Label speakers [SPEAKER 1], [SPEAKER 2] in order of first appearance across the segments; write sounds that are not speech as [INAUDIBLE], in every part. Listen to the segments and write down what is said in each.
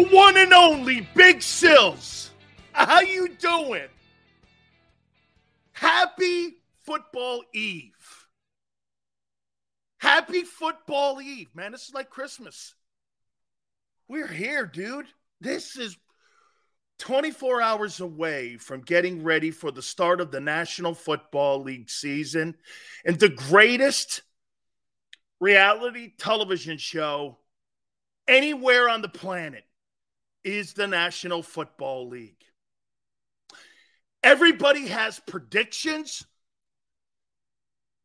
[SPEAKER 1] The one and only Big Sills. How you doing? Happy football eve. Happy football eve, man. This is like Christmas. We're here, dude. This is 24 hours away from getting ready for the start of the National Football League season and the greatest reality television show anywhere on the planet is the National Football League. Everybody has predictions,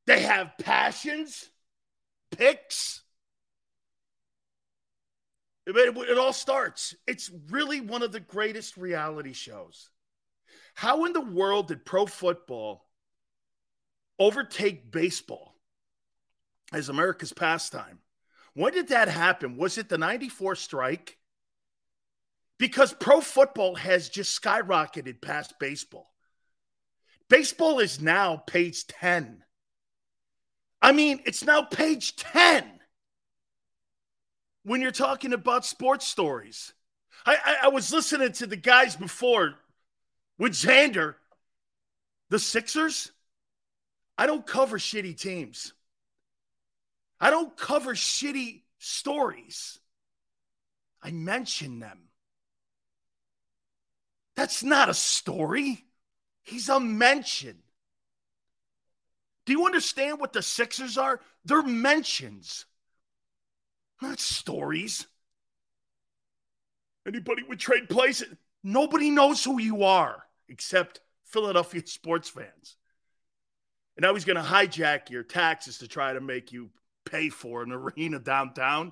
[SPEAKER 1] they have passions, picks. It, it, all starts. It's really one of the greatest reality shows. How in the world did pro football overtake baseball as America's pastime? When did that happen? Was it the 94 strike? Because pro football has just skyrocketed past baseball. Baseball is now page 10. I mean, it's now page 10 when you're talking about sports stories. I, I, I was listening to the guys before with Xander, the Sixers. I don't cover shitty teams. I don't cover shitty stories. I mention them. That's not a story. He's a mention. Do you understand what the Sixers are? They're mentions, not stories. Anybody would trade places. Nobody knows who you are except Philadelphia [LAUGHS] sports fans. And now he's going to hijack your taxes to try to make you pay for an [LAUGHS] arena downtown.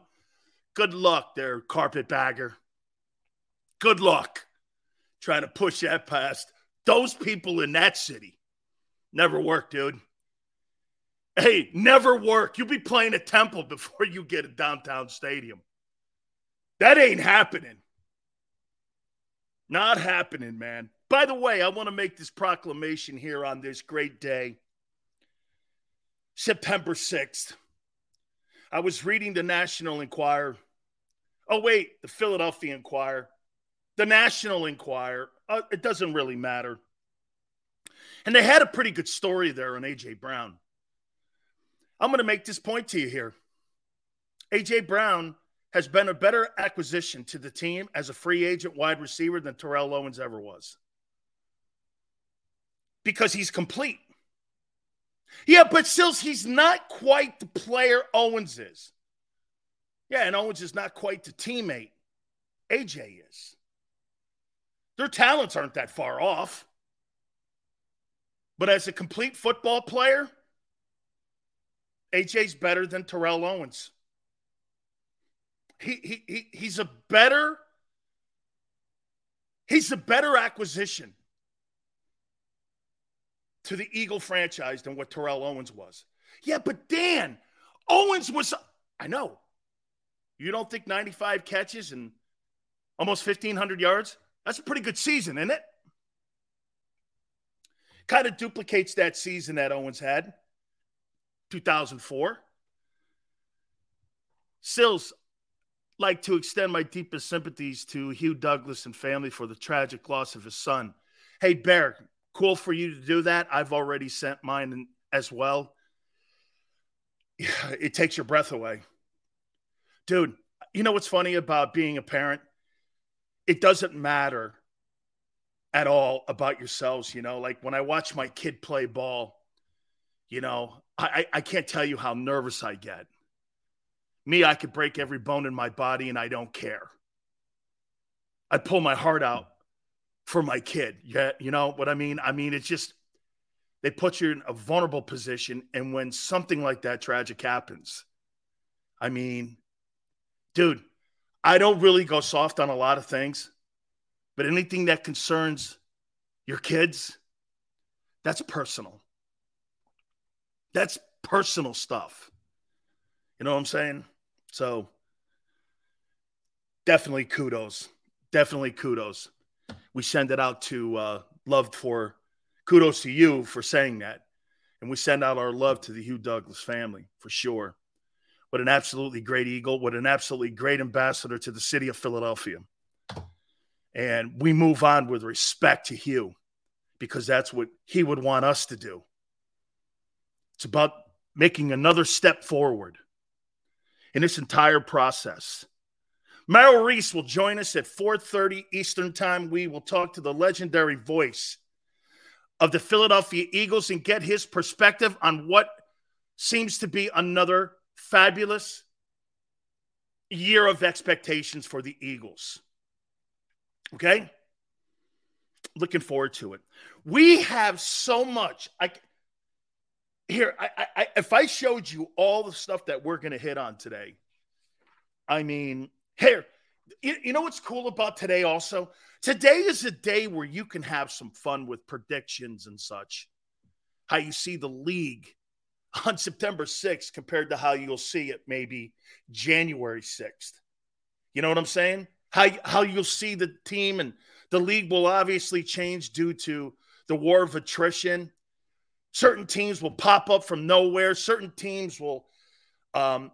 [SPEAKER 1] Good luck there, carpetbagger. Good luck trying to push that past those people in that city. Never work, dude. Hey, never work. You'll be playing a temple before you get a downtown stadium. That ain't happening. Not happening, man. By the way, I want to make this proclamation here on this great day, September 6th. I was reading the National Enquirer. Oh, wait, the Philadelphia Inquirer the National Enquirer. Uh, it doesn't really matter. And they had a pretty good story there on A.J. Brown. I'm going to make this point to you here. A.J. Brown has been a better acquisition to the team as a free agent wide receiver than Terrell Owens ever was. Because he's complete. Yeah, but still, he's not quite the player Owens is. Yeah, and Owens is not quite the teammate AJ is. Their talents aren't that far off. But as a complete football player, AJ's better than Terrell Owens. He, he, he, he's a better he's a better acquisition to the Eagle franchise than what Terrell Owens was. Yeah, but Dan, Owens was I know. You don't think 95 catches and almost 1500 yards? That's a pretty good season, isn't it? Kind of duplicates that season that Owens had, 2004. Sills, like to extend my deepest sympathies to Hugh Douglas and family for the tragic loss of his son. Hey, Bear, cool for you to do that. I've already sent mine as well. [SIGHS] It takes your breath away. Dude, you know what's funny about being a parent? It doesn't matter at all about yourselves. You know, like when I watch my kid play ball, you know, I, I can't tell you how nervous I get. Me, I could break every bone in my body and I don't care. I'd pull my heart out for my kid. Yeah, you know what I mean? I mean, it's just they put you in a vulnerable position. And when something like that tragic happens, I mean, dude, I don't really go soft on a lot of things, but anything that concerns your kids, that's personal. That's personal stuff. You know what I'm saying? So definitely kudos. Definitely kudos. We send it out to uh, loved for kudos to you for saying that. And we send out our love to the Hugh Douglas family for sure. What an absolutely great Eagle. What an absolutely great ambassador to the city of Philadelphia. And we move on with respect to Hugh because that's what he would want us to do. It's about making another step forward in this entire process. Merrill Reese will join us at 4:30 Eastern Time. We will talk to the legendary voice of the Philadelphia Eagles and get his perspective on what seems to be another fabulous year of expectations for the Eagles. Okay? Looking forward to it. We have so much. I here, I, I, if I showed you all the stuff that we're to hit on today, I mean, here, you, you know what's cool about today also? Today is a day where you can have some fun with predictions and such. How you see the league on September 6th compared to how you'll see it maybe January 6th. You know what I'm saying? How, how you'll see the team and the league will obviously change due to the war of attrition. Certain teams will pop up from nowhere. Certain teams will um,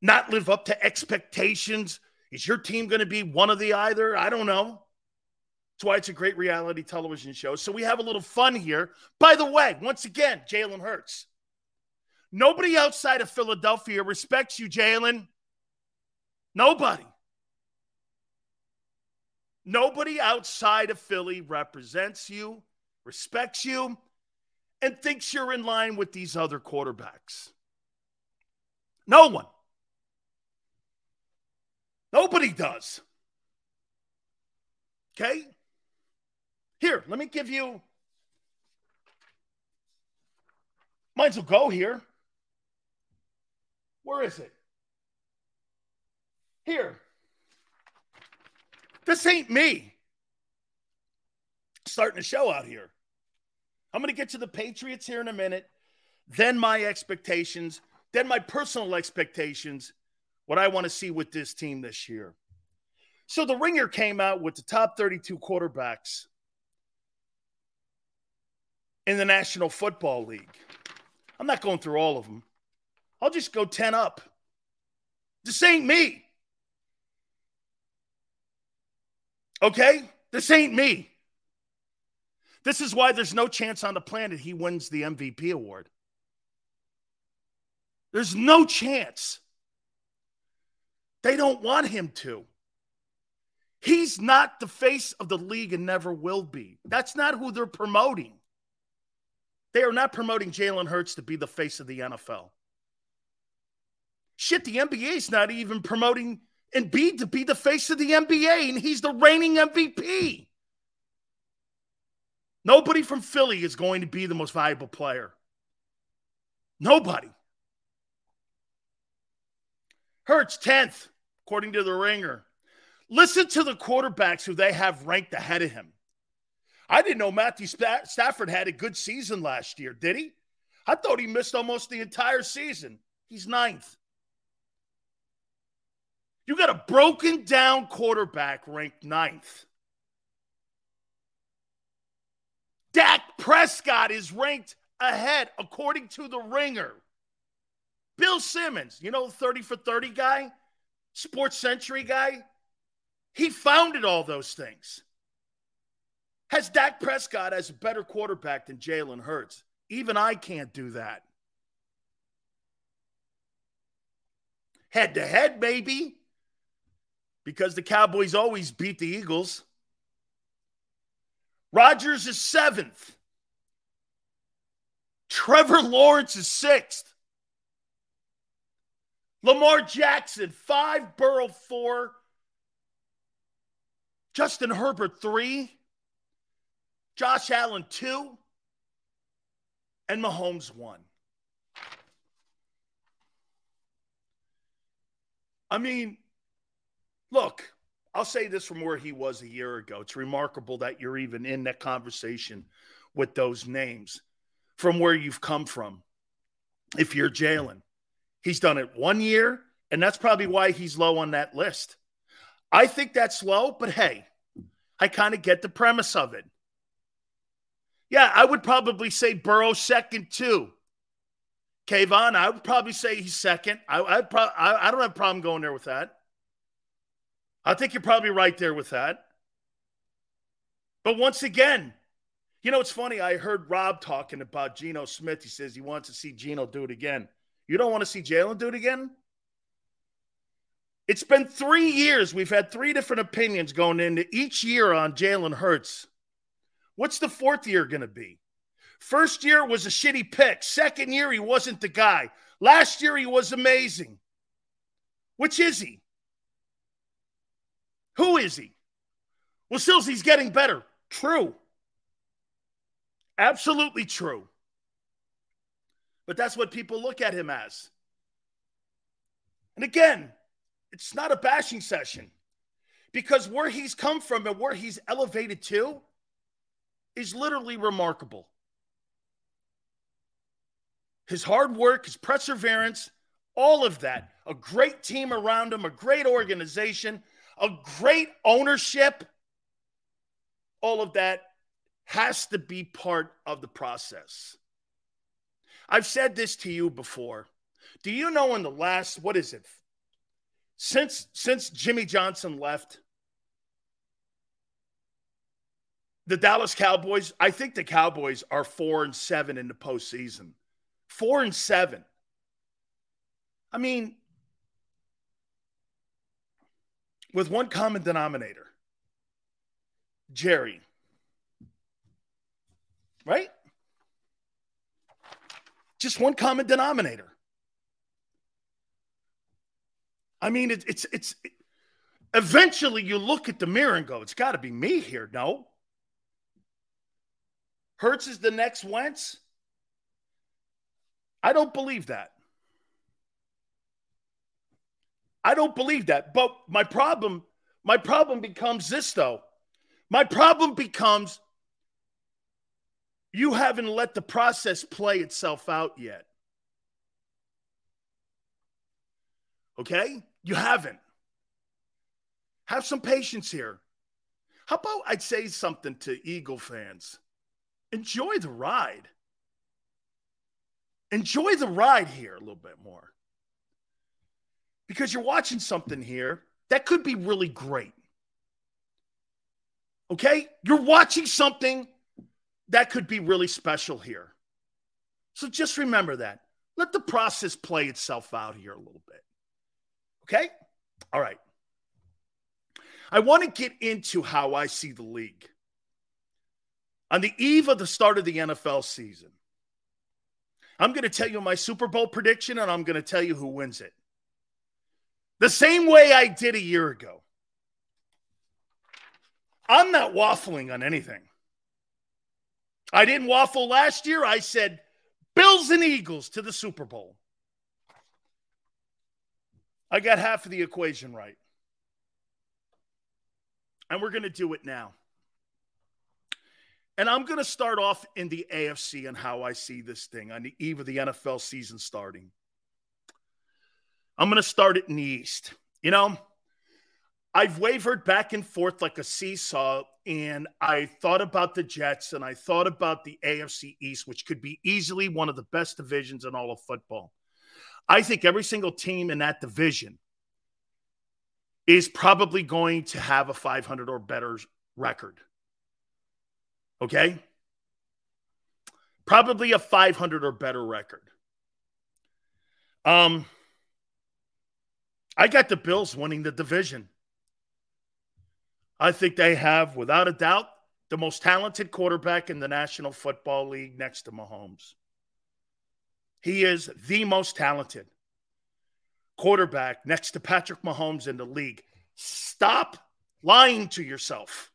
[SPEAKER 1] not live up to expectations. Is your team going to be one of the either? I don't know. That's why it's a great reality television show. So we have a little fun here. By the way, once again, Jalen Hurts. Nobody outside of Philadelphia respects you, Jalen. Nobody. Nobody outside of Philly represents you, respects you, and thinks you're in line with these other quarterbacks. No one. Nobody does. Okay? Here, let me give you. Might as well go here. Where is it? Here. This ain't me. Starting to show out here. I'm going to get to the Patriots here in a minute, then my expectations, then my personal expectations, what I want to see with this team this year. So the ringer came out with the top 32 quarterbacks in the National Football League. I'm not going through all of them. I'll just go 10 up. This ain't me. Okay? This ain't me. This is why there's no chance on the planet he wins the MVP award. There's no chance. They don't want him to. He's not the face of the league and never will be. That's not who they're promoting. They are not promoting Jalen Hurts to be the face of the NFL. Shit, the NBA is not even promoting Embiid to be the face of the NBA, and he's the reigning MVP. Nobody from Philly is going to be the most valuable player. Nobody. Hurts 10th, according to the ringer. Listen to the quarterbacks who they have ranked ahead of him. I didn't know Matthew Stafford had a good season last year, did he? I thought he missed almost the entire season. He's ninth. You got a broken down quarterback ranked ninth. Dak Prescott is ranked ahead according to the ringer. Bill Simmons, you know, 30 for 30 guy, Sports Century guy, he founded all those things. Has Dak Prescott as a better quarterback than Jalen Hurts? Even I can't do that. Head to head, maybe. Because the Cowboys always beat the Eagles. Rodgers is seventh. Trevor Lawrence is sixth. Lamar Jackson, five. Burrow, four. Justin Herbert, three. Josh Allen, two. And Mahomes, one. I mean, look, I'll say this from where he was a year ago. It's remarkable that you're even in that conversation with those names from where you've come from. If you're Jalen, he's done it one year, and that's probably why he's low on that list. I think that's low, but hey, I kind of get the premise of it. Yeah, I would probably say Burrow second too. Kayvon, I would probably say he's second. I I'd pro- I, I don't have a problem going there with that. I think you're probably right there with that. But once again, you know, it's funny. I heard Rob talking about Geno Smith. He says he wants to see Geno do it again. You don't want to see Jalen do it again? It's been three years. We've had three different opinions going into each year on Jalen Hurts. What's the fourth year going to be? First year was a shitty pick. Second year, he wasn't the guy. Last year, he was amazing. Which is he? Who is he? Well, Sills, he's getting better. True. Absolutely true. But that's what people look at him as. And again, it's not a bashing session because where he's come from and where he's elevated to is literally remarkable. His hard work, his perseverance, all of that, a great team around him, a great organization, a great ownership, all of that has to be part of the process. I've said this to you before. Do you know in the last what is it? Since since Jimmy Johnson left the Dallas Cowboys, I think the Cowboys are 4 and 7 in the postseason. 4 and 7. I mean, with one common denominator Jerry. Right? Just one common denominator. I mean, it, it's it's it, eventually you look at the mirror and go, it's got to be me here. No. Hurts is the next Wentz. I don't believe that. I don't believe that. But my problem, my problem becomes this though. My problem becomes you haven't let the process play itself out yet. Okay? You haven't. Have some patience here. How about I'd say something to Eagle fans? Enjoy the ride. Enjoy the ride here a little bit more because you're watching something here that could be really great. Okay? You're watching something that could be really special here. So just remember that. Let the process play itself out here a little bit. Okay? All right. I want to get into how I see the league. On the eve of the start of the NFL season, I'm going to tell you my Super Bowl prediction and I'm going to tell you who wins it the same way I did a year ago. I'm not waffling on anything. I didn't waffle last year. I said Bills and Eagles to the Super Bowl. I got half of the equation right. And we're going to do it now. And I'm going to start off in the AFC and how I see this thing on the eve of the NFL season starting. I'm going to start it in the East. You know, I've wavered back and forth like a seesaw, and I thought about the Jets and I thought about the AFC East, which could be easily one of the best divisions in all of football. I think every single team in that division is probably going to have a 500 or better record. Okay? Probably a 500 or better record. Um, I got the Bills winning the division. I think they have, without a doubt, the most talented quarterback in the National Football League next to Mahomes. He is the most talented quarterback next to Patrick Mahomes in the league. Stop lying to yourself.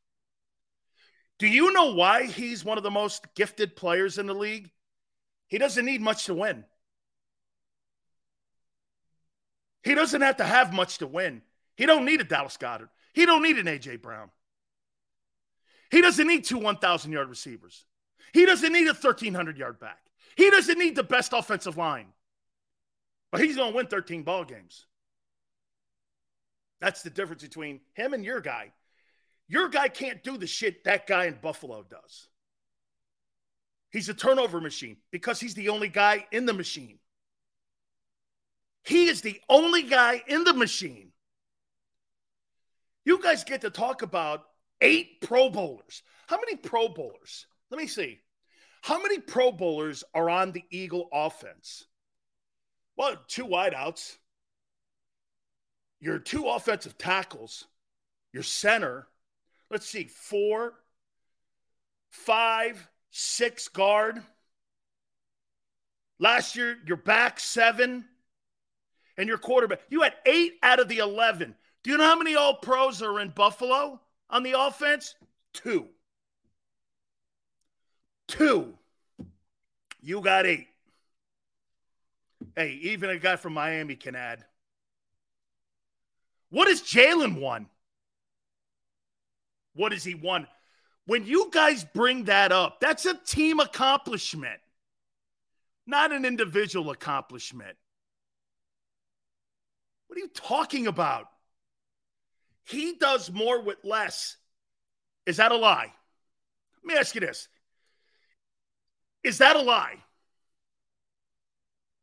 [SPEAKER 1] Do you know why he's one of the most gifted players in the league? He doesn't need much to win. He doesn't have to have much to win. He don't need a Dallas Goedert. He don't need an AJ Brown. He doesn't need two 1,000 yard receivers. He doesn't need a 1,300 yard back. He doesn't need the best offensive line. But he's going to win 13 ball games. That's the difference between him and your guy. Your guy can't do the shit that guy in Buffalo does. He's a turnover machine because he's the only guy in the machine. He is the only guy in the machine. You guys get to talk about eight Pro Bowlers. How many Pro Bowlers? Let me see. How many Pro Bowlers are on the Eagle offense? Well, two wideouts, your two offensive tackles, your center. Let's see, four, five, six guard. Last year, your back seven, and your quarterback. You had eight out of the 11. Do you know how many all pros are in Buffalo on the offense? Two. Two. You got eight. Hey, even a guy from Miami can add. What has Jalen won? What has he won? When you guys bring that up, that's a team accomplishment, not an individual accomplishment. What are you talking about? He does more with less. Is that a lie? Let me ask you this. Is that a lie?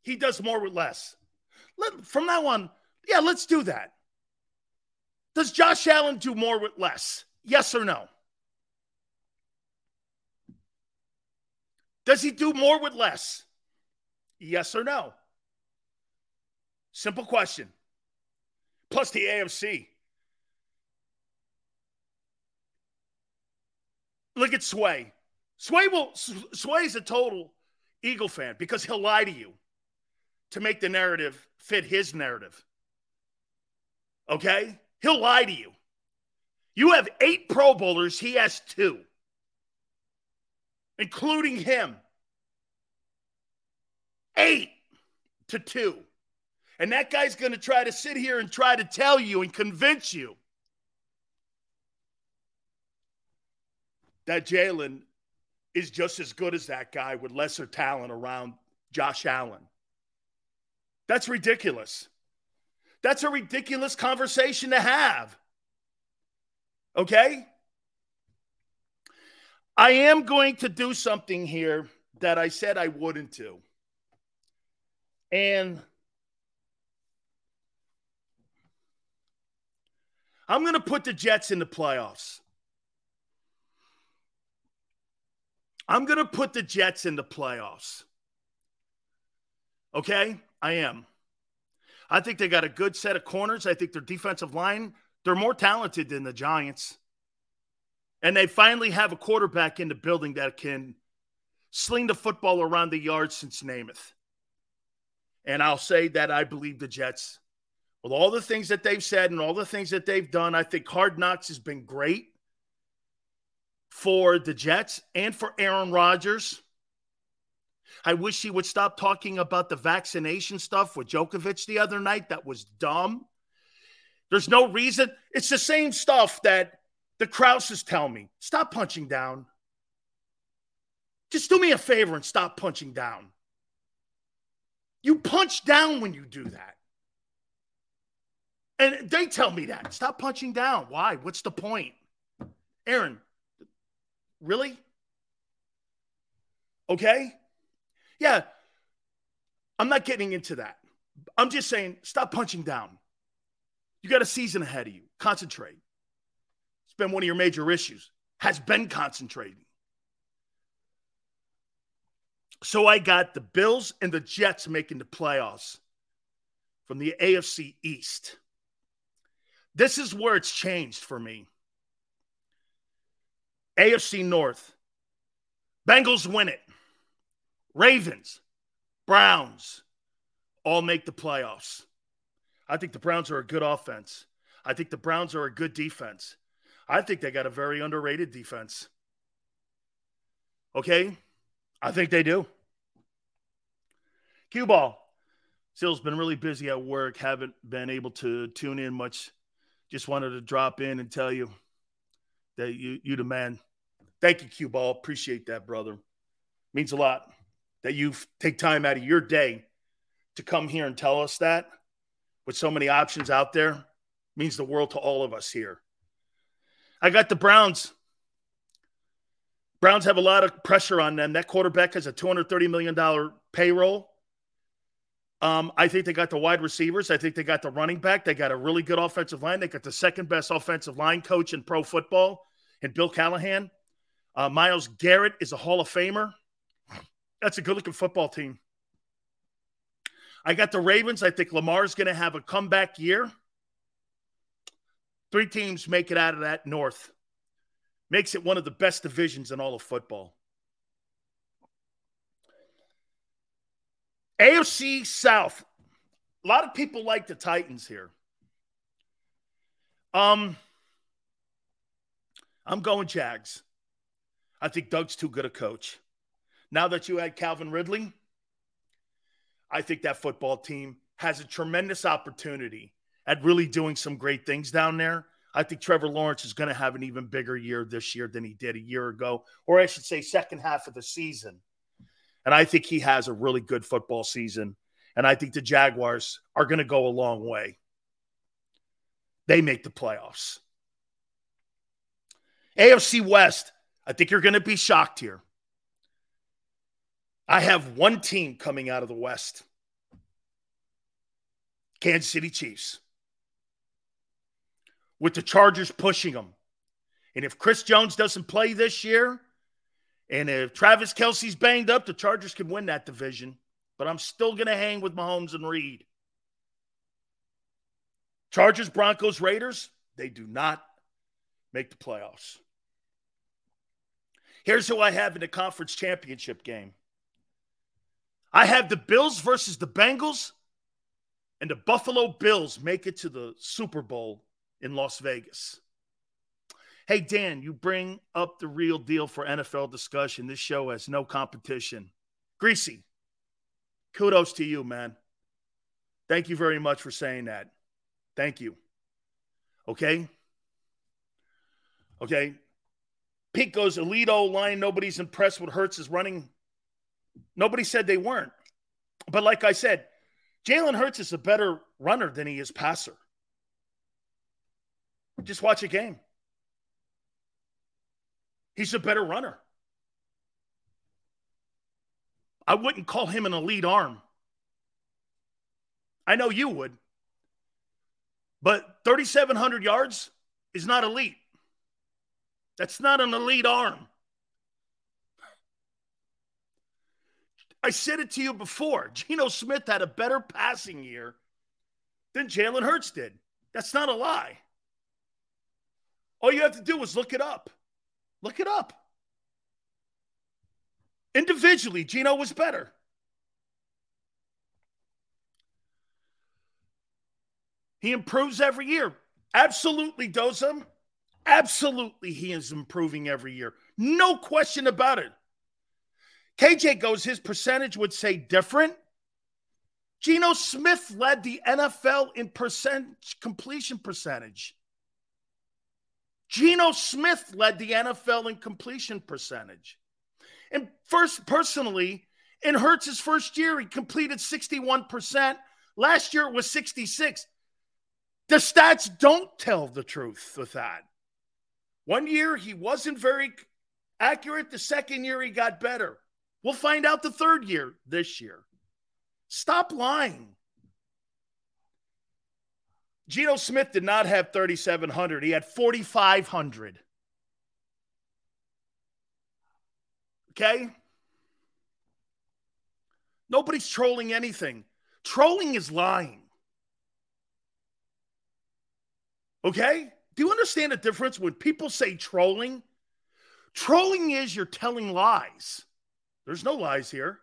[SPEAKER 1] He does more with less. Let, from now on, yeah, let's do that. Does Josh Allen do more with less? Yes or no? Does he do more with less? Yes or no? Simple question plus the AFC. Look at Sway. Sway will Sway's a total Eagle fan because he'll lie to you to make the narrative fit his narrative. Okay? He'll lie to you. You have eight Pro Bowlers, he has two, including him. Eight to two. And that guy's going to try to sit here and try to tell you and convince you that Jalen is just as good as that guy with lesser talent around Josh Allen. That's ridiculous. That's a ridiculous conversation to have. Okay? I am going to do something here that I said I wouldn't do. And I'm going to put the Jets in the playoffs. I'm going to put the Jets in the playoffs. Okay? I am. I think they got a good set of corners. I think their defensive line, they're more talented than the Giants. And they finally have a quarterback in the building that can sling the football around the yard since Namath. And I'll say that I believe the Jets with all the things that they've said and all the things that they've done, I think Hard Knocks has been great for the Jets and for Aaron Rodgers. I wish he would stop talking about the vaccination stuff with Djokovic the other night. That was dumb. There's no reason. It's the same stuff that the Krauses tell me. Stop punching down. Just do me a favor and stop punching down. You punch down when you do that. And they tell me that. Stop punching down. Why? What's the point? Aaron, really? Okay? Yeah. I'm not getting into that. I'm just saying stop punching down. You got a season ahead of you. Concentrate. It's been one of your major issues. Has been concentrating. So I got the Bills and the Jets making the playoffs from the AFC East. This is where it's changed for me. AFC North. Bengals win it. Ravens, Browns all make the playoffs. I think the Browns are a good offense. I think the Browns are a good defense. I think they got a very underrated defense. Okay? I think they do. Cue ball. Still's been really busy at work. Haven't been able to tune in much. Just wanted to drop in and tell you that you you the man. Thank you, Cue ball. Appreciate that, brother. Means a lot that you take time out of your day to come here and tell us that. With so many options out there, means the world to all of us here. I got the Browns. Browns have a lot of pressure on them. That quarterback has a $230 million payroll. Um, I think they got the wide receivers. I think they got the running back. They got a really good offensive line. They got the second best offensive line coach in pro football, and Bill Callahan. Uh, Myles Garrett is a Hall of Famer. That's a good looking football team. I got the Ravens. I think Lamar's going to have a comeback year. Three teams make it out of that North. Makes it one of the best divisions in all of football. AFC South. A lot of people like the Titans here. Um, I'm going Jags. I think Doug's too good a coach. Now that you had Calvin Ridley, I think that football team has a tremendous opportunity at really doing some great things down there. I think Trevor Lawrence is going to have an even bigger year this year than he did a year ago, or I should say, second half of the season. And I think he has a really good football season. And I think the Jaguars are going to go a long way. They make the playoffs. AFC West, I think you're going to be shocked here. I have one team coming out of the West Kansas City Chiefs with the Chargers pushing them. And if Chris Jones doesn't play this year, and if Travis Kelce's banged up, the Chargers can win that division. But I'm still going to hang with Mahomes and Reid. Chargers, Broncos, Raiders, they do not make the playoffs. Here's who I have in the conference championship game I have the Bills versus the Bengals, and the Buffalo Bills make it to the Super Bowl in Las Vegas. Hey, Dan, you bring up the real deal for NFL discussion. This show has no competition. Greasy, kudos to you, man. Thank you very much for saying that. Thank you. Okay. Okay. Pete goes, elite O line. Nobody's impressed with Hurts is running. Nobody said they weren't. But like I said, Jalen Hurts is a better runner than he is passer. Just watch a game. He's a better runner. I wouldn't call him an elite arm. I know you would. But 3,700 yards is not elite. That's not an elite arm. I said it to you before. Geno Smith had a better passing year than Jalen Hurts did. That's not a lie. All you have to do is look it up. Look it up. Individually, Geno was better. He improves every year. Absolutely, Dozum. Absolutely, he is improving every year. No question about it. KJ goes, his percentage would say different. Geno Smith led the NFL in percent completion percentage. Geno Smith led the NFL in completion percentage. And first, personally, in Hurts's first year, he completed 61%. Last year it was 66. The stats don't tell the truth with that. One year he wasn't very accurate. The second year he got better. We'll find out the third year this year. Stop lying. Geno Smith did not have 3,700. He had 4,500. Okay? Nobody's trolling anything. Trolling is lying. Okay? Do you understand the difference when people say trolling? Trolling is you're telling lies. There's no lies here.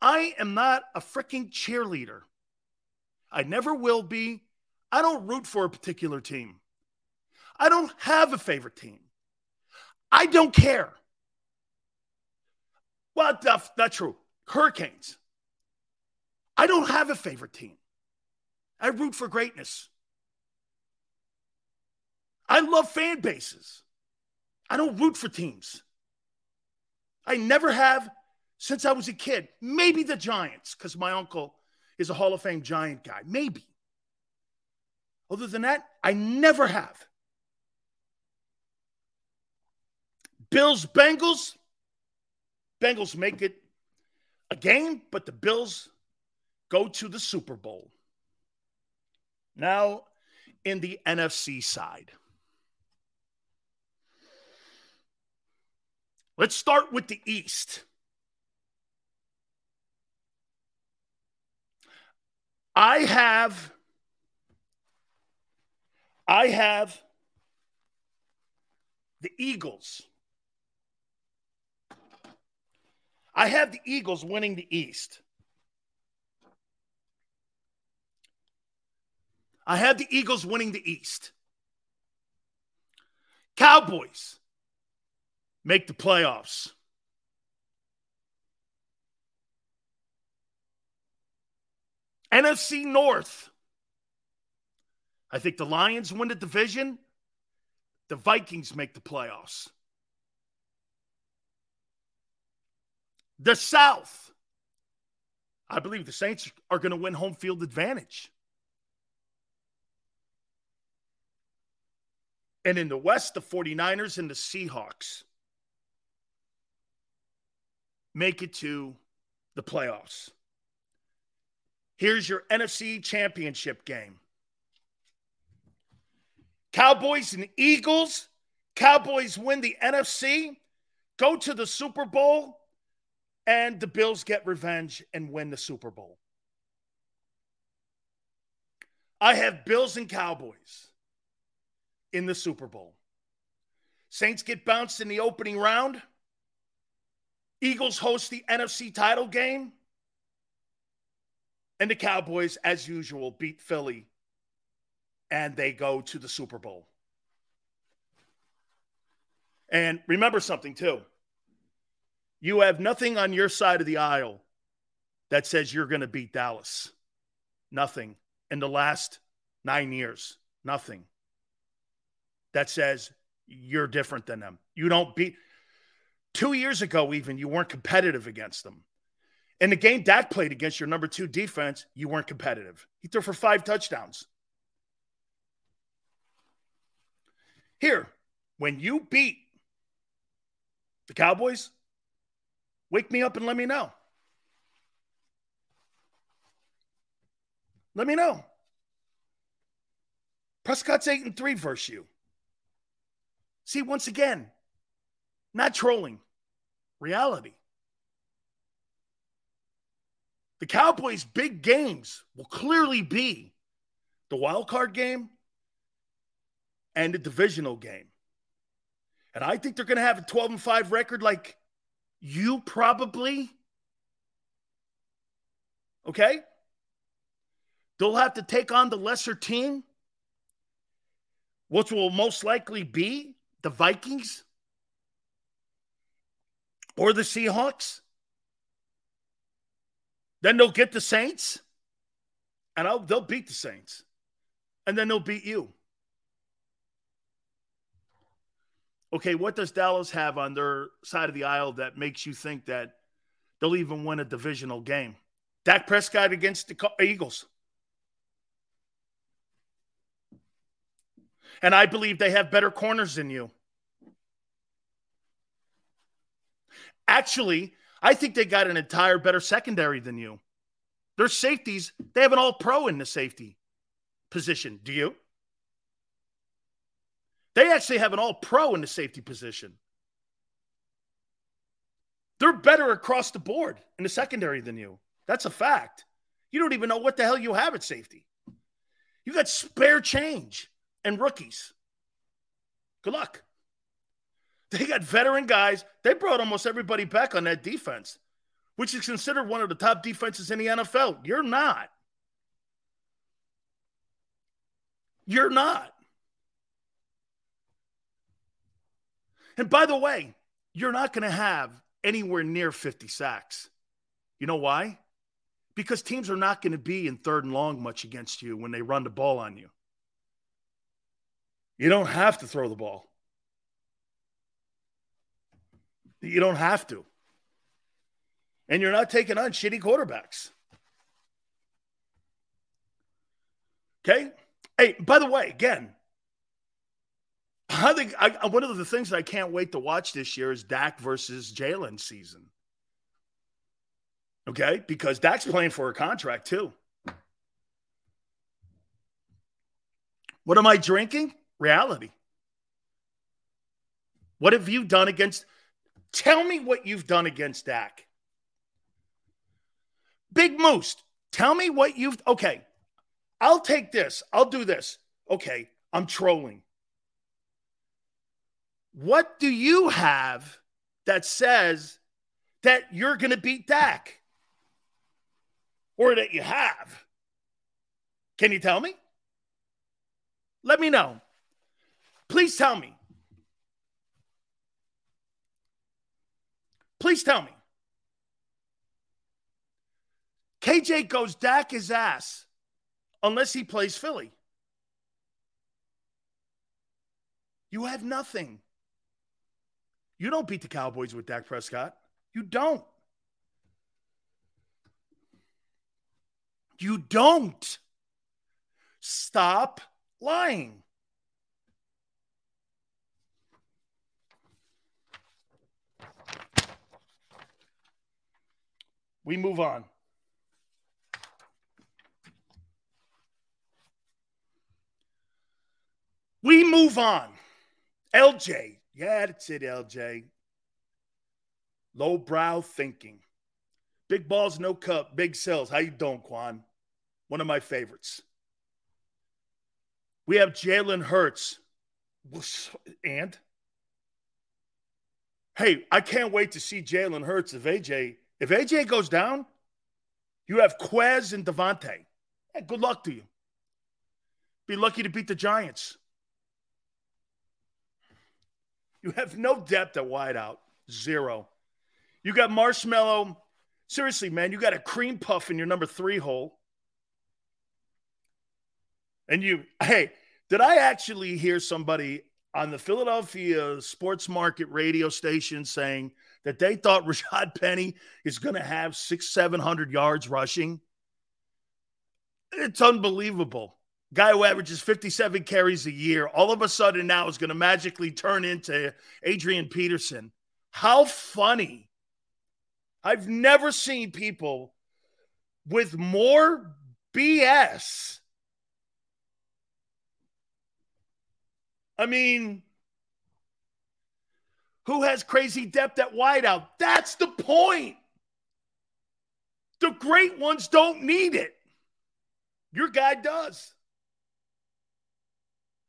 [SPEAKER 1] I am not a freaking cheerleader. I never will be. I don't root for a particular team. I don't have a favorite team. I don't care. Well, that's not true. Hurricanes. I don't have a favorite team. I root for greatness. I love fan bases. I don't root for teams. I never have since I was a kid. Maybe the Giants, because my uncle is a Hall of Fame Giant guy. Maybe. Other than that, I never have. Bills, Bengals. Bengals make it a game, but the Bills go to the Super Bowl. Now, in the NFC side, let's start with the East. I have I have the Eagles. I have the Eagles winning the East. I have the Eagles winning the East. Cowboys make the playoffs. NFC North. I think the Lions win the division. The Vikings make the playoffs. The South. I believe the Saints are going to win home field advantage. And in the West, the 49ers and the Seahawks make it to the playoffs. Here's your NFC championship game Cowboys and Eagles. Cowboys win the NFC, go to the Super Bowl, and the Bills get revenge and win the Super Bowl. I have Bills and Cowboys in the Super Bowl. Saints get bounced in the opening round. Eagles host the NFC title game. And the Cowboys, as usual, beat Philly and they go to the Super Bowl. And remember something, too. You have nothing on your side of the aisle that says you're going to beat Dallas. Nothing in the last nine years. Nothing that says you're different than them. You don't beat. Two years ago, even, you weren't competitive against them. In the game Dak played against your number two defense, you weren't competitive. He threw for five touchdowns. Here, when you beat the Cowboys, wake me up and let me know. Let me know. Prescott's eight and three versus you. See, once again, not trolling, reality. The Cowboys' big games will clearly be the wild card game and the divisional game. And I think they're going to have a 12 and 5 record like you probably. Okay? They'll have to take on the lesser team, which will most likely be the Vikings or the Seahawks. Then they'll get the Saints, and I'll, they'll beat the Saints, and then they'll beat you. Okay, what does Dallas have on their side of the aisle that makes you think that they'll even win a divisional game? Dak Prescott against the Eagles. And I believe they have better corners than you. Actually, I think they got an entire better secondary than you. Their safeties, they have an all pro in the safety position. Do you? They actually have an all pro in the safety position. They're better across the board in the secondary than you. That's a fact. You don't even know what the hell you have at safety. You got spare change and rookies. Good luck. They got veteran guys. They brought almost everybody back on that defense, which is considered one of the top defenses in the NFL. You're not. You're not. And by the way, you're not going to have anywhere near 50 sacks. You know why? Because teams are not going to be in third and long much against you when they run the ball on you. You don't have to throw the ball. You don't have to. And you're not taking on shitty quarterbacks. Okay? Hey, by the way, again, I think I, one of the things that I can't wait to watch this year is Dak versus Jalen season. Okay, because Dak's playing for a contract too. What am I drinking? Reality. What have you done against? Tell me what you've done against Dak. Big Moose, tell me what you've. Okay, I'll take this. I'll do this. Okay, I'm trolling. What do you have that says that you're going to beat Dak? Or that you have? Can you tell me? Let me know. Please tell me. Please tell me. KJ goes Dak his ass unless he plays Philly. You have nothing. You don't beat the Cowboys with Dak Prescott. You don't. You don't. Stop lying. We move on. We move on. LJ, yeah, that's it, LJ. Lowbrow thinking. Big balls, no cup, big cells. How you doing, Quan? One of my favorites. We have Jalen Hurts. And hey, I can't wait to see Jalen Hurts if AJ if AJ goes down, you have Quez and DeVonta. Hey, good luck to you. Be lucky to beat the Giants. You have no depth at wideout. Zero. You got Marshmallow. Seriously, man, you got a cream puff in your number three hole. And you, hey, did I actually hear somebody on the Philadelphia sports market radio station saying that they thought [LAUGHS] Rashad Penny is going to have six, 700 yards rushing? It's unbelievable guy who averages 57 carries a year, all of a sudden now is going to magically turn into Adrian Peterson. How funny. I've never seen people with more BS. I mean, who has crazy depth at wideout? That's the point. The great ones don't need it. Your guy does.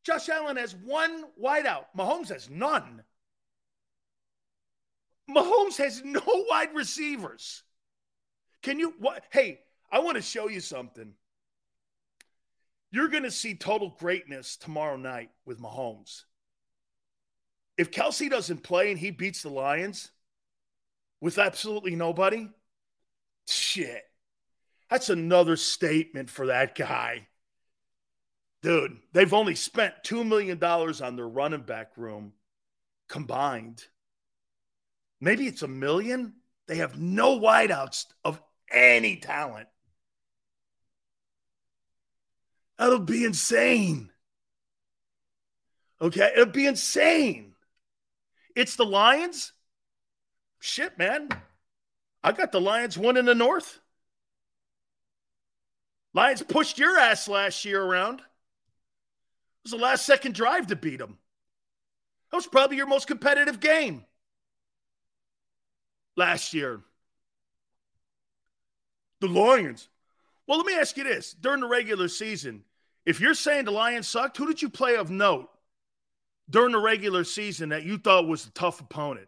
[SPEAKER 1] Josh Allen has one wideout. Mahomes has none. Mahomes has no [LAUGHS] wide receivers. Can you what hey, I want to show you something. You're going to see total greatness tomorrow night with Mahomes. If Kelce doesn't play and he beats the Lions with absolutely nobody, shit. That's another statement for that guy. Dude, they've only spent $2 million on their running back room combined. Maybe it's a million. They have no wideouts of any talent. That'll be insane. Okay, it'll be insane. It's the Lions. Shit, man. I got the Lions one in the North. Lions pushed your ass last year around It was the last second drive to beat them. That was probably your most competitive game last year. The Lions. Well, let me ask you this. During the regular season, If you're saying the Lions sucked, who did you play of note during the regular season that you thought was a tough opponent?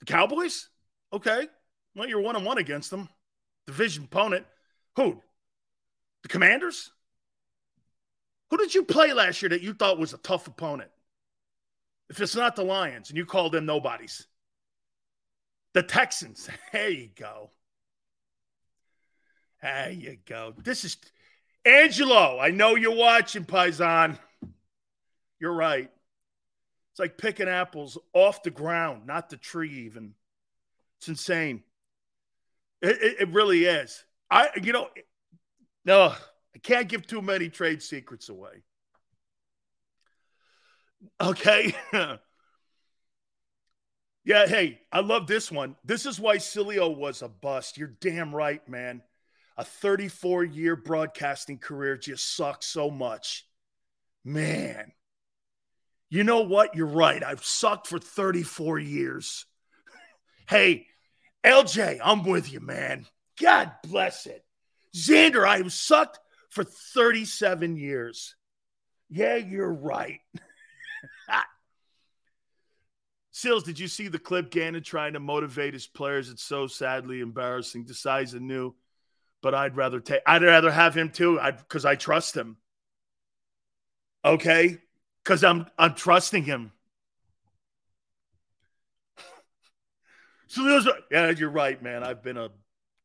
[SPEAKER 1] The Cowboys? Okay. Well, you're one on one against them. Division opponent. Who? The Commanders? Who did you play last year that you thought was a tough opponent? If it's not the Lions and you call them nobodies, the Texans. [LAUGHS] There you go. There you go. This is Angelo. I know you're watching, Paisan. You're right. It's like picking apples off the ground, not the tree, even. It's insane. It, it, it really is. I, you know, no, I can't give too many trade secrets away. Okay. [LAUGHS] yeah, hey, I love this one. This is why Sileo was a bust. You're damn right, man. A 34 year broadcasting career just sucks so much. Man. You know what? You're right. I've sucked for 34 years. [LAUGHS] hey, LJ, I'm with you, man. God bless it. Xander, I have sucked for 37 years. Yeah, you're right. [LAUGHS] Sills, did you see the clip Gannon trying to motivate his players? It's so sadly embarrassing. Decides anew, but I'd rather take. I'd rather have him too. I because I trust him. Okay, because I'm I'm trusting him. [LAUGHS] So yeah, you're right, man. I've been a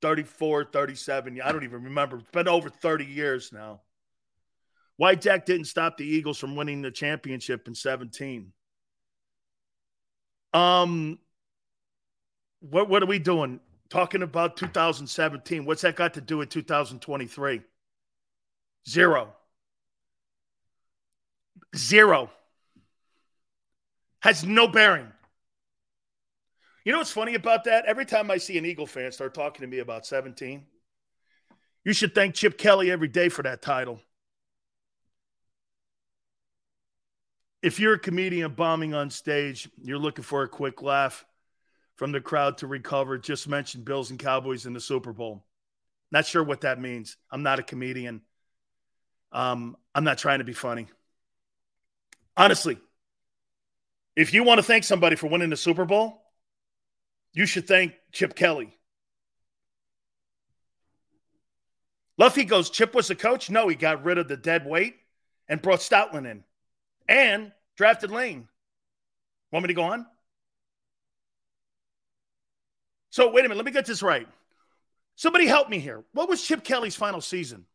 [SPEAKER 1] 34, 37. I don't even remember. It's been over 30 years now. White Jack didn't stop the Eagles from winning the championship in 17. Um, what what are we doing? Talking about 2017. What's that got to do with 2023? Zero. Zero. Has no bearing. You know what's funny about that? Every time I see an Eagle fan start talking to me about 17, you should thank Chip Kelly every day for that title. If you're a comedian bombing on stage, you're looking for a quick laugh from the crowd to recover. Just mention Bills and Cowboys in the Super Bowl. Not sure what that means. I'm not a comedian. Um, I'm not trying to be funny. Honestly, if you want to thank somebody for winning the Super Bowl, you should thank Chip Kelly. Luffy goes, Chip was the coach? No, he got rid of the dead weight and brought Stoutland in and drafted Lane. Want me to go on? So, wait a minute. Let me get this right. Somebody help me here. What was Chip Kelly's final season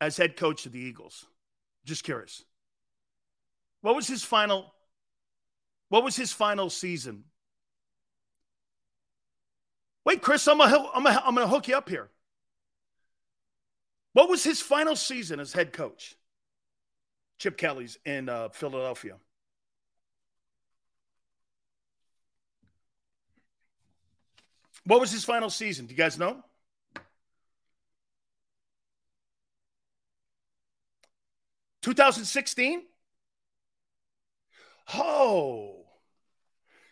[SPEAKER 1] as head coach of the Eagles? Just curious. What was his final what was his final season Wait, Chris, I'm gonna, I'm gonna, I'm gonna hook you up here. What was his final season as head coach? Chip Kelly's in uh, Philadelphia. What was his final season? Do you guys know? Two thousand sixteen. Oh,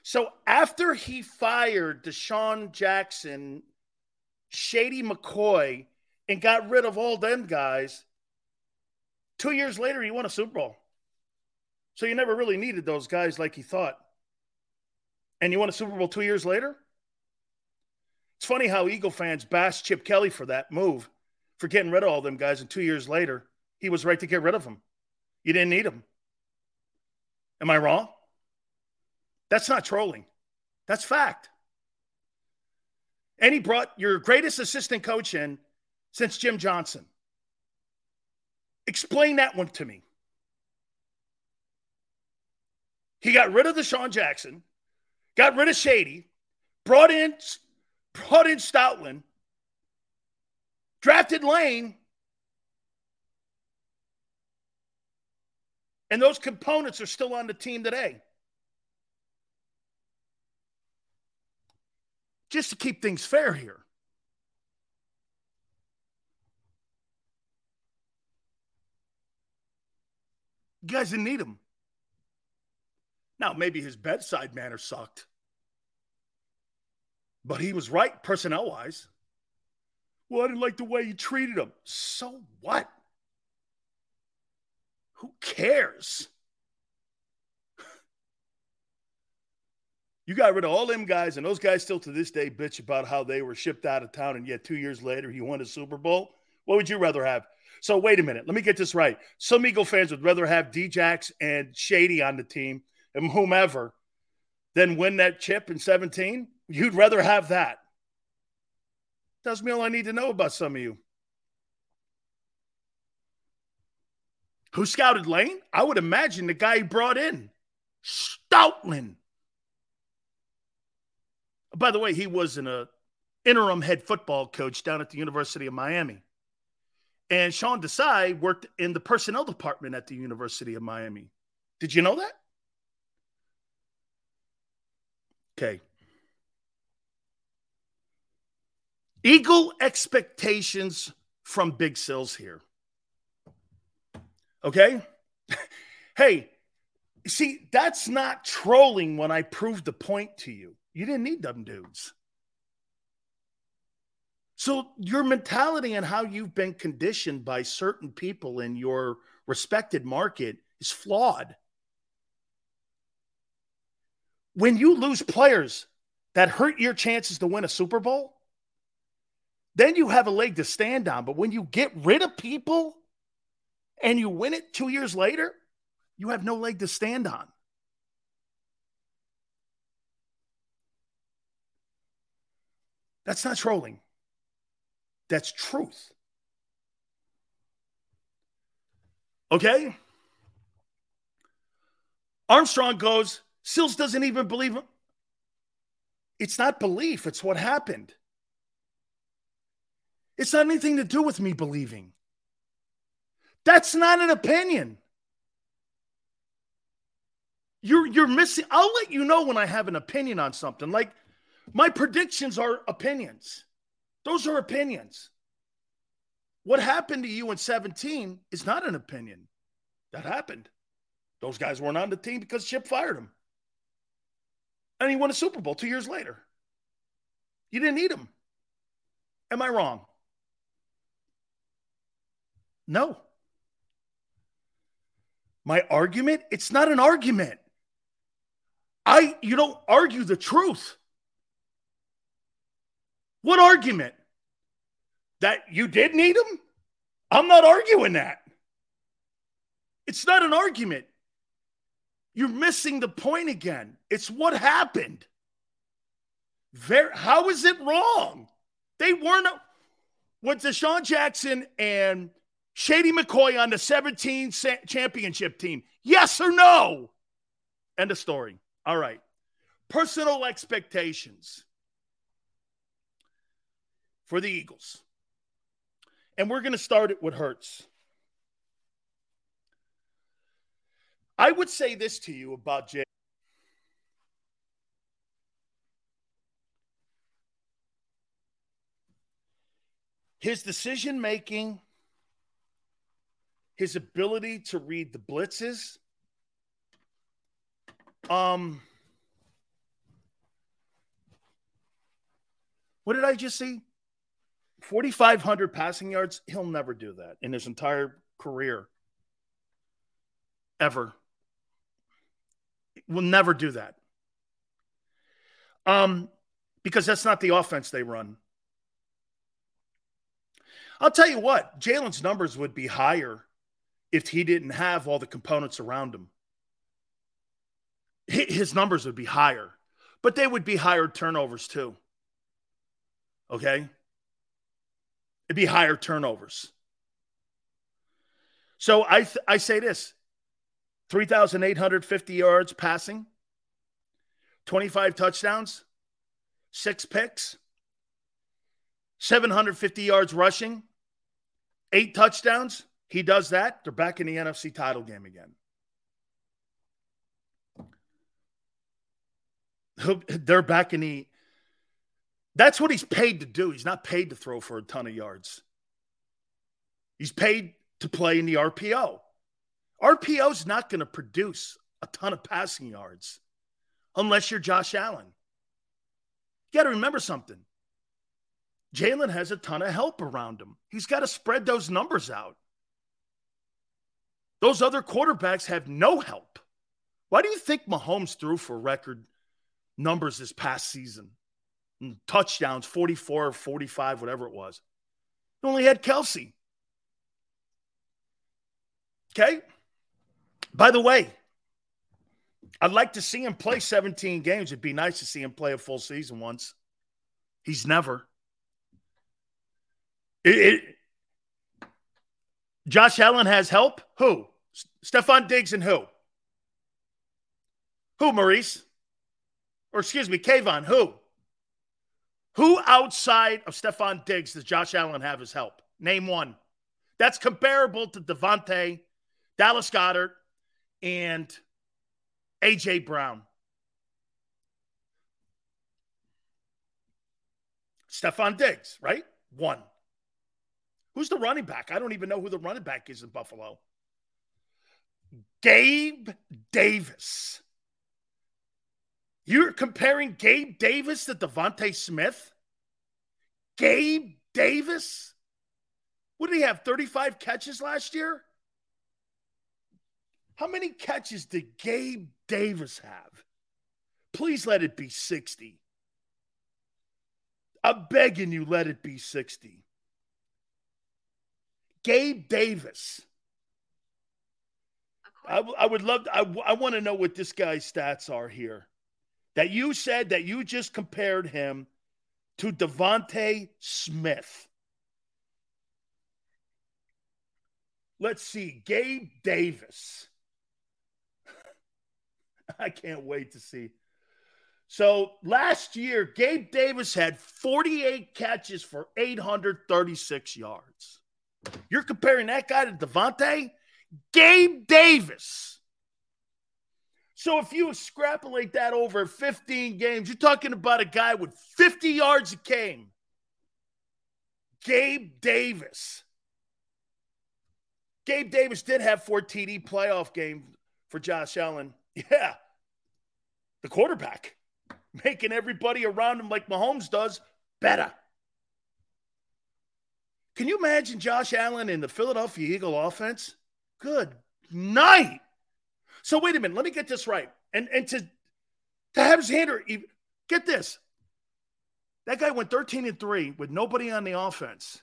[SPEAKER 1] so after he fired DeSean Jackson, Shady McCoy, and got rid of all them guys, two years later he won a Super Bowl. So you never really needed those guys like he thought. And you won a Super Bowl two years later? It's funny how Eagle fans bash Chip Kelly for that move, for getting rid of all them guys, and two years later, he was right to get rid of them. You didn't need them. Am I wrong? That's not trolling. That's fact. And he brought your greatest assistant coach in since Jim Johnson. Explain that one to me. He got rid of DeSean Jackson, got rid of Shady, brought in brought in Stoutland, drafted Lane, and those components are still on the team today. just to keep things fair here. You guys didn't need him. Now, maybe his bedside manner sucked, but he was right personnel wise. Well, I didn't like the way you treated him. So what? Who cares? You got rid of all them guys, and those guys still to this day bitch about how they were shipped out of town, and yet two years later he won a Super Bowl. What would you rather have? So wait a minute, let me get this right. Some Eagle fans would rather have Djax and Shady on the team and whomever than win that chip in 17. You'd rather have that. Tells me all I need to know about some of you. Who scouted Lane? I would imagine the guy he brought in, Stoutland. By the way, he was an uh, interim head football coach down at the University of Miami. And Sean Desai worked in the personnel department at the University of Miami. Did you know that? Okay. Eagle expectations from Big Sills here. Okay? [LAUGHS] hey, see, that's not trolling when I proved the point to you. You didn't need them dudes. So your mentality and how you've been conditioned by certain people in your respected market is flawed. When you lose players that hurt your chances to win a Super Bowl, then you have a leg to stand on. But when you get rid of people and you win it two years later, you have no leg to stand on. That's not trolling. That's truth. Okay? Armstrong goes, Sills doesn't even believe him. It's not belief, it's what happened. It's not anything to do with me believing. That's not an opinion. You're you're missing. I'll let you know when I have an opinion on something. Like my predictions are opinions. Those are opinions. What happened to you in 17 is not an opinion. That happened. Those guys weren't on the team because Chip fired them. And he won a Super Bowl two years later. You didn't need him. Am I wrong? No. My argument, it's not an argument. I you don't argue the truth. What argument? That you did need him? I'm not arguing that. It's not an argument. You're missing the point again. It's what happened. Very, how is it wrong? They weren't with DeSean Jackson and Shady McCoy on the 17 championship team. Yes or no? End of story. All right. Personal expectations for the Eagles. And we're going to start it with Hurts. I would say this to you about Jay. His decision making, his ability to read the blitzes, um, what did I just see? 4,500 passing yards. He'll never do that in his entire career. Ever. Will never do that. Um, because that's not the offense they run. I'll tell you what, Jalen's numbers would be higher if he didn't have all the components around him. His numbers would be higher, but they would be higher turnovers too. Okay? it'd be higher turnovers. So I th- I say this 3,850 yards passing, 25 touchdowns, six picks, 750 yards rushing, eight touchdowns. He does that. They're back in the NFC title game again. They're back in the that's what he's paid to do. He's not paid to throw for a ton of yards. He's paid to play in the RPO. RPO is not going to produce a ton of passing yards unless you're Josh Allen. You got to remember something. Jalen has a ton of help around him. He's got to spread those numbers out. Those other quarterbacks have no help. Why do you think Mahomes threw for record numbers this past season? Mm, touchdowns, 44 or 45, whatever it was. He only had Kelce. Okay. By the way, I'd like to see him play 17 games. It'd be nice to see him play a full season once. He's never. It, it, Josh Allen has help. Who? Stefon Diggs and who? Who, Maurice? Or excuse me, Kayvon, who? Who outside of Stefon Diggs does Josh Allen have his help? Name one. That's comparable to DeVonta, Dallas Goedert, and A.J. Brown. Stefon Diggs, right? One. Who's the running back? I don't even know who the running back is in Buffalo. Gabe Davis. You're comparing Gabe Davis to DeVonta Smith? Gabe Davis? What did he have? 35 catches last year? How many catches did Gabe Davis have? Please let it be 60. I'm begging you, let it be 60. Gabe Davis. I, I would love, to, I, I want to know what this guy's stats are here. That you said that you just compared him to DeVonta Smith. Let's see, Gabe Davis. [LAUGHS] I can't wait to see. So last year, Gabe Davis had 48 catches for 836 yards. You're comparing that guy to DeVonta? Gabe Davis. So if you extrapolate that over 15 games, you're talking about a guy with 50 yards a game. Gabe Davis. Gabe Davis did have four TD playoff game for Josh Allen. [LAUGHS] Yeah. The quarterback making everybody around him like Mahomes does better. Can you imagine Josh Allen in the Philadelphia Eagle offense? Good night. So wait a minute, let me get this right. And and to to have his hander, get this. That guy went 13 and 3 with nobody on the offense.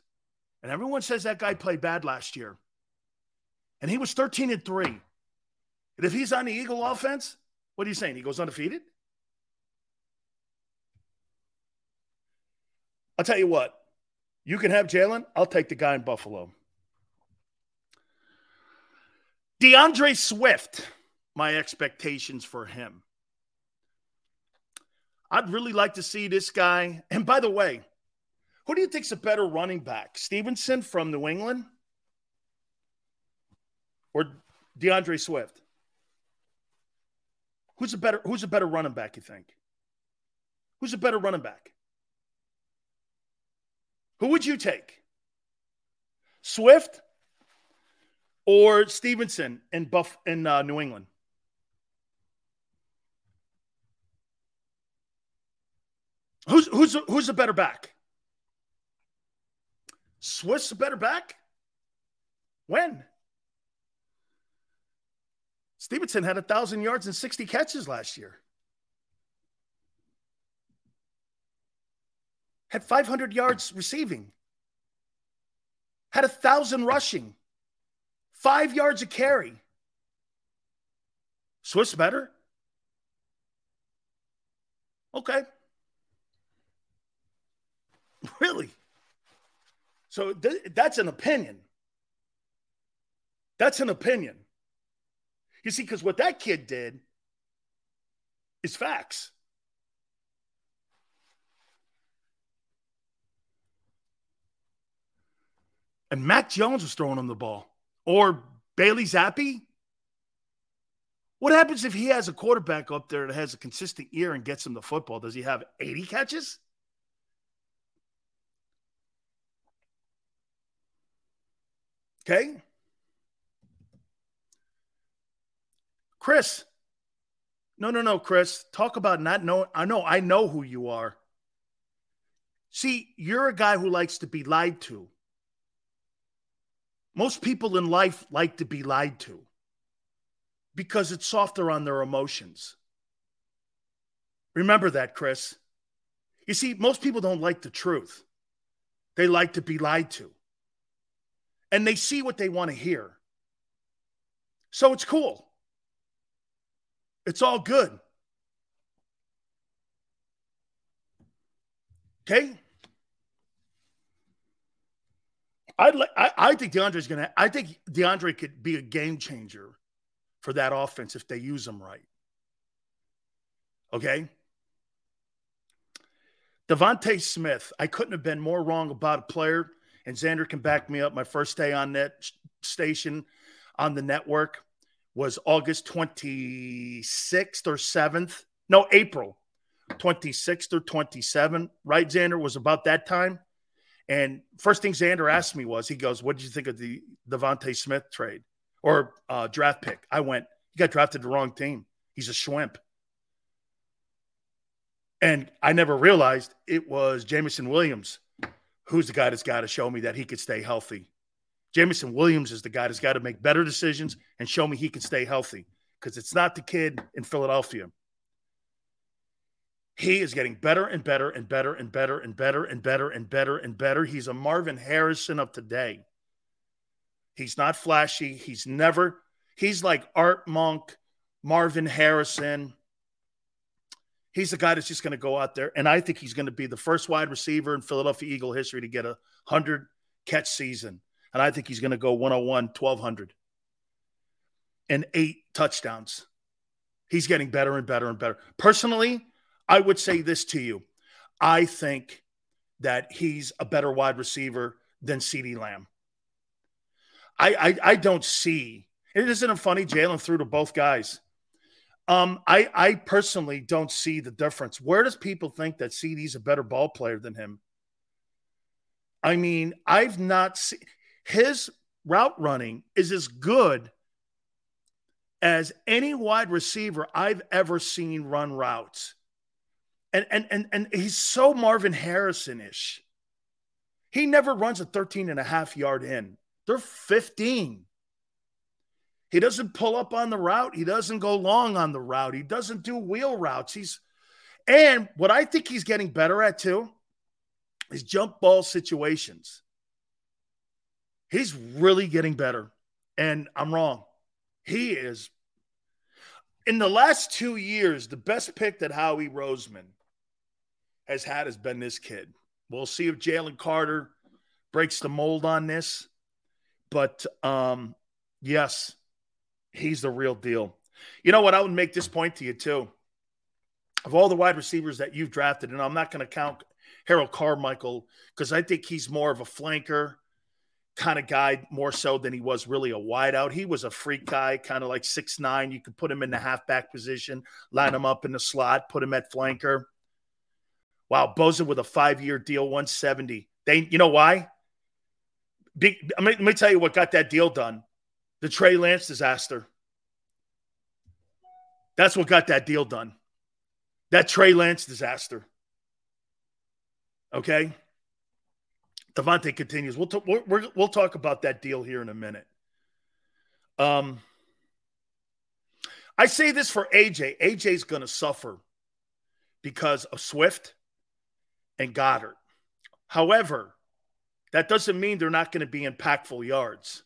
[SPEAKER 1] And everyone says that guy played bad last year. And he was 13 and 3. And if he's on the Eagle offense, what are you saying? He goes undefeated? I'll tell you what. You can have Jalen. I'll take the guy in Buffalo. DeAndre Swift, my expectations for him. I'd really like to see this guy. And by the way, who do you think's a better running back? Stevenson from New England or DeAndre Swift? Who's a better who's a better running back, you think? Who's a better running back? Who would you take? Swift or Stevenson in Buff in uh, New England? Who's who's who's a better back? Swift's a better back? When? Stevenson had a thousand yards and 60 catches last year. Had 500 yards receiving. Had a thousand rushing. Five yards a carry. Swiss better? Okay. [LAUGHS] Really? So th- that's an opinion. That's an opinion. You see, because what that kid did is facts. And Mac Jones was throwing him the ball. Or Bailey Zappe. What happens if he has a quarterback up there that has a consistent ear and gets him the football? Does he have 80 catches? Okay. Chris. No, no, no, Chris. Talk about not knowing. I know, I know who you are. See, you're a guy who likes to be lied to. Most people in life like to be lied to because it's softer on their emotions. Remember that, Chris. You see, most people don't like the truth, they like to be lied to. And they see what they want to hear. So it's cool. It's all good. Okay. I'd like, I, I think DeAndre's gonna I think DeAndre could be a game changer for that offense if they use him right. Okay. DeVonta Smith, I couldn't have been more wrong about a player, and Xander can back me up. My first day on that station on the network was August 26th or 7th. No, April 26th or 27th, right, Xander? Was about that time. And first thing Xander asked me was, he goes, What did you think of the DeVonta Smith trade or uh, draft pick? I went, He got drafted the wrong team. He's a schwimp. And I never realized it was Jameson Williams, who's the guy that's got to show me that he could stay healthy. Jameson Williams is the guy that's got to make better decisions and show me he can stay healthy because it's not the kid in Philadelphia. He is getting better and better and better and better and better and better and better and better. He's a Marvin Harrison of today. He's not flashy. He's never, he's like Art Monk, Marvin Harrison. He's the guy that's just going to go out there. And I think he's going to be the first wide receiver in Philadelphia Eagle history to get a 100 catch season. And I think he's going to go 101, 1200 and eight touchdowns. He's getting better and better and better. Personally, I would say this to you. I think that he's a better wide receiver than CeeDee Lamb. I, I, I don't see. It isn't it funny. Jalen threw to both guys. Um, I I personally don't see the difference. Where does people think that CeeDee's a better ball player than him? I mean, I've not seen his route running is as good as any wide receiver I've ever seen run routes and and and, and he's so Marvin Harrison-ish. He never runs a 13 and a half yard in. They're 15. He doesn't pull up on the route. He doesn't go long on the route. He doesn't do wheel routes. He's and what I think he's getting better at too is jump ball situations. He's really getting better. And I'm wrong. He is in the last two years, the best pick that Howie Roseman has had has been this kid. We'll see if Jalen Carter breaks the mold on this. But um, yes, he's the real deal. You know what? I would make this point to you too. Of all the wide receivers that you've drafted, and I'm not going to count Harold Carmichael because I think he's more of a flanker kind of guy more so than he was really a wideout. He was a freak guy, kind of like six nine. You could put him in the halfback position, line him up in the slot, put him at flanker. Wow, Bosa with a five year deal, 170. They, you know why? Big, let me tell you what got that deal done. The Trey Lance disaster. That's what got that deal done. That Trey Lance disaster. Okay. DeVonta continues. We'll, t- we will talk about that deal here in a minute. Um, I say this for AJ. AJ's going to suffer because of Swift and Goedert. However, that doesn't mean they're not going to be impactful yards.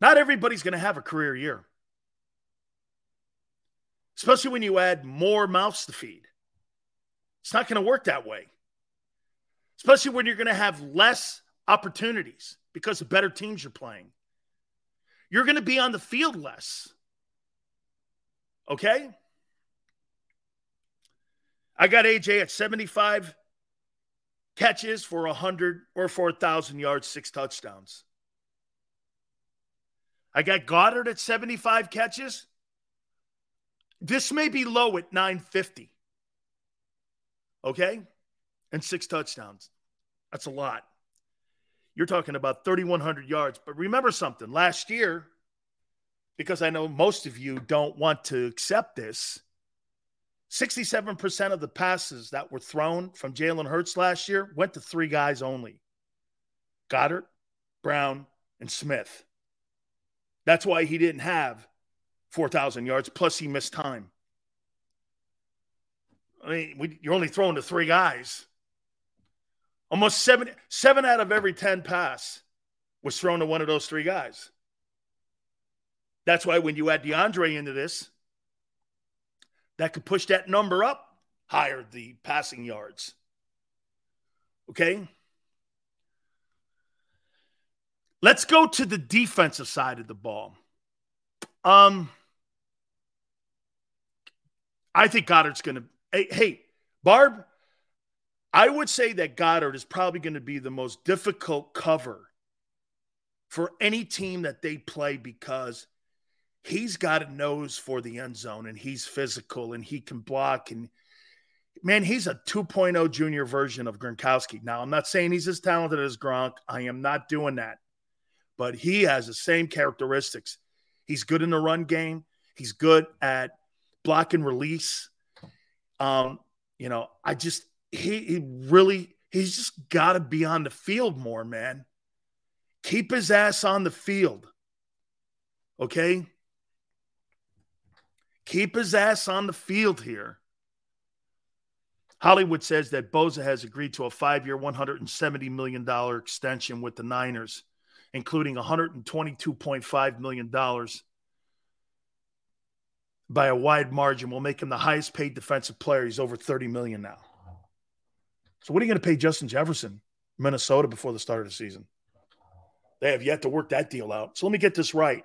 [SPEAKER 1] Not everybody's going to have a career year, especially when you add more mouths to feed. It's not going to work that way, especially when you're going to have less opportunities because of better teams you're playing. You're going to be on the field less. Okay? I got AJ at 75 catches for 100 or 4,000 yards, six touchdowns. I got Goedert at 75 catches. This may be low at 950. Okay? And six touchdowns. That's a lot. You're talking about 3,100 yards. But remember something last year, because I know most of you don't want to accept this, 67% of the passes that were thrown from Jalen Hurts last year went to three guys only Goedert, Brown, and Smith. That's why he didn't have 4,000 yards, plus he missed time. I mean, we, you're only throwing to three guys. Almost seven, seven out of every 10 pass was thrown to one of those three guys. That's why when you add DeAndre into this, that could push that number up higher, the passing yards. Okay? Let's go to the defensive side of the ball. Um, I think Goedert's going to. Hey, hey, Barb, I would say that Goedert is probably going to be the most difficult cover for any team that they play because he's got a nose for the end zone and he's physical and he can block and man, he's a 2.0 junior version of Gronkowski. Now, I'm not saying he's as talented as Gronk. I am not doing that. But he has the same characteristics. He's good in the run game. He's good at block and release. Um, you know, I just he, he really he's just got to be on the field more, man. Keep his ass on the field. Okay? Keep his ass on the field here. Hollywood says that Bosa has agreed to a five year, $170 million extension with the Niners, including $122.5 million by a wide margin, will make him the highest paid defensive player. He's over 30 million now. So what are you going to pay Justin Jefferson, Minnesota, before the start of the season? They have yet to work that deal out. So let me get this right.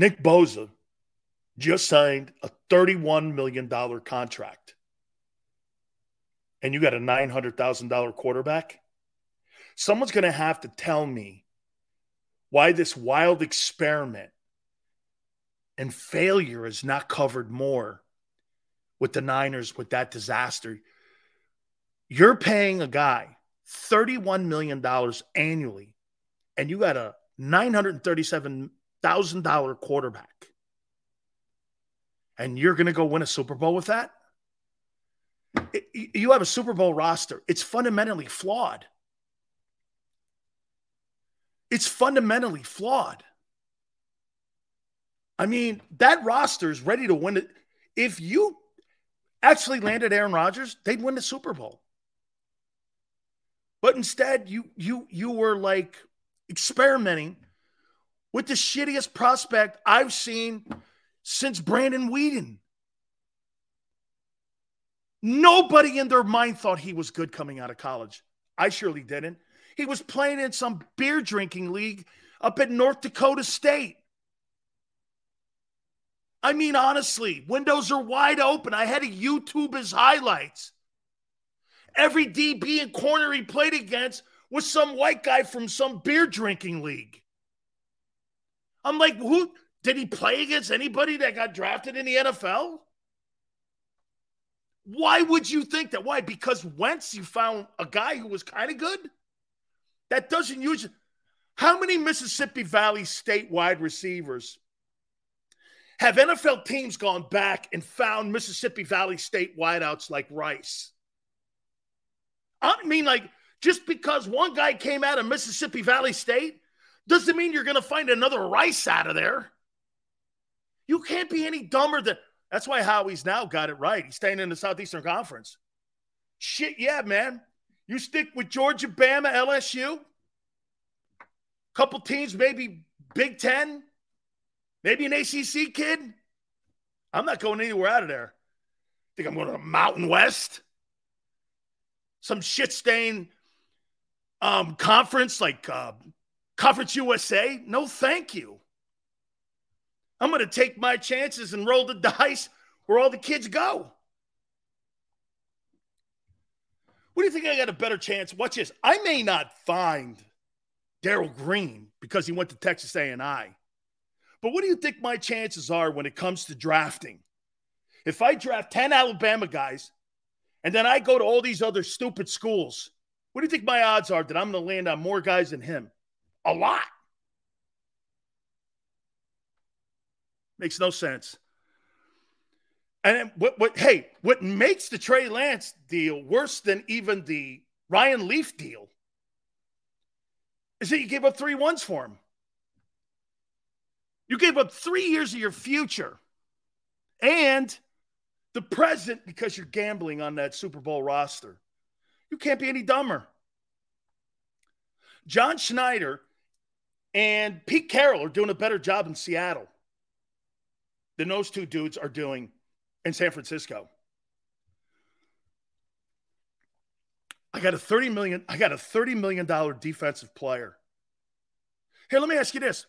[SPEAKER 1] Nick Bosa just signed a $31 million contract. And you got a $900,000 quarterback? Someone's going to have to tell me why this wild experiment and failure is not covered more with the Niners with that disaster. You're paying a guy $31 million annually, and you got a 937 thousand dollar quarterback, and you're going to go win a Super Bowl with that? It, you have a Super Bowl roster. It's fundamentally flawed. It's fundamentally flawed. I mean, that roster is ready to win it. If you actually landed Aaron Rodgers, they'd win the Super Bowl. But instead, you you you were like experimenting with the shittiest prospect I've seen since Brandon Weeden. Nobody in their mind thought he was good coming out of college. I surely didn't. He was playing in some beer drinking league up at North Dakota State. I mean, honestly, windows are wide open. I had to YouTube his highlights. Every DB and corner he played against was some white guy from some beer drinking league. I'm like, who did he play against anybody that got drafted in the NFL? Why would you think that? Why? Because Wentz, you found a guy who was kind of good? That doesn't use how many Mississippi Valley State wide receivers have NFL teams gone back and found Mississippi Valley State wideouts like Rice? I mean, like, just because one guy came out of Mississippi Valley State doesn't mean you're going to find another Rice out of there. You can't be any dumber than. That's why Howie's now got it right. He's staying in the Southeastern Conference. Shit, yeah, man. You stick with Georgia, Bama, LSU. Couple teams, maybe Big Ten, maybe an ACC kid. I'm not going anywhere out of there. Think I'm going to the Mountain West? Some shit stain um, conference like uh, Conference USA, no thank you. I'm going to take my chances and roll the [LAUGHS] dice where all the kids go. What do you think I got a better chance? Watch this. I may not find Darrell Green because he went to Texas A&I. But what do you think my chances are when it comes to drafting? If I draft 10 Alabama guys and then I go to all these other stupid schools, what do you think my odds are that I'm going to land on more guys than him? A lot. Makes no sense. And what, what, hey, what makes the Trey Lance deal worse than even the Ryan Leaf deal is that you gave up three ones for him. You gave up three years of your future and the present because you're gambling on that Super Bowl roster. You can't be any dumber. John Schneider and Pete Carroll are doing a better job in Seattle than those two dudes are doing in San Francisco. I got a 30 million I got a 30 million dollar defensive player. Here, let me ask you this.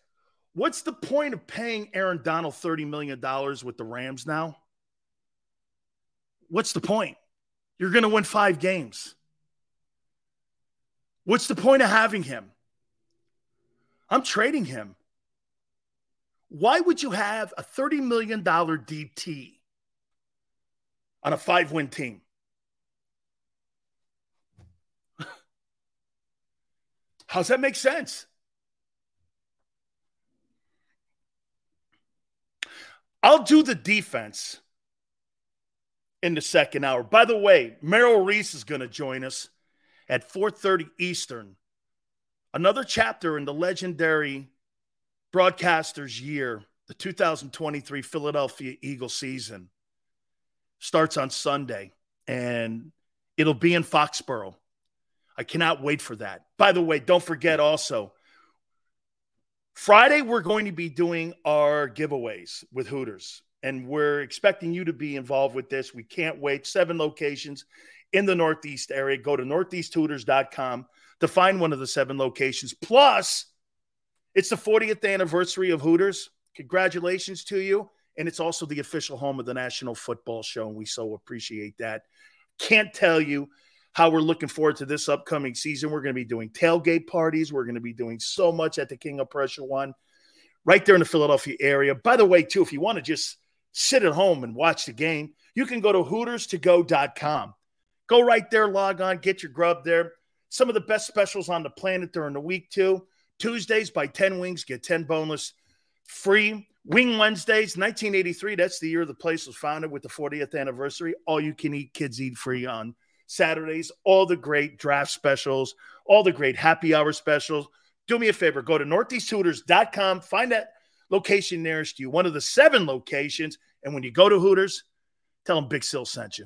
[SPEAKER 1] What's the point of paying Aaron Donald 30 million dollars with the Rams now? What's the point? You're going to win 5 games. What's the point of having him? I'm trading him. Why would you have a $30 million DT on a five win team? [LAUGHS] How's that make sense? I'll do the defense in the second hour. By the way, Merrill Reese is going to join us at 4:30 Eastern. Another chapter in the legendary broadcasters year, the 2023 Philadelphia Eagle season starts on Sunday and it'll be in Foxborough. I cannot wait for that. By the way, don't forget also Friday we're going to be doing our giveaways with Hooters and we're expecting you to be involved with this. We can't wait. Seven locations in the Northeast area. Go to northeasthooters.com to find one of the seven locations. Plus, it's the 40th anniversary of Hooters. Congratulations to you. And it's also the official home of the National Football Show. And we so appreciate that. Can't tell you how we're looking forward to this upcoming season. We're going to be doing tailgate parties. We're going to be doing so much at the King of Prussia one right there in the Philadelphia area. By the way, too, if you want to just sit at home and watch the game, you can go to hooterstogo.com. Go right there, log on, get your grub there. Some of the best specials on the planet during the week, too. Tuesdays, buy 10 wings, get 10 boneless free. Wing Wednesdays, 1983. That's the year the place was founded with the 40th anniversary. All you can eat, kids eat free on Saturdays. All the great draft specials, all the great happy hour specials. Do me a favor, go to northeasthooters.com, find that location nearest to you, one of the seven locations. And when you go to Hooters, tell them Big Sill sent you.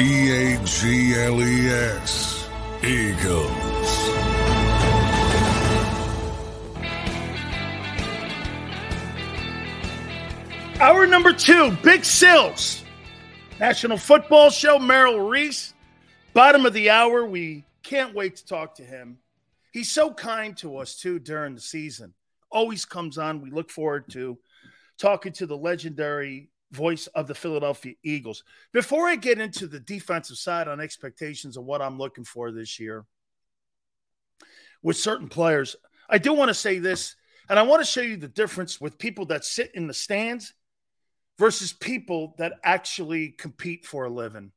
[SPEAKER 2] E A G L E S. Eagles.
[SPEAKER 1] Hour number two, Big Sills. National Football Show, Merrill Reese. Bottom of the hour, we can't wait to talk to him. He's so kind to us, too, during the season. Always comes on. We look forward to talking to the legendary voice of the Philadelphia Eagles. Before I get into the defensive side on expectations of what I'm looking for this year with certain players, I do want to say this, and I want to show you the difference with people that sit in the stands versus people that actually compete for a living.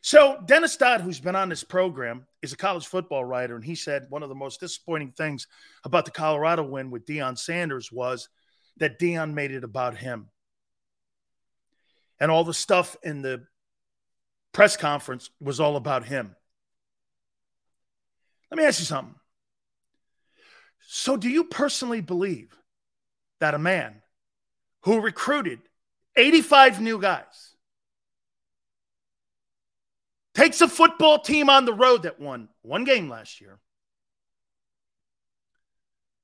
[SPEAKER 1] So, Dennis Dodd, who's been on this program, is a college football writer, and he said one of the most disappointing things about the Colorado win with Deion Sanders was that Deion made it about him. And all the stuff in the press conference was all about him. Let me ask you something. So, do you personally believe that a man who recruited 85 new guys takes a football team on the road that won one game last year,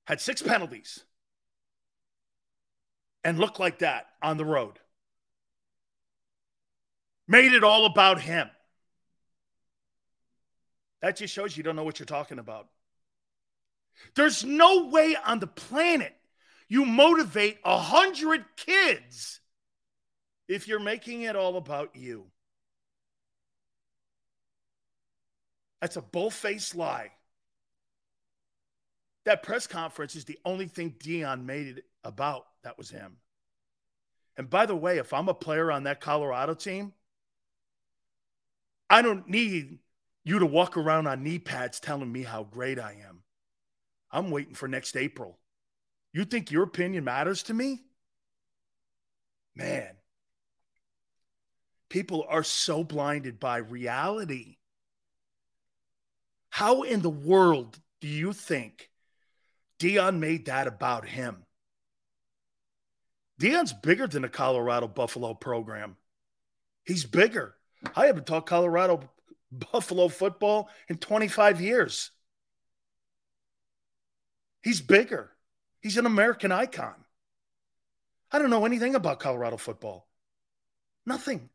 [SPEAKER 1] had six penalties, and looked like that on the road. Made it all about him. That just shows you don't know what you're talking about. There's no way on the planet you motivate a hundred kids if you're making it all about you. That's a bull-faced lie. That press conference is the only thing Deion made it about. That was him. And by the way, if I'm a player on that Colorado team, I don't need you to walk around on knee pads telling me how great I am. I'm waiting for next April. You think your opinion matters to me? Man, people are so blinded by reality. How in the world do you think Deion made that about him? Deion's bigger than the Colorado Buffalo program. He's bigger. I haven't taught Colorado Buffalo football in 25 years. He's bigger. He's an American icon. I don't know anything about Colorado football. Nothing.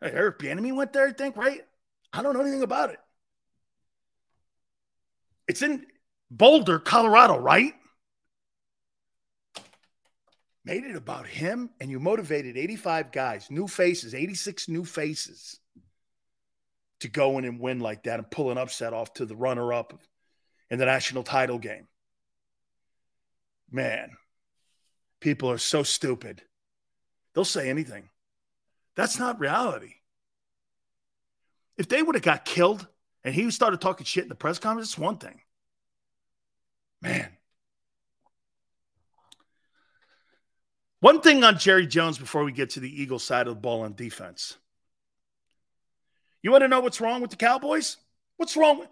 [SPEAKER 1] Hey, Eric Bieniemy went there, I think, right? I don't know anything about it. It's in Boulder, Colorado, right? Made it about him, and you motivated 85 guys, new faces, 86 new faces to go in and win like that and pull an upset off to the runner up in the national title game. Man, people are so stupid. They'll say anything. That's not reality. If they would have got killed and he started talking shit in the press conference, it's one thing. Man. One thing on Jerry Jones before we get to the Eagle side of the ball on defense. You want to know what's wrong with the Cowboys? What's wrong with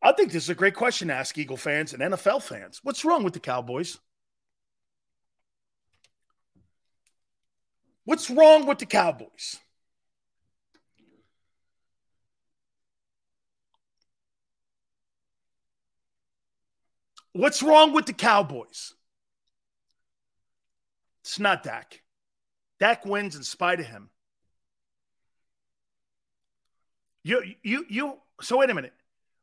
[SPEAKER 1] I think this is a great question to ask Eagle fans and NFL fans. What's wrong with the Cowboys? What's wrong with the Cowboys? What's wrong with the Cowboys? It's not Dak. Dak wins in spite of him. You, you, you. So wait a minute.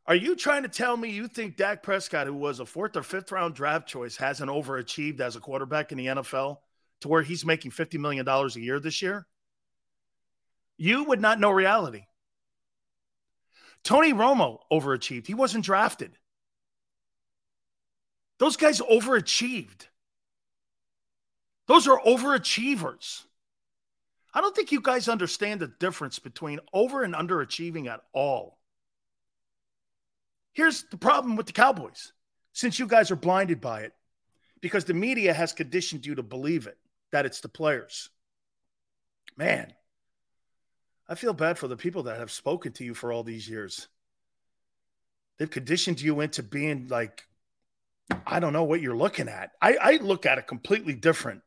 [SPEAKER 1] Are you trying to tell me you think Dak Prescott, who was a fourth or fifth round draft choice, hasn't overachieved as a quarterback in the NFL to where he's making $50 million a year this year? You would not know reality. Tony Romo overachieved. He wasn't drafted. Those guys overachieved. Those are overachievers. I don't think you guys understand the difference between over and underachieving at all. Here's the problem with the Cowboys since you guys are blinded by it, because the media has conditioned you to believe it, that it's the players. Man, I feel bad for the people that have spoken to you for all these years. They've conditioned you into being like, I don't know what you're looking at. I, I look at it completely different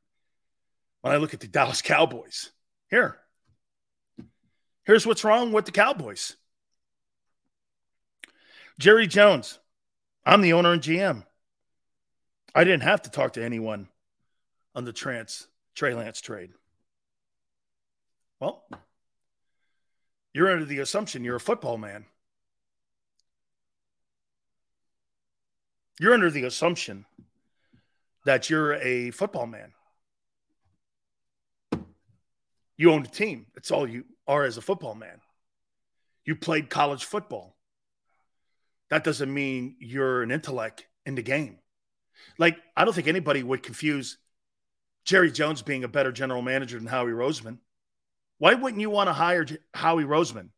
[SPEAKER 1] when I look at the Dallas Cowboys. Here, here's what's wrong with the Cowboys. Jerry Jones, I'm the owner and GM. I didn't have to talk to anyone on the trans Trey Lance trade. Well, you're under the assumption you're a football man. You're under the assumption that you're a football man. You own a team. That's all you are as a football man. You played college football. That doesn't mean you're an intellect in the game. Like, I don't think anybody would confuse Jerry Jones being a better general manager than Howie Roseman. Why wouldn't you want to hire Howie Roseman?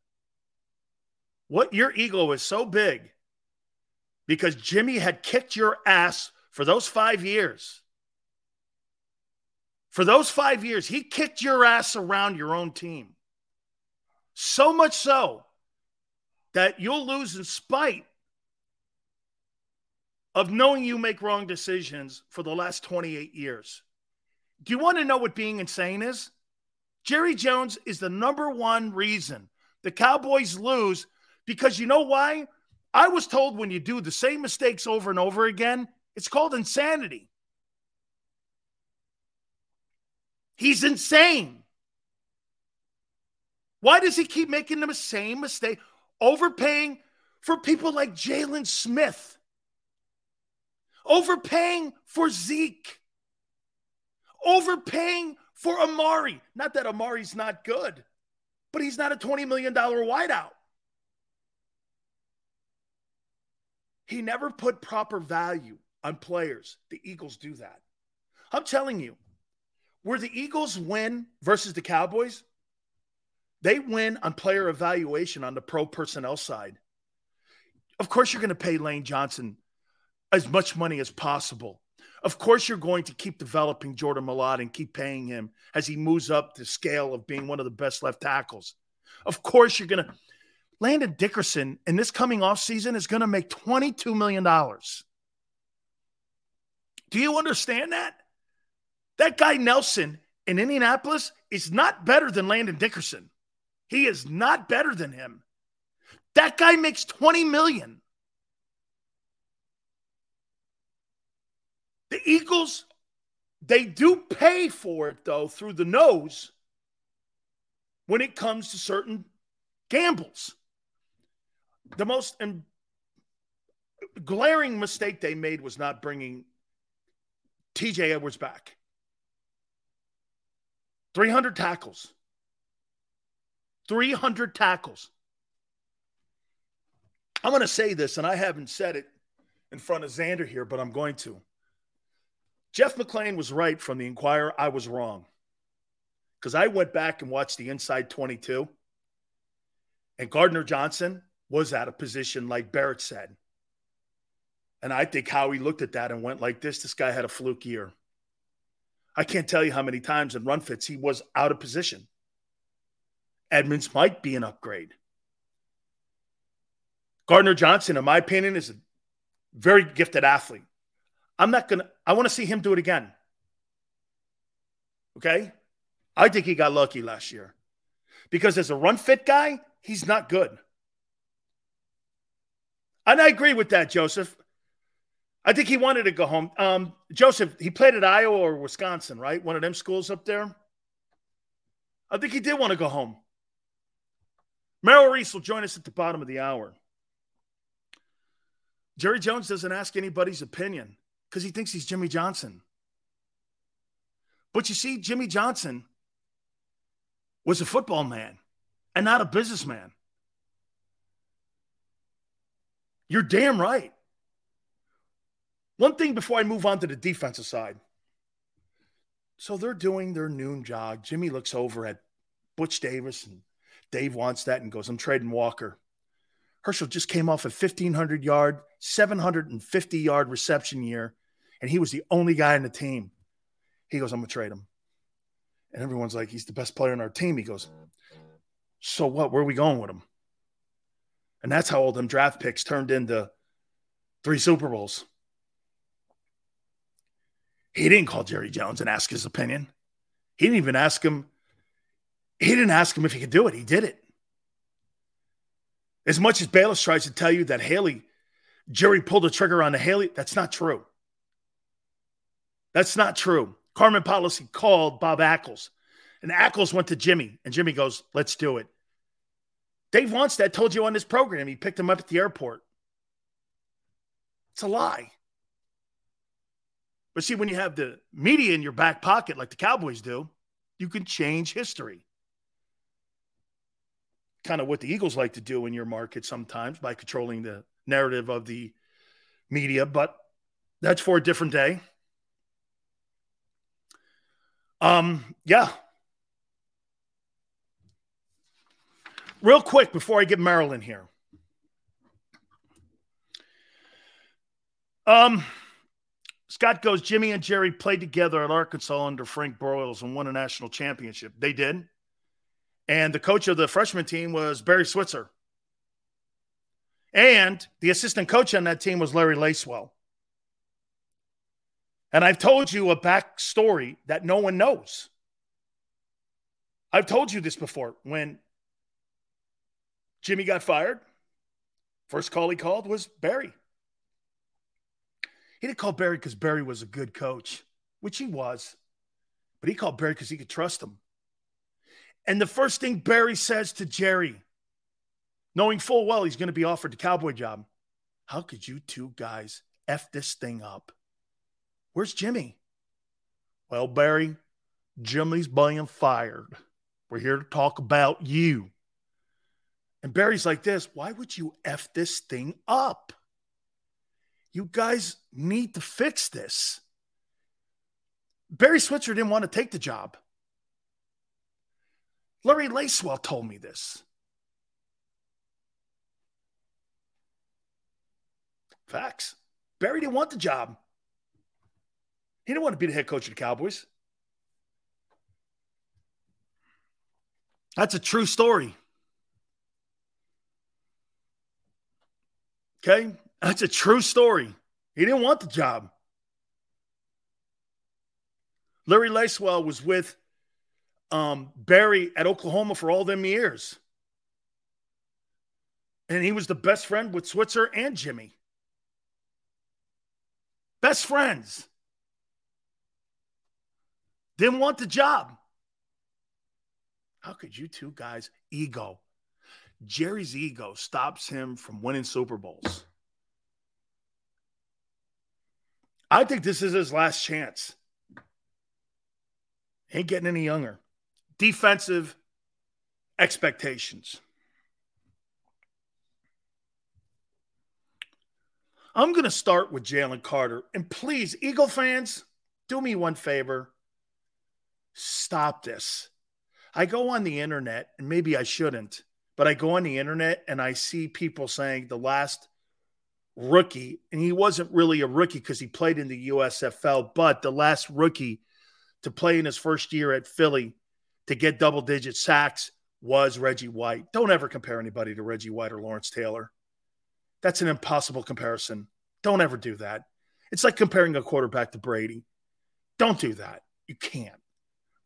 [SPEAKER 1] What your ego is so big because Jimmy had kicked your ass for those five years. For those five years, he kicked your ass around your own team. So much so that you'll lose in spite of knowing you make wrong decisions for the last 28 years. Do you want to know what being insane is? Jerry Jones is the number one reason the Cowboys lose because you know why? I was told when you do the same mistakes over and over again, it's called insanity. He's insane. Why does he keep making the same mistake? Overpaying for people like Jaylon Smith, overpaying for Zeke, overpaying for Amari. Not that Amari's not good, but he's not a $20 million wideout. He never put proper value on players. The Eagles do that. I'm telling you, where the Eagles win versus the Cowboys, they win on player evaluation on the pro personnel side. Of course, you're going to pay Lane Johnson as much money as possible. Of course, you're going to keep developing Jordan Mailata and keep paying him as he moves up the scale of being one of the best left tackles. Of course, you're going to. Landon Dickerson in this coming off season is going to make $22 million. Do you understand that? That guy Nelson in Indianapolis is not better than Landon Dickerson. He is not better than him. That guy makes 20 million. The Eagles, they do pay for it though through the nose when it comes to certain gambles. The most glaring mistake they made was not bringing TJ Edwards back. 300 tackles. 300 tackles. I'm going to say this, and I haven't said it in front of Xander here, but I'm going to. Jeff McLane was right from the Inquirer. I was wrong. Because I went back and watched the Inside 22, and Gardner Johnson was at a position like Barrett said. And I think how he looked at that and went like this this guy had a fluke year. I can't tell you how many times in run fits he was out of position. Edmunds might be an upgrade. Gardner Johnson, in my opinion, is a very gifted athlete. I'm not going to, I want to see him do it again. Okay? I think he got lucky last year because as a run fit guy, he's not good. And I agree with that, Joseph. I think he wanted to go home. Um, Joseph, he played at Iowa or Wisconsin, right? One of them schools up there. I think he did want to go home. Merrill Reese will join us at the bottom of the hour. Jerry Jones doesn't ask anybody's opinion because he thinks he's Jimmy Johnson. But you see, Jimmy Johnson was a football man and not a businessman. You're damn right. One thing before I move on to the defensive side. So they're doing their noon jog. Jimmy looks over at Butch Davis and Dave Wannstedt and goes, I'm trading Walker. Herschel just came off a 1,500 yard, 750 yard reception year, and he was the only guy in the team. He goes, I'm going to trade him. And everyone's like, he's the best player on our team. He goes, So what? Where are we going with him? And that's how all them draft picks turned into three Super Bowls. He didn't call Jerry Jones and ask his opinion. He didn't even ask him. He didn't ask him if he could do it. He did it. As much as Bayless tries to tell you that Haley, Jerry pulled the trigger on the Haley, that's not true. That's not true. Carmen Policy called Bob Ackles, and Ackles went to Jimmy, and Jimmy goes, Let's do it. Dave Wannstedt told you on this program he picked him up at the airport. It's a lie. But see, when you have the media in your back pocket like the Cowboys do, you can change history. Kind of what the Eagles like to do in your market sometimes by controlling the narrative of the media, but that's for a different day. Um, yeah. Real quick before I get Maryland here. Um, Scott goes, Jimmy and Jerry played together at Arkansas under Frank Broyles and won a national championship. They did. And the coach of the freshman team was Barry Switzer. And the assistant coach on that team was Larry Lacewell. And I've told you a backstory that no one knows. I've told you this before. When Jimmy got fired, first call he called was Barry. He didn't call Barry because Barry was a good coach, which he was, but he called Barry because he could trust him. And the first thing Barry says to Jerry, knowing full well he's going to be offered the cowboy job, how could you two guys F this thing up? Where's Jimmy? Well, Barry, Jimmy's being fired. We're here to talk about you. And Barry's like this Why would you F this thing up? You guys need to fix this. Barry Switzer didn't want to take the job. Larry Lacewell told me this. Facts. Barry didn't want the job. He didn't want to be the head coach of the Cowboys. That's a true story. Okay? That's a true story. He didn't want the job. Larry Lacewell was with um, Barry at Oklahoma for all them years. And he was the best friend with Switzer and Jimmy. Best friends. Didn't want the job. How could you two guys ego? Jerry's ego stops him from winning Super Bowls. I think this is his last chance. Ain't getting any younger. Defensive expectations. I'm going to start with Jalen Carter. And please, Eagle fans, do me one favor stop this. I go on the internet, and maybe I shouldn't, but I go on the internet and I see people saying the last rookie, and he wasn't really a rookie because he played in the USFL, but the last rookie to play in his first year at Philly to get double digit sacks was Reggie White. Don't ever compare anybody to Reggie White or Lawrence Taylor. That's an impossible comparison. Don't ever do that. It's like comparing a quarterback to Brady. Don't do that. You can't.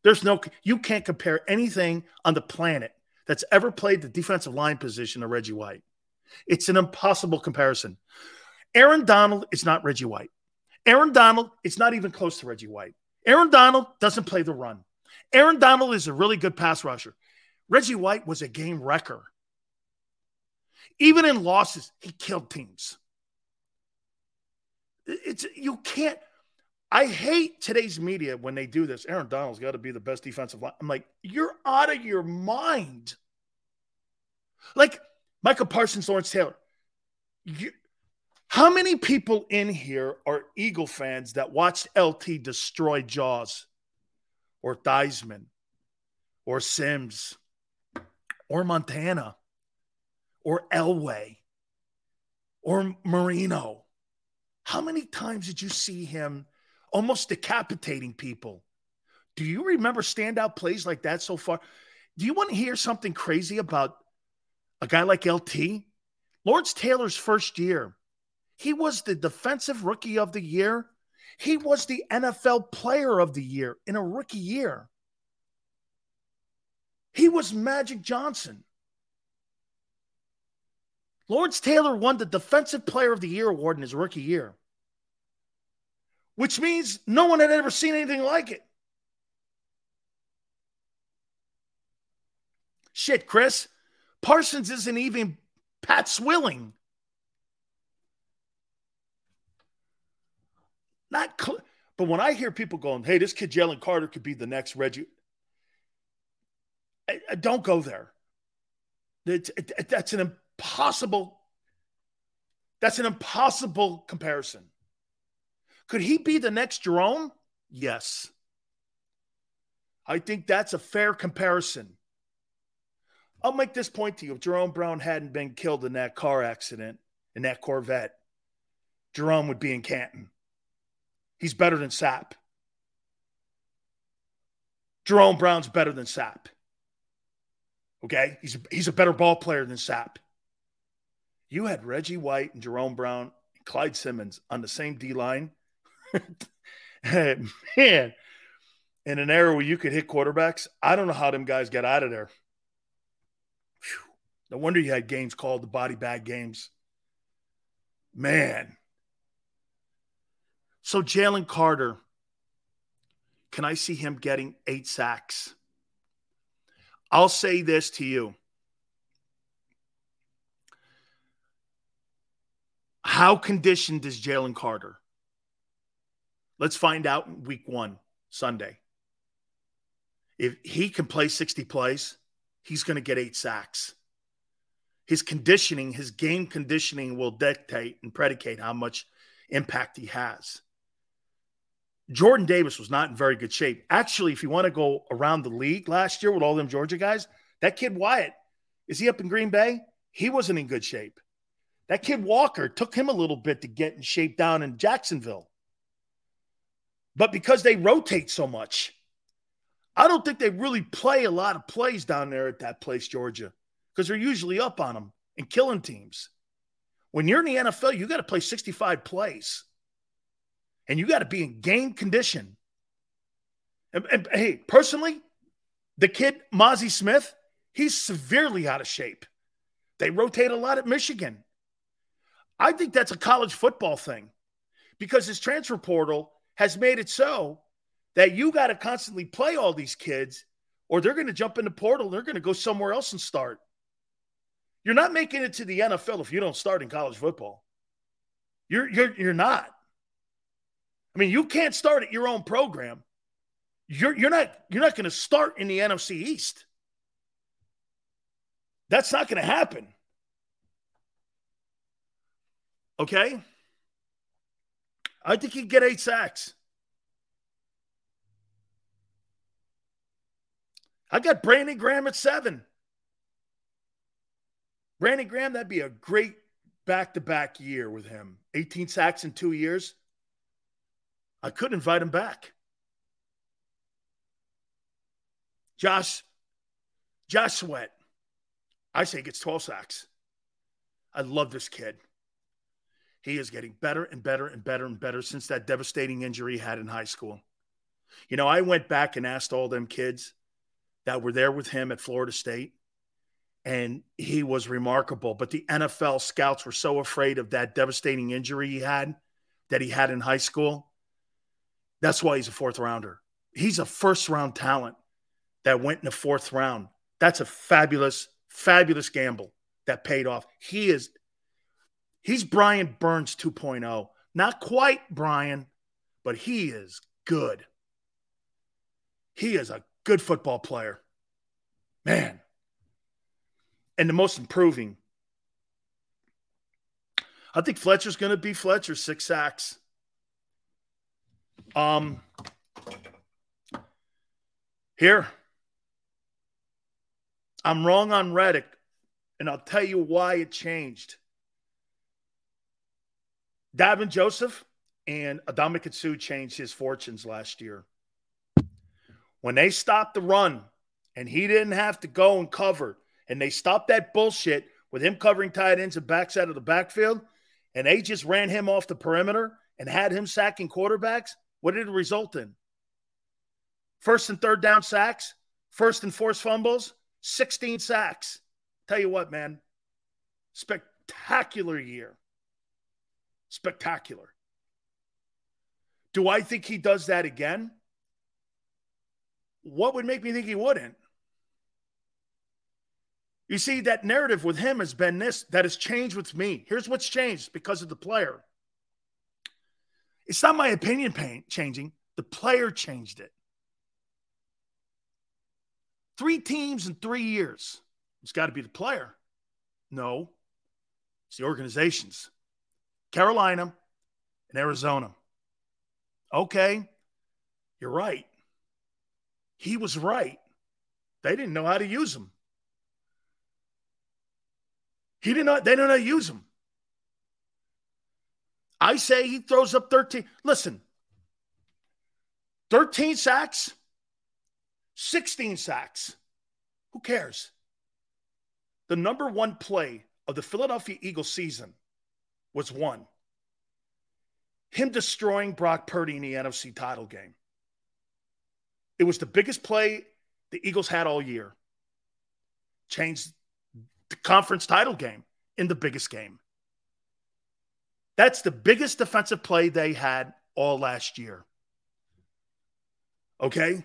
[SPEAKER 1] There's no, you can't compare anything on the planet that's ever played the defensive line position of Reggie White. It's an impossible comparison. Aaron Donald is not Reggie White. Aaron Donald, is not even close to Reggie White. Aaron Donald doesn't play the run. Aaron Donald is a really good pass rusher. Reggie White was a game wrecker. Even in losses, he killed teams. It's you can't I hate today's media when they do this. Aaron Donald's got to be the best defensive line. I'm like, you're out of your mind. Like Michael Parsons, Lawrence Taylor. You, How many people in here are Eagle fans that watched LT destroy Jaws or Theismann or Sims or Montana or Elway or Marino? How many times did you see him almost decapitating people? Do you remember standout plays like that so far? Do you want to hear something crazy about a guy like LT? Lawrence Taylor's first year, he was the defensive rookie of the year. He was the NFL player of the year in a rookie year. He was Magic Johnson. Lawrence Taylor won the Defensive Player of the Year award in his rookie year, which means no one had ever seen anything like it. Shit, Chris. Parsons isn't even Pat Swilling. Not, cl- but when I hear people going, "Hey, this kid Jalen Carter could be the next Reggie," I, I don't go there. It, it, that's an impossible. That's an impossible comparison. Could he be the next Jerome? Yes. I think that's a fair comparison. I'll make this point to you. If Jerome Brown hadn't been killed in that car accident, in that Corvette, Jerome would be in Canton. He's better than Sapp. Jerome Brown's better than Sapp. Okay? He's a, he's a better ball player than Sapp. You had Reggie White and Jerome Brown and Clyde Simmons on the same D line. [LAUGHS] Man, in an era where you could hit quarterbacks, I don't know how them guys got out of there. No wonder you had games called the body bag games. Man. So Jalen Carter, can I see him getting eight sacks? I'll say this to you. How conditioned is Jalen Carter? Let's find out in week one, Sunday. If he can play 60 plays, he's going to get eight sacks. His conditioning, his game conditioning will dictate and predicate how much impact he has. Jordan Davis was not in very good shape. Actually, if you want to go around the league last year with all them Georgia guys, that kid Wyatt, is he up in Green Bay? He wasn't in good shape. That kid Walker took him a little bit to get in shape down in Jacksonville. But because they rotate so much, I don't think they really play a lot of plays down there at that place, Georgia, because they're usually up on them and killing teams. When you're in the NFL, you got to play 65 plays and you got to be in game condition. And, and, hey, personally, the kid, Mazi Smith, he's severely out of shape. They rotate a lot at Michigan. I think that's a college football thing because his transfer portal has made it so that you got to constantly play all these kids or they're going to jump in the portal. They're going to go somewhere else and start. You're not making it to the NFL if you don't start in college football. You're, you're, you're not. I mean, you can't start at your own program. You're, you're not, you're not going to start in the NFC East. That's not going to happen. Okay? I think he'd get eight sacks. I got Brandon Graham at seven. Brandon Graham, that'd be a great back to back year with him. 18 sacks in two years. I could invite him back. Josh, Josh Sweat. I say gets 12 sacks. I love this kid. He is getting better and better and better and better since that devastating injury he had in high school. You know, I went back and asked all them kids that were there with him at Florida State, and he was remarkable. But the NFL scouts were so afraid of that devastating injury he had that he had in high school. That's why he's a fourth rounder. He's a first round talent that went in the fourth round. That's a fabulous, fabulous gamble that paid off. He is He's Brian Burns 2.0. Not quite Brian, but he is good. He is a good football player. Man. And the most improving. I think Fletcher's going to be Fletcher, six sacks. Um, here, I'm wrong on Reddick, and I'll tell you why it changed. Davin Joseph and Adama Sue changed his fortunes last year. When they stopped the run and he didn't have to go and cover, and they stopped that bullshit with him covering tight ends and backs out of the backfield, and they just ran him off the perimeter and had him sacking quarterbacks, what did it result in? First and third down sacks, first and fourth fumbles, 16 sacks. Tell you what, man, spectacular year. Spectacular. Do I think he does that again? What would make me think he wouldn't? You see, that narrative with him has been this that has changed with me. Here's what's changed because of the player. It's not my opinion changing, the player changed it. Three teams in three years. It's got to be the player. No, it's the organizations Carolina and Arizona. Okay, you're right. He was right. They didn't know how to use him. He did not, they how to use him. I say he throws up 13. Listen, 13 sacks, 16 sacks. Who cares? The number one play of the Philadelphia Eagles season was one him destroying Brock Purdy in the NFC title game. It was the biggest play the Eagles had all year. Changed the conference title game in the biggest game. That's the biggest defensive play they had all last year. Okay?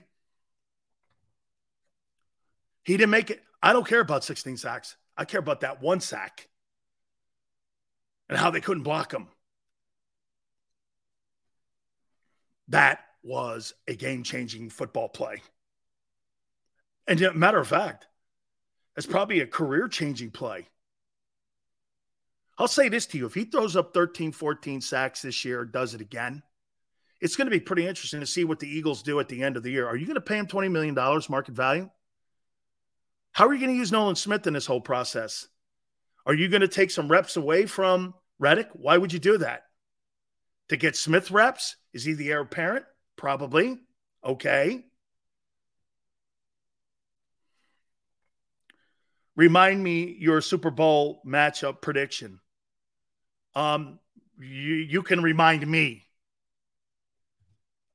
[SPEAKER 1] He didn't make it. I don't care about 16 sacks. I care about that one sack and how they couldn't block him. That was a game changing football play. And matter of fact, it's probably a career changing play. I'll say this to you if he throws up 13, 14 sacks this year, does it again, it's going to be pretty interesting to see what the Eagles do at the end of the year. Are you going to pay him $20 million market value? How are you going to use Nolan Smith in this whole process? Are you going to take some reps away from Reddick? Why would you do that? To get Smith reps? Is he the heir apparent? Probably. Okay. Remind me your Super Bowl matchup prediction. Um, you, you can remind me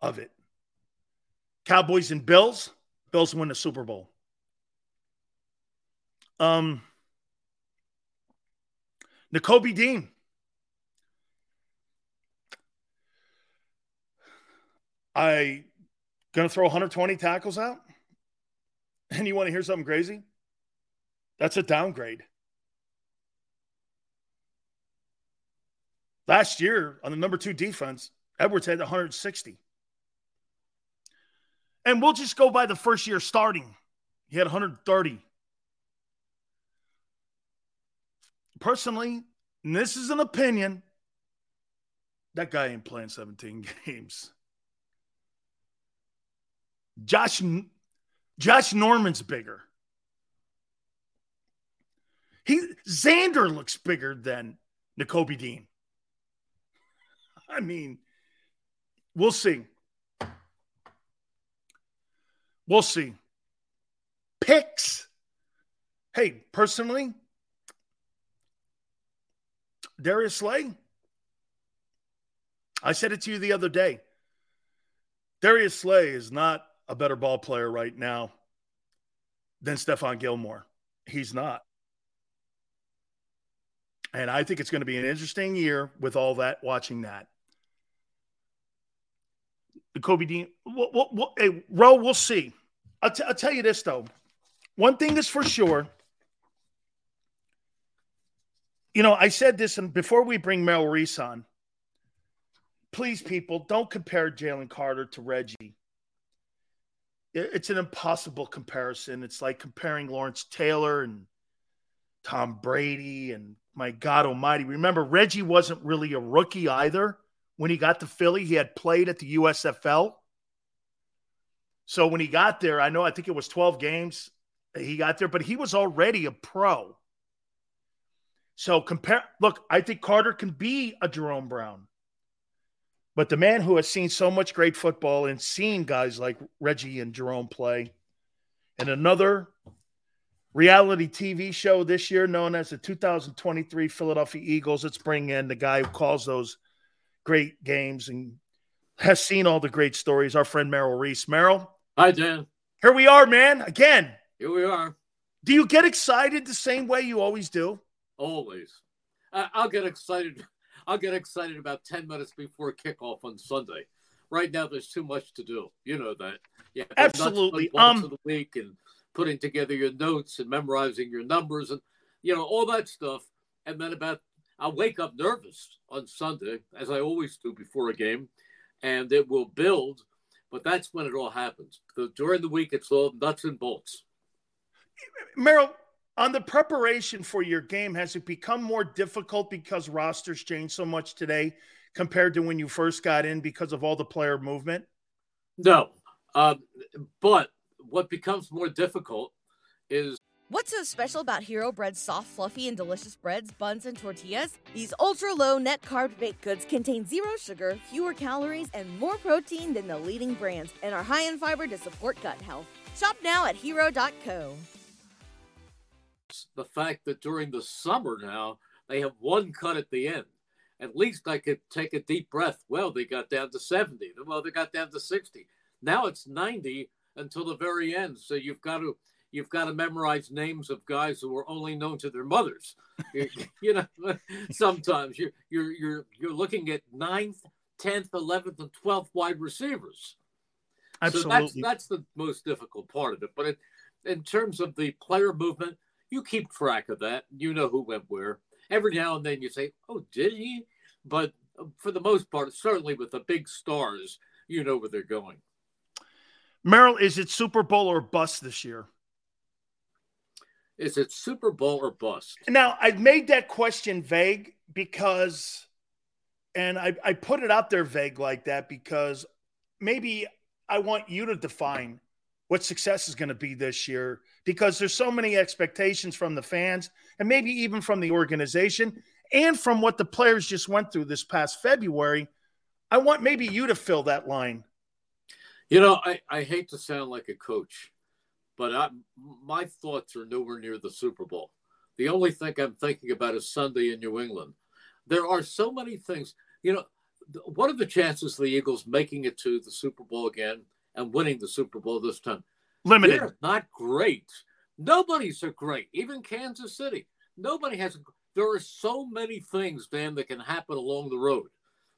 [SPEAKER 1] of it. Cowboys and Bills. Bills win the Super Bowl. Um, Nakobe Dean. I gonna throw 120 tackles out. [LAUGHS] And you want to hear something crazy? That's a downgrade. Last year on the number two defense, Edwards had 160. And we'll just go by the first year starting. He had 130. Personally, and this is an opinion, that guy ain't playing 17 [LAUGHS] games. Josh Josh Norman's bigger. He Xander looks bigger than Nakobe Dean. I mean, we'll see. We'll see. Picks. Hey, personally, Darius Slay. I said it to you the other day. Darius Slay is not a better ball player right now than Stephon Gilmore. He's not. And I think it's going to be an interesting year with all that, watching that. Nakobe Dean, we'll, we'll, hey, Ro, we'll see. I'll, t- I'll tell you this, though. One thing is for sure. You know, I said this, and before we bring Mel Reese on, please, people, don't compare Jalen Carter to Reggie it's an impossible comparison. It's like comparing Lawrence Taylor and Tom Brady and my God Almighty! Remember, Reggie wasn't really a rookie either when he got to Philly. He had played at the USFL. So when he got there, I know I think it was 12 games he got there, but he was already a pro. So compare look, I think Carter can be a Jerome Brown. But the man who has seen so much great football and seen guys like Reggie and Jerome play, and another reality TV show this year known as the 2023 Philadelphia Eagles. Let's bring in the guy who calls those great games and has seen all the great stories, our friend Merrill Reese. Merrill.
[SPEAKER 3] Hi, Dan.
[SPEAKER 1] Here we are, man. Again.
[SPEAKER 3] Here we are.
[SPEAKER 1] Do you get excited the same way you always do?
[SPEAKER 3] Always. I'll get excited. I'll get excited about 10 minutes before kickoff on Sunday. Right now, there's too much to do. You know that. Yeah,
[SPEAKER 1] absolutely.
[SPEAKER 3] Um, of the week and putting together your notes and memorizing your numbers and you know all that stuff. And then about I'll wake up nervous on Sunday, as I always do before a game, and it will build. But that's when it all happens. The, during the week, it's all nuts and bolts.
[SPEAKER 1] Merrill, on the preparation for your game, has it become more difficult because rosters change so much today compared to when you first got in because of all the player movement?
[SPEAKER 3] No, uh, but what becomes more difficult is
[SPEAKER 4] What's so special about Hero Bread's soft, fluffy, and delicious breads, buns, and tortillas? These ultra low net carb baked goods contain zero sugar, fewer calories, and more protein than the leading brands, and are high in fiber to support gut health. Shop now at hero.co.
[SPEAKER 3] The fact that during the summer now, they have one cut at the end. At least I could take a deep breath. Well, they got down to 70. Well, they got down to 60. Now it's 90 until the very end. So you've got to you've got to memorize names of guys who are only known to their mothers. [LAUGHS] you, you know, [LAUGHS] sometimes you're you're you're you're looking at ninth, tenth, eleventh, and twelfth wide receivers.
[SPEAKER 1] Absolutely,
[SPEAKER 3] so that's that's the most difficult part of it. But it, in terms of the player movement, you keep track of that. You know who went where. Every now and then you say, "Oh, did he?" But for the most part, certainly with the big stars, you know where they're going.
[SPEAKER 1] Merrill, is it Super Bowl or bust this year?
[SPEAKER 3] Is it Super Bowl or bust?
[SPEAKER 1] Now, I made that question vague because, and I, I put it out there vague like that because maybe I want you to define what success is going to be this year because there's so many expectations from the fans and maybe even from the organization and from what the players just went through this past February. I want maybe you to fill that line.
[SPEAKER 3] You know, I, I hate to sound like a coach, but I, my thoughts are nowhere near the Super Bowl. The only thing I'm thinking about is Sunday in New England. There are so many things. You know, what are the chances of the Eagles making it to the Super Bowl again and winning the Super Bowl this time?
[SPEAKER 1] Limited.
[SPEAKER 3] They're not great. Nobody's so great. Even Kansas City. Nobody has. A, there are so many things, Dan, that can happen along the road.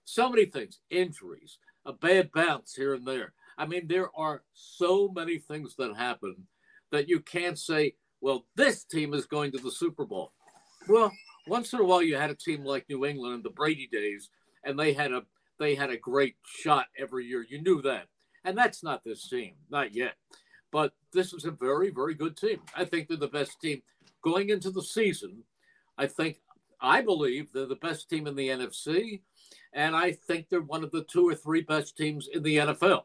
[SPEAKER 3] So many things. Injuries, a bad bounce here and there. I mean, there are so many things that happen that you can't say, well, this team is going to the Super Bowl. Well, once in a while you had a team like New England in the Brady days, and they had a they had a great shot every year. You knew that. And that's not this team, not yet. But this is a very, very good team. I think they're the best team going into the season. I think I believe they're the best team in the NFC, and I think they're one of the two or three best teams in the NFL.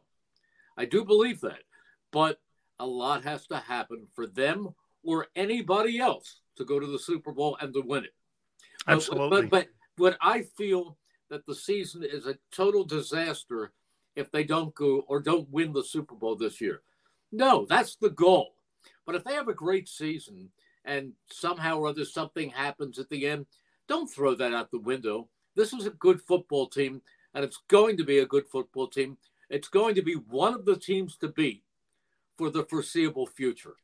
[SPEAKER 3] I do believe that. But a lot has to happen for them or anybody else to go to the Super Bowl and to win it.
[SPEAKER 1] Absolutely.
[SPEAKER 3] But, but, but what I feel that the season is a total disaster if they don't go or don't win the Super Bowl this year. No, that's the goal. But if they have a great season and somehow or other something happens at the end, don't throw that out the window. This is a good football team, and it's going to be a good football team. It's going to be one of the teams to beat for the foreseeable future.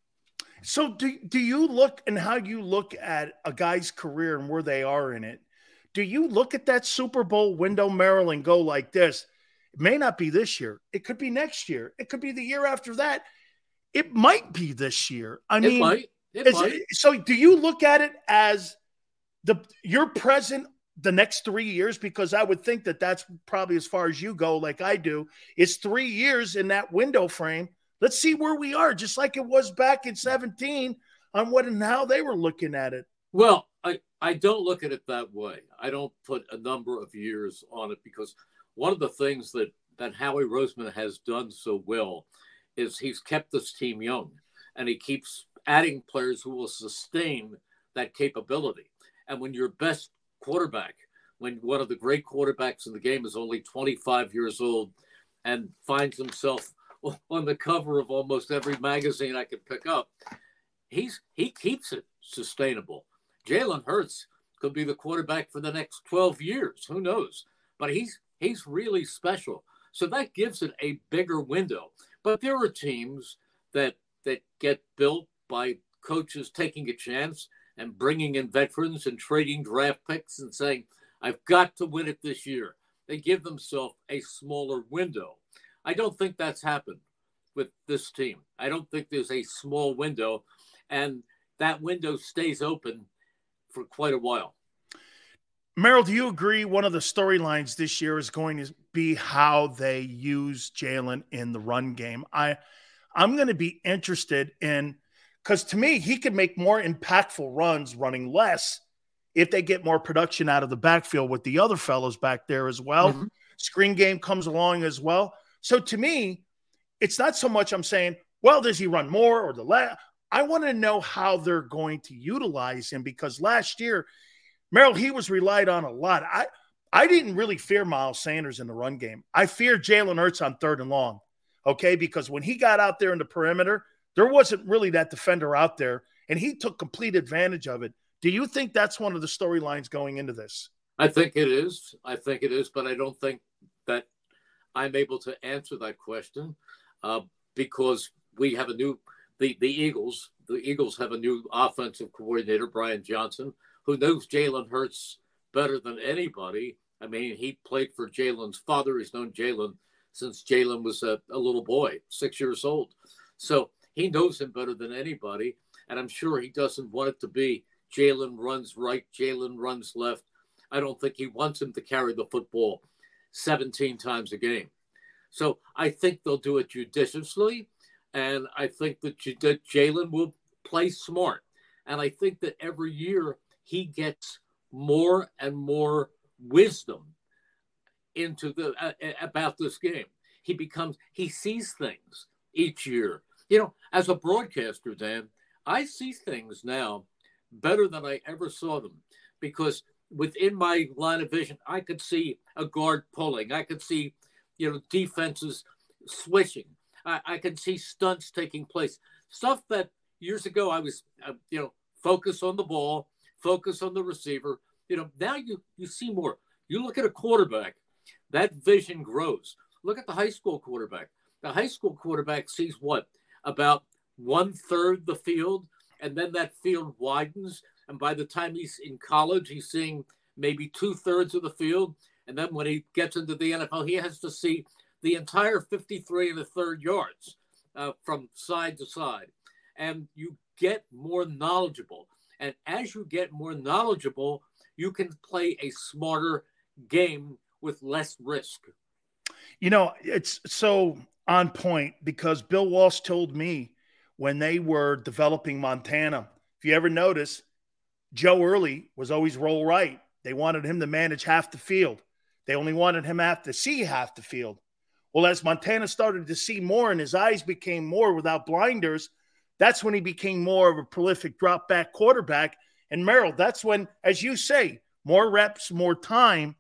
[SPEAKER 1] So, do, do you look and how you look at a guy's career and where they are in it? Do you look at that Super Bowl window, Maryland, go like this? It may not be this year. It could be next year. It could be the year after that. It might be this year. I mean,
[SPEAKER 3] might. It might.
[SPEAKER 1] so do you look at it as the your present the next three years because I would think that that's probably as far as you go, like I do. It's three years in that window frame. Let's see where we are, just like it was back in 17 on what and how they were looking at it.
[SPEAKER 3] Well, I, I don't look at it that way. I don't put a number of years on it because one of the things that that Howie Roseman has done so well is he's kept this team young and he keeps adding players who will sustain that capability. And when your best quarterback, when one of the great quarterbacks in the game is only 25 years old and finds himself [LAUGHS] on the cover of almost every magazine I can pick up, he's he keeps it sustainable. Jalen Hurts could be the quarterback for the next 12 years. Who knows? But he's he's really special. So that gives it a bigger window. But there are teams that that get built by coaches taking a chance and bringing in veterans and trading draft picks and saying, I've got to win it this year. They give themselves a smaller window. I don't think that's happened with this team. I don't think there's a small window, and that window stays open for quite a while.
[SPEAKER 1] Merrill, do you agree one of the storylines this year is going to be how they use Jalen in the run game? I I'm going to be interested in because to me, he could make more impactful runs running less if they get more production out of the backfield with the other fellows back there as well. Mm-hmm. Screen game comes along as well. So to me, it's not so much I'm saying, well, does he run more or the less? I want to know how they're going to utilize him because last year, Merrill, he was relied on a lot. I I didn't really fear Miles Sanders in the run game. I feared Jalen Hurts on third and long. Okay, because when he got out there in the perimeter, there wasn't really that defender out there, and he took complete advantage of it. Do you think that's one of the storylines going into this?
[SPEAKER 3] I think it is. I think it is, but I don't think that I'm able to answer that question uh, because we have a new the the Eagles. The Eagles have a new offensive coordinator, Brian Johnson, who knows Jalen Hurts better than anybody. I mean, he played for Jalen's father. He's known Jalen since Jalen was a, a little boy, six years old. So he knows him better than anybody. And I'm sure he doesn't want it to be Jalen runs right, Jalen runs left. I don't think he wants him to carry the football 17 times a game. So I think they'll do it judiciously. And I think that, Jalen will play smart. And I think that every year he gets more and more wisdom into the uh, about this game. He becomes he sees things each year. You know, as a broadcaster, Dan, I see things now better than I ever saw them because within my line of vision, I could see a guard pulling. I could see, you know, defenses switching. I, I could see stunts taking place. Stuff that years ago I was, uh, you know, focus on the ball, focus on the receiver. You know, now you you see more. You look at a quarterback, that vision grows. Look at the high school quarterback. The high school quarterback sees what about one third the field, and then that field widens. And by the time he's in college, he's seeing maybe two thirds of the field. And then when he gets into the NFL, he has to see the entire 53 and a third yards uh, from side to side. And you get more knowledgeable. And as you get more knowledgeable, you can play a smarter game with less risk.
[SPEAKER 1] You know, it's so on point because Bill Walsh told me when they were developing Montana, if you ever notice, Joe Early was always roll right. They wanted him to manage half the field. They only wanted him have to see half the field. Well, as Montana started to see more and his eyes became more without blinders, that's when he became more of a prolific drop back quarterback. And Merrill, that's when, as you say, more reps, more time.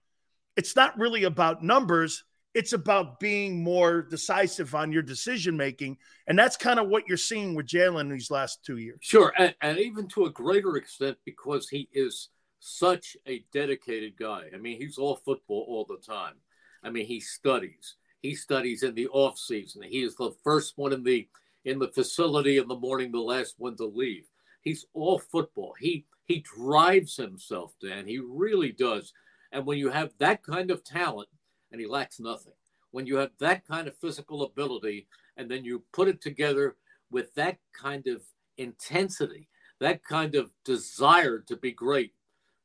[SPEAKER 1] It's not really about numbers. It's about being more decisive on your decision making. And that's kind of what you're seeing with Jalen these last two years.
[SPEAKER 3] Sure. And, and even to a greater extent, because he is such a dedicated guy. I mean, he's all football all the time. I mean, he studies. He studies in the off season. He is the first one in the in the facility in the morning, the last one to leave. He's all football. He he drives himself, Dan. He really does. And when you have that kind of talent, and he lacks nothing, when you have that kind of physical ability, and then you put it together with that kind of intensity, that kind of desire to be great,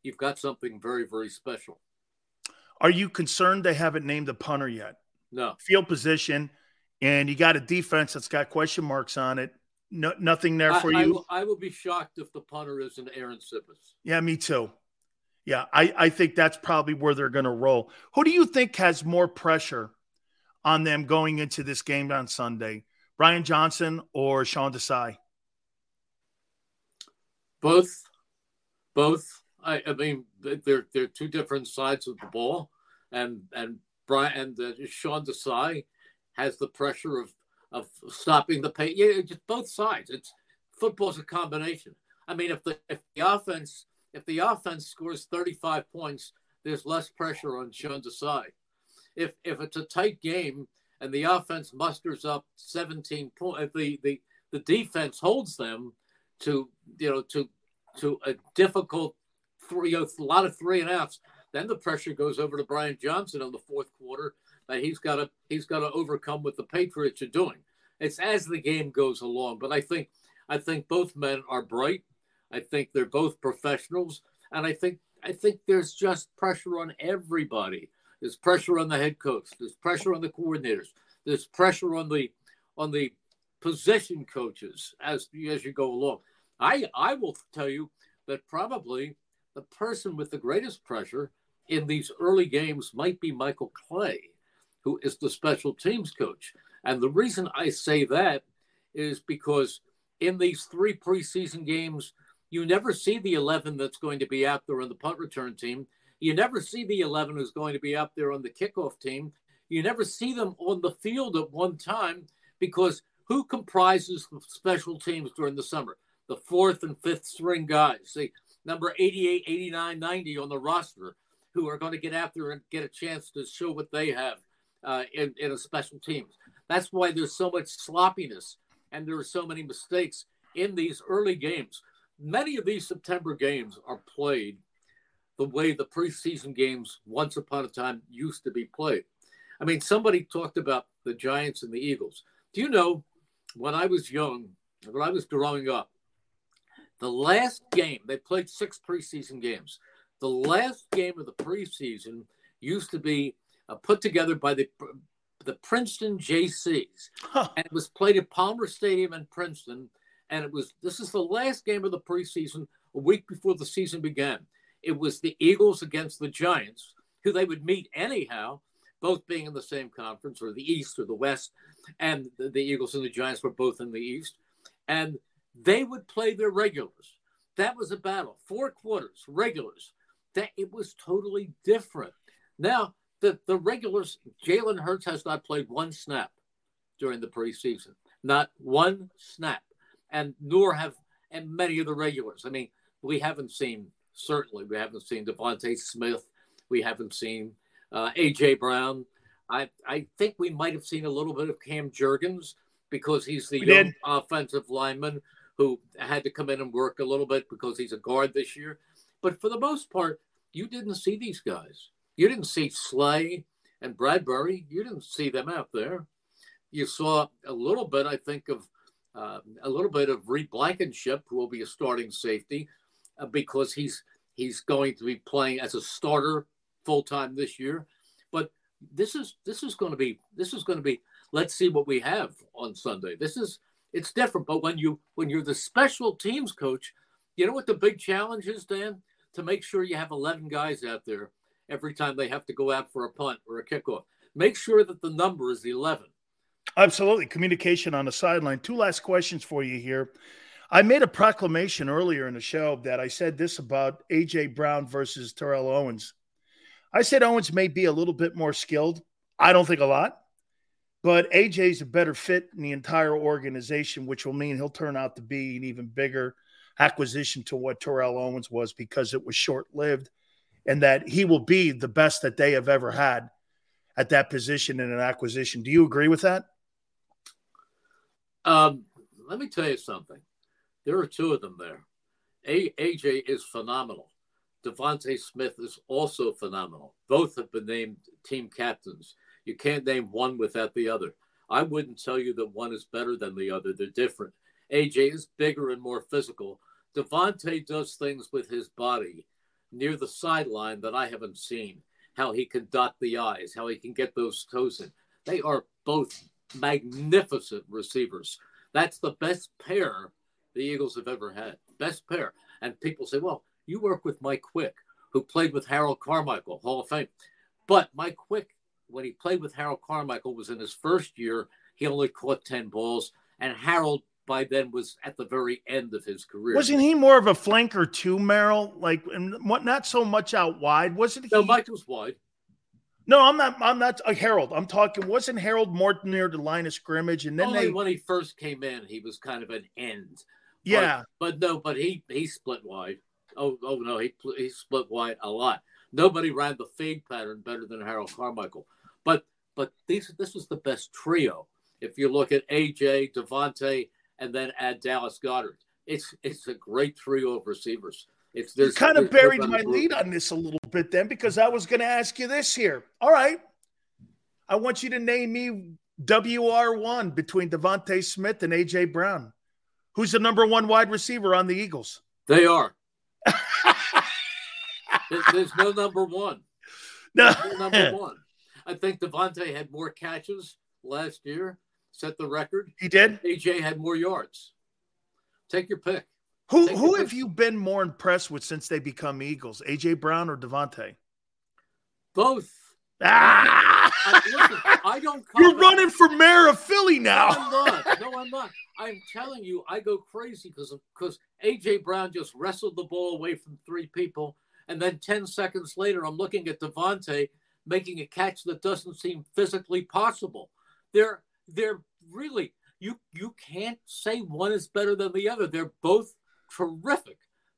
[SPEAKER 3] you've got something very, very special.
[SPEAKER 1] Are you concerned they haven't named a punter yet?
[SPEAKER 3] No.
[SPEAKER 1] Field position, and you got a defense that's got question marks on it. No, nothing there for
[SPEAKER 3] I,
[SPEAKER 1] you.
[SPEAKER 3] I will, I will, be shocked if the punter isn't Arryn Siposs.
[SPEAKER 1] Yeah, me too. Yeah, I, I think that's probably where they're going to roll. Who do you think has more pressure on them going into this game on Sunday? Brian Johnson or Sean Desai?
[SPEAKER 3] Both. Both. I, I mean, they're they're two different sides of the ball, and and Brian and Sean Desai has the pressure of of stopping the pace. Yeah, just both sides. It's football's a combination. I mean, if the if the offense if the offense scores 35 points, there's less pressure on Sean Desai. If if it's a tight game and the offense musters up 17 points, if the, the the defense holds them to you know to to a difficult three you know, a lot of three and outs, then the pressure goes over to Brian Johnson in the fourth quarter that he's got to he's got to overcome what the Patriots are doing. It's as the game goes along, but I think I think both men are bright. I think they're both professionals, and I think I think there's just pressure on everybody. There's pressure on the head coach. There's pressure on the coordinators. There's pressure on the on the position coaches as as you go along. I I will tell you that probably the person with the greatest pressure in these early games might be Michael Clay, who is the special teams coach. And the reason I say that is because in these three preseason games, you never see the 11 that's going to be out there on the punt return team. You never see the 11 who's going to be out there on the kickoff team. You never see them on the field at one time because who comprises the special teams during the summer? The fourth and fifth string guys, the number 88, 89, 90 on the roster who are going to get out there and get a chance to show what they have uh, in, in a special teams. That's why there's so much sloppiness and there are so many mistakes in these early games. Many of these September games are played the way the preseason games once upon a time used to be played. I mean, somebody talked about the Giants and the Eagles. Do you know when I was young, when I was growing up, the last game, they played six preseason games. The last game of the preseason used to be uh, put together by the the Princeton JCs, huh. and it was played at Palmer Stadium in Princeton. And it was this is the last game of the preseason, a week before the season began. It was the Eagles against the Giants, who they would meet anyhow, both being in the same conference or the East or the West. And the, the Eagles and the Giants were both in the East, and they would play their regulars. That was a battle, four quarters, regulars. That it was totally different. Now the, the regulars, Jalen Hurts has not played one snap during the preseason, not one snap, and nor have and many of the regulars. I mean, we haven't seen certainly we haven't seen DeVonta Smith, we haven't seen uh, AJ Brown. I I think we might have seen a little bit of Cam Jurgens because he's the young did. offensive lineman who had to come in and work a little bit because he's a guard this year. But for the most part, you didn't see these guys. You didn't see Slay and Bradbury. You didn't see them out there. You saw a little bit, I think, of uh, a little bit of Reed Blankenship, who will be a starting safety, uh, because he's he's going to be playing as a starter full time this year. But this is this is going to be this is going to be. Let's see what we have on Sunday. This is it's different. But when you when you're the special teams coach, you know what the big challenge is, Dan? To make sure you have 11 guys out there every time they have to go out for a punt or a kickoff. Make sure that the number is 11.
[SPEAKER 1] Absolutely. Communication on the sideline. Two last questions for you here. I made a proclamation earlier in the show that I said this about AJ Brown versus Terrell Owens. I said Owens may be a little bit more skilled. I don't think a lot, but AJ's a better fit in the entire organization, which will mean he'll turn out to be an even bigger acquisition to what Terrell Owens was because it was short lived and that he will be the best that they have ever had at that position in an acquisition. Do you agree with that?
[SPEAKER 3] Um, let me tell you something. There are two of them there. A- AJ is phenomenal. DeVonta Smith is also phenomenal. Both have been named team captains. You can't name one without the other. I wouldn't tell you that one is better than the other. They're different. AJ is bigger and more physical. DeVonta does things with his body near the sideline that I haven't seen. How he can dot the I's, how he can get those toes in. They are both magnificent receivers. That's the best pair the Eagles have ever had. Best pair. And people say, well, you work with Mike Quick. who played with Harold Carmichael, Hall of Fame. But Mike Quick, when he played with Harold Carmichael, was in his first year. He only caught 10 balls, and Harold by then was at the very end of his career.
[SPEAKER 1] Wasn't he more of a flanker too, Merrill? Like, and what? Not so much out wide, wasn't he?
[SPEAKER 3] No, Mike was wide.
[SPEAKER 1] No, I'm not. I'm not uh, Harold. I'm talking. Wasn't Harold more near the line of scrimmage? And then
[SPEAKER 3] Only
[SPEAKER 1] they,
[SPEAKER 3] when he first came in, he was kind of an end.
[SPEAKER 1] yeah,
[SPEAKER 3] But, but no, but he he split wide. Oh oh no, he he split wide a lot. Nobody ran the fade pattern better than Harold Carmichael. But but these this was the best trio. If you look at AJ, DeVonta, and then add Dallas Goedert, it's it's a great trio of receivers. It's
[SPEAKER 1] you
[SPEAKER 3] there's
[SPEAKER 1] kind of buried my lead on this a little bit then because I was going to ask you this here. All right, I want you to name me WR one between DeVonta Smith and AJ Brown. Who's the number one wide receiver on the Eagles?
[SPEAKER 3] They are. [LAUGHS] There's no number one.
[SPEAKER 1] No.
[SPEAKER 3] No number one. I think DeVonta had more catches last year, set the record.
[SPEAKER 1] He did.
[SPEAKER 3] AJ had more yards. Take your pick.
[SPEAKER 1] Who who have you been more impressed with since they become Eagles? AJ Brown or DeVonta?
[SPEAKER 3] Both.
[SPEAKER 1] Ah!
[SPEAKER 3] I, listen, I don't. [LAUGHS]
[SPEAKER 1] You're running for mayor of Philly
[SPEAKER 3] No,
[SPEAKER 1] now.
[SPEAKER 3] I'm not. [LAUGHS] No, I'm not. I'm telling you, I go crazy because because AJ Brown just wrestled the ball away from three people, and then ten seconds later, I'm looking at DeVonta making a catch that doesn't seem physically possible. They're they're really you you can't say one is better than the other. They're both terrific,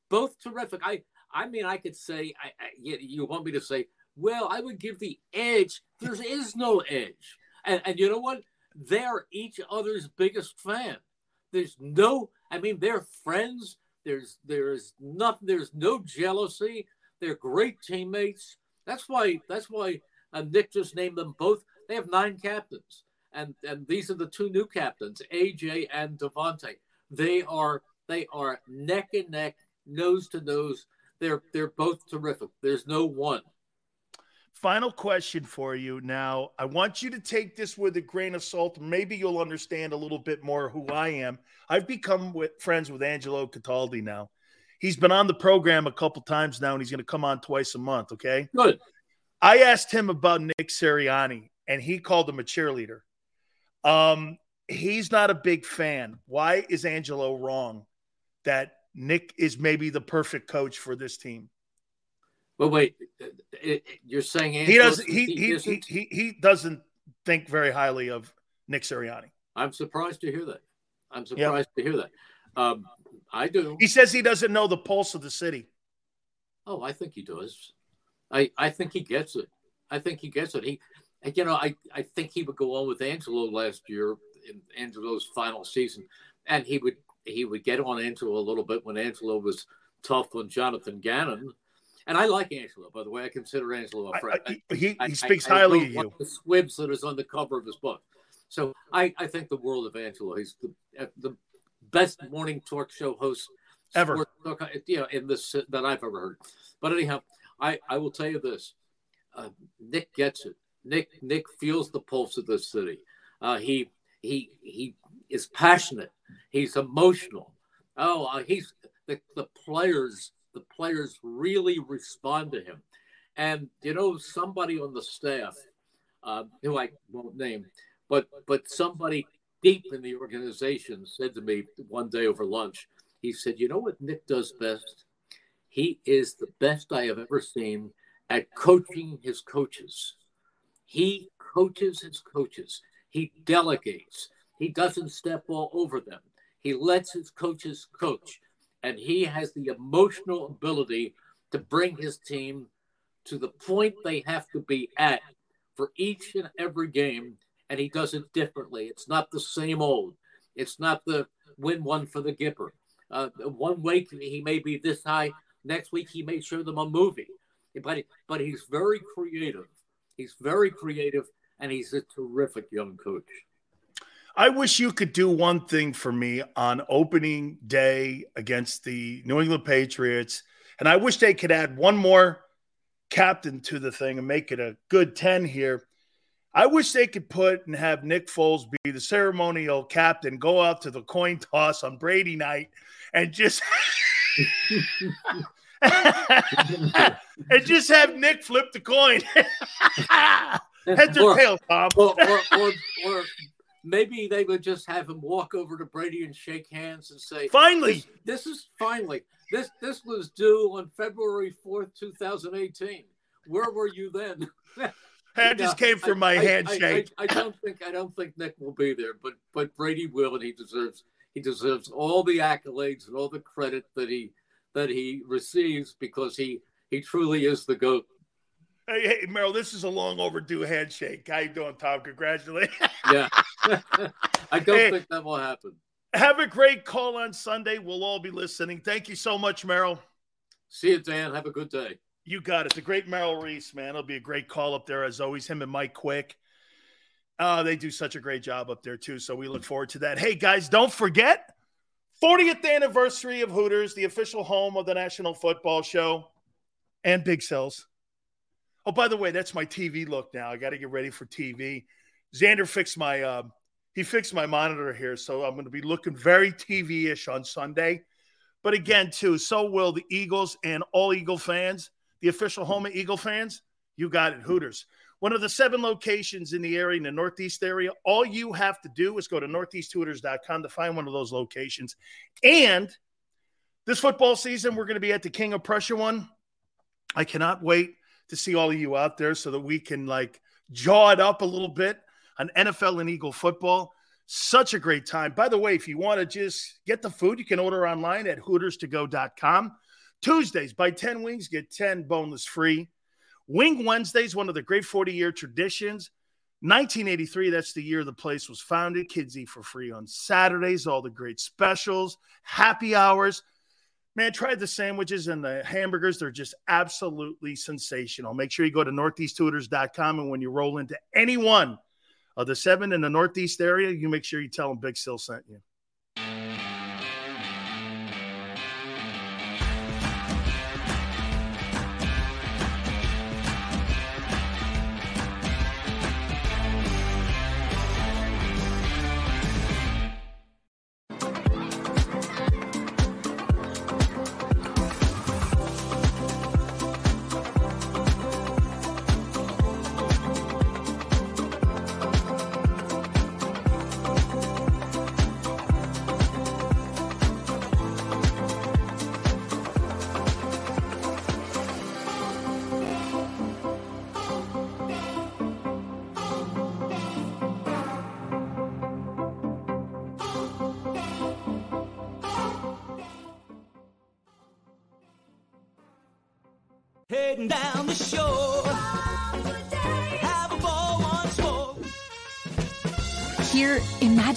[SPEAKER 3] both terrific. I I mean, I could say I, I you, want me to say, well, I would give the edge. There is no edge, and and you know what? They're each other's biggest fan. There's no, I mean, they're friends. There's there's nothing. There's no jealousy. They're great teammates. That's why that's why uh, Nick just named them both. They have nine captains, and and these are the two new captains, AJ and DeVonta. They are they are neck and neck, nose to nose. They're they're both terrific. There's no one.
[SPEAKER 1] Final question for you. Now, I want you to take this with a grain of salt. Maybe you'll understand a little bit more who I am. I've become with, friends with Angelo Cataldi now. He's been on the program a couple times now, and he's going to come on twice a month. Okay.
[SPEAKER 3] Good.
[SPEAKER 1] I asked him about Nick Sirianni, and he called him a cheerleader. Um, he's not a big fan. Why is Angelo wrong that Nick is maybe the perfect coach for this team?
[SPEAKER 3] But wait, it, it, you're saying
[SPEAKER 1] He doesn't. He he, he he he doesn't think very highly of Nick Sirianni.
[SPEAKER 3] I'm surprised to hear that. I'm surprised to hear that. Um, I do.
[SPEAKER 1] He says he doesn't know the pulse of the city.
[SPEAKER 3] Oh, I think he does. I I think he gets it. I think he gets it. He, you know, I I think he would go on with Angelo last year in Angelo's final season, and he would he would get on Angelo a little bit when Angelo was tough on Jonathan Gannon. And I like Angelo, by the way. I consider Angelo a friend.
[SPEAKER 1] I- he- he
[SPEAKER 3] I-
[SPEAKER 1] speaks
[SPEAKER 3] I- I
[SPEAKER 1] highly of you.
[SPEAKER 3] The squibs that is on the cover of his book. So I, I think the world of Angelo. He's the uh, the best morning talk show host
[SPEAKER 1] Ever.
[SPEAKER 3] talk, uh, you know, in this that I've ever heard. But anyhow, I I will tell you this: uh, Nick gets it. Nick Nick feels the pulse of this city. Uh, he he he is passionate. He's emotional. Oh, uh, he's the the players. The players really respond to him. And you know, somebody on the staff, uh, who I won't name, but but somebody deep in the organization said to me one day over lunch. He said, "You know what Nick does best? He is the best I have ever seen at coaching his coaches. He coaches his coaches. He delegates. He doesn't step all over them. He lets his coaches coach, and he has the emotional ability to bring his team to the point they have to be at for each and every game, and he does it differently. It's not the same old. It's not the win one for the Gipper. Uh, one week he may be this high, next week he may show them a movie, but but he's very creative. He's very creative, and he's a terrific young coach.
[SPEAKER 1] I wish you could do one thing for me on opening day against the New England Patriots. And I wish they could add one more captain to the thing and make it a good 10 here. I wish they could put and have Nick Foles be the ceremonial captain, go out to the coin toss on Brady night and just [LAUGHS] and just have Nick flip the coin. [LAUGHS] Heads or,
[SPEAKER 3] Or-
[SPEAKER 1] tails, Tom.
[SPEAKER 3] or, or, or, or maybe they would just have him walk over to Brady and shake hands and say,
[SPEAKER 1] Finally.
[SPEAKER 3] this, this is finally this this was due on February fourth, two thousand eighteen. Where were you then?" [LAUGHS]
[SPEAKER 1] That just came from my
[SPEAKER 3] I- I-
[SPEAKER 1] handshake.
[SPEAKER 3] I, I, don't think I don't think Nick will be there, but but Brady will, and he deserves he deserves all the accolades and all the credit that he that he receives because he he truly is the goat.
[SPEAKER 1] Hey, hey, Merrill, this is a long overdue handshake. How you doing, Tom? Congratulations.
[SPEAKER 3] Yeah, [LAUGHS] I don't
[SPEAKER 1] Hey.
[SPEAKER 3] think that will happen.
[SPEAKER 1] Have a great call on Sunday. We'll all be listening. Thank you so much, Merrill.
[SPEAKER 3] See you, Dan. Have a good day.
[SPEAKER 1] You got it. The great Merrill Reese, man. It'll be a great call up there as always. Him and Mike Quick. Uh, they do such a great job up there too. So we look forward to that. Hey guys, don't forget 40th anniversary of Hooters, the official home of the National Football Show and Big Cells. Oh, by the way, that's my TV look now. I got to get ready for TV. Xander fixed my uh, he fixed my monitor here, so I'm going to be looking very TV-ish on Sunday. But again, too, so will the Eagles and all Eagle fans, the official home of Eagle fans. You got it, Hooters. One of the seven locations in the area, in the Northeast area. All you have to do is go to northeasthooters.com to find one of those locations. And this football season, we're going to be at the King of Prussia one. I cannot wait to see all of you out there so that we can like jaw it up a little bit on NFL and Eagle football. Such a great time. By the way, if you want to just get the food, you can order online at hooterstogo.com. Tuesdays, buy 10 wings, get 10 boneless free. Wing Wednesdays, one of the great 40 year traditions. 1983, that's the year the place was founded. Kids eat for free on Saturdays, all the great specials, happy hours. Man, try the sandwiches and the hamburgers. They're just absolutely sensational. Make sure you go to northeasthooters.com. And when you roll into any one of the seven in the Northeast area, you make sure you tell them Big Sill sent you.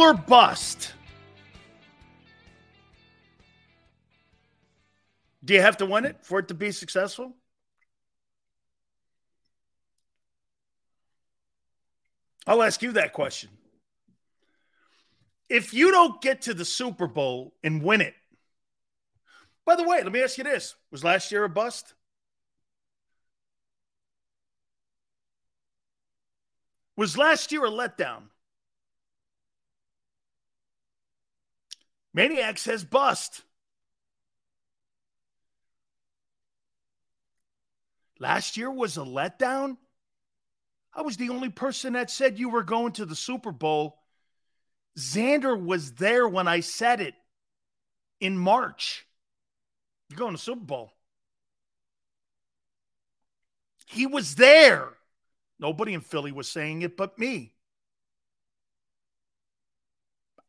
[SPEAKER 1] or bust? Do you have to win it for it to be successful? I'll ask you that question. If you don't get to the Super Bowl and win it, by the way, let me ask you this was last year a bust? Was last year a letdown? Maniac says bust. Last year was a letdown? I was the only person that said you were going to the Super Bowl. Xander was there when I said it in March. You're going to Super Bowl. He was there. Nobody in Philly was saying it but me.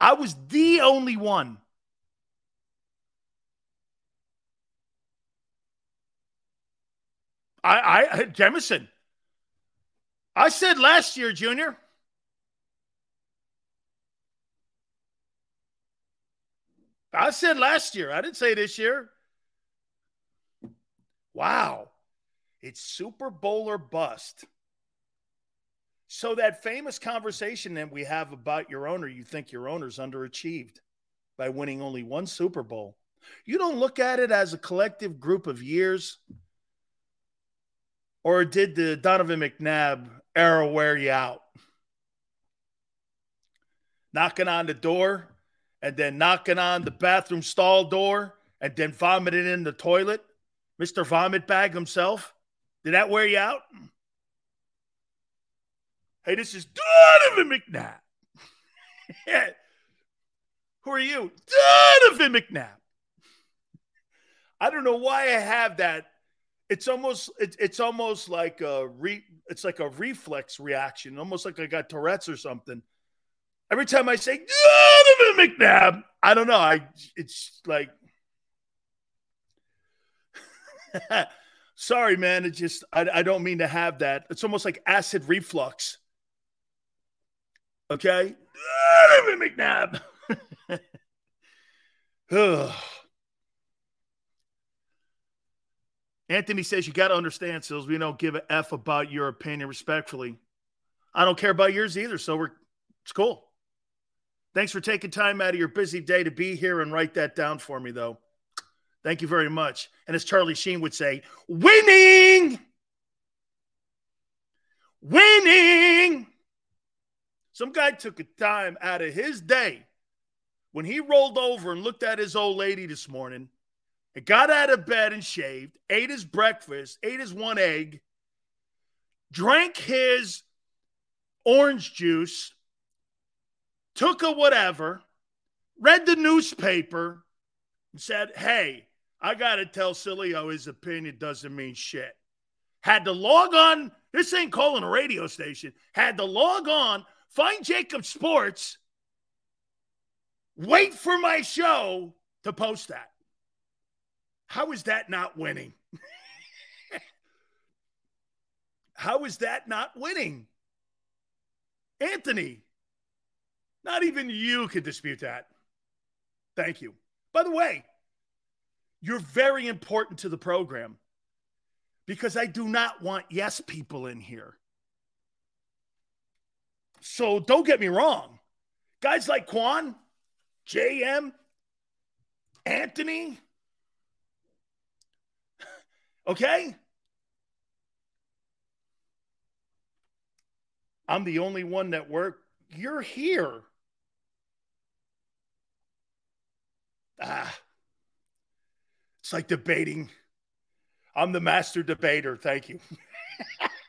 [SPEAKER 1] I was the only one. I, I, Jemison, I said last year, Junior. I said last year. I didn't say this year. Wow. It's Super Bowl or bust. So that famous conversation that we have about your owner, you think your owner's underachieved by winning only one Super Bowl. You don't look at it as a collective group of years. Or did the Donovan McNabb era wear you out? Knocking on the door and then knocking on the bathroom stall door and then vomiting in the toilet Mr. Vomit Bag himself? Did that wear you out? Hey, this is Donovan McNabb. [LAUGHS] Who are you? Donovan McNabb. I don't know why I have that. It's almost it, it's almost like a re, it's like a reflex reaction, almost like I got Tourette's or something. Every time I say Donovan McNabb, I don't know. I it's like [LAUGHS] Sorry, man. It just I, I don't mean to have that. It's almost like acid reflux. Okay, McNabb. [SIGHS] Anthony says you got to understand, Sills. We don't give a f about your opinion, respectfully. I don't care about yours either, so we're it's cool. Thanks for taking time out of your busy day to be here and write that down for me, though. Thank you very much. And as Charlie Sheen would say, winning! Winning! Some guy took a time out of his day when he rolled over and looked at his old lady this morning and got out of bed and shaved, ate his breakfast, ate his one egg, drank his orange juice, took a whatever, read the newspaper, and said, Hey, I got to tell Sileo his opinion doesn't mean shit. Had to log on. This ain't calling a radio station. Had to log on, find JAKIB Sports, wait for my show to post that. How is that not winning? [LAUGHS] How is that not winning? Anthony, not even you could dispute that. Thank you. By the way, you're very important to the program because I do not want yes people in here. So don't get me wrong. Guys like Quan, JM, Anthony, okay? I'm the only one that work. You're here. Ah. It's like debating. I'm the master debater. Thank you.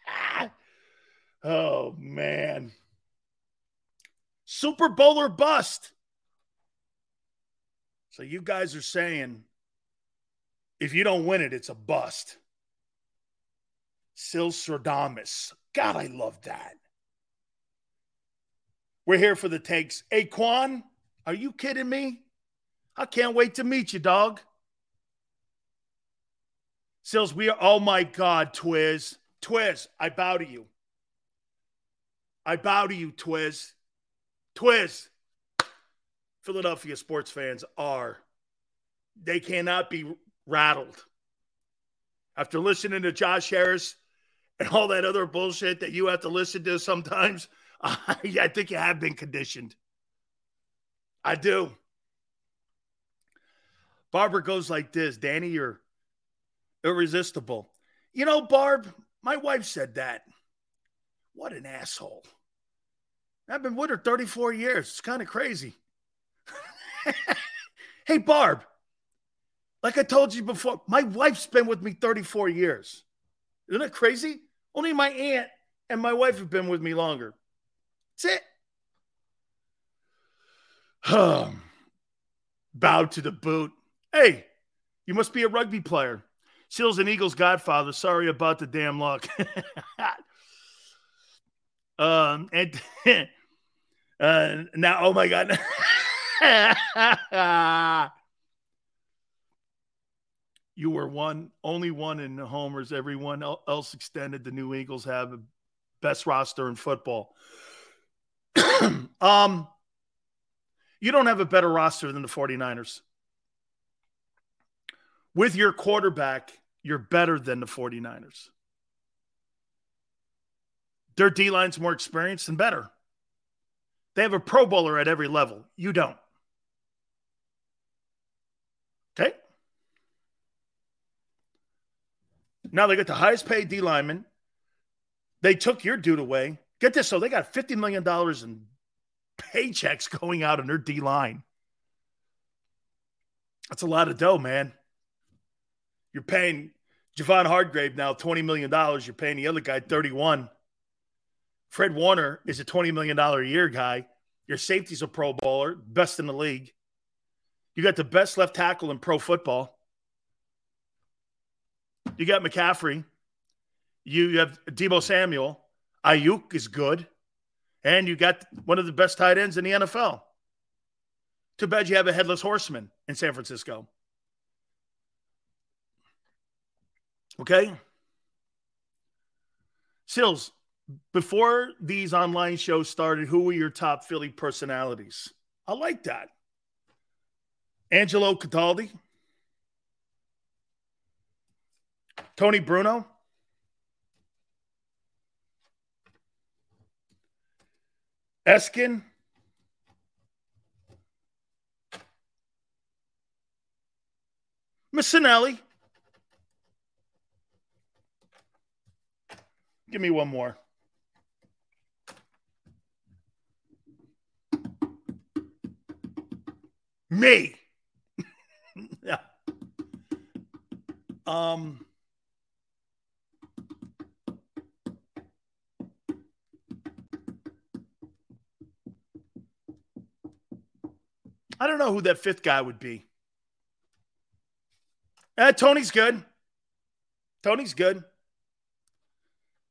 [SPEAKER 1] [LAUGHS] oh, man. Super Bowl or bust. So you guys are saying if you don't win it, it's a bust. Sil Sardamus. God, I love that. We're here for the takes. Aquan, are you kidding me? I can't wait to meet you, dog. Sills, we are, oh my God, Twiz. Twiz, I bow to you. I bow to you, Twiz. Twiz. Philadelphia sports fans are. They cannot be rattled. After listening to Josh Harris and all that other bullshit that you have to listen to sometimes, [LAUGHS] I think you have been conditioned. I do. Barbara goes like this Danny, you're irresistible. You know, Barb, my wife said that. What an asshole. I've been with her 34 years. It's kind of crazy. [LAUGHS] hey, Barb, like I told you before, my wife's been with me 34 years. Isn't that crazy? Only my aunt and my wife have been with me longer. That's it. [SIGHS] Bow to the boot. Hey, you must be a rugby player. Seals and Eagles godfather. Sorry about the damn luck. [LAUGHS] [LAUGHS] um, and [LAUGHS] uh, now, oh my God. [LAUGHS] you were one, only one in the homers. Everyone else extended. The New Eagles have the best roster in football. [CLEARS THROAT] um, you don't have a better roster than the 49ers. With your quarterback, you're better than the 49ers. Their D line's more experienced and better. They have a Pro Bowler at every level. You don't. Okay. Now they got the highest paid D lineman. They took your dude away. Get this, so they got $50 million in paychecks going out on their D line. That's a lot of dough, man. You're paying Javon Hargrave now $20 million. You're paying the other guy 31. Fred Warner is a $20 million a year guy. Your safety's a pro bowler, best in the league. You got the best left tackle in pro football. You got McCaffrey. You have Deebo Samuel. Aiyuk is good. And you got one of the best tight ends in the NFL. Too bad you have a headless horseman in San Francisco. Okay? Sills, before these online shows started, who were your top Philly personalities? I like that. Angelo Cataldi, Tony Bruno, Eskin, Missanelli. Give me one more. Me. [LAUGHS] yeah. Um I don't know who that fifth guy would be. Uh, Tony's good. Tony's good.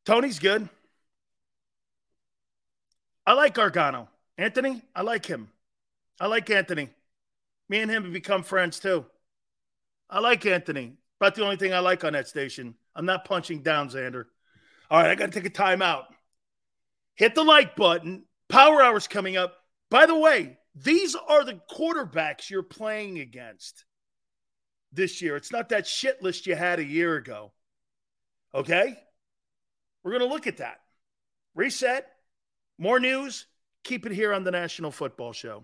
[SPEAKER 1] Tony's good. I like Gargano. Anthony, I like him. I like Anthony. Me and him have become friends too. I like Anthony. About the only thing I like on that station. I'm not punching down, Xander. All right, I got to take a timeout. Hit the like button. Power hour's coming up. By the way, these are the quarterbacks you're playing against this year. It's not that shit list you had a year ago. Okay? We're going to look at that. Reset, more news. Keep it here on the National Football Show.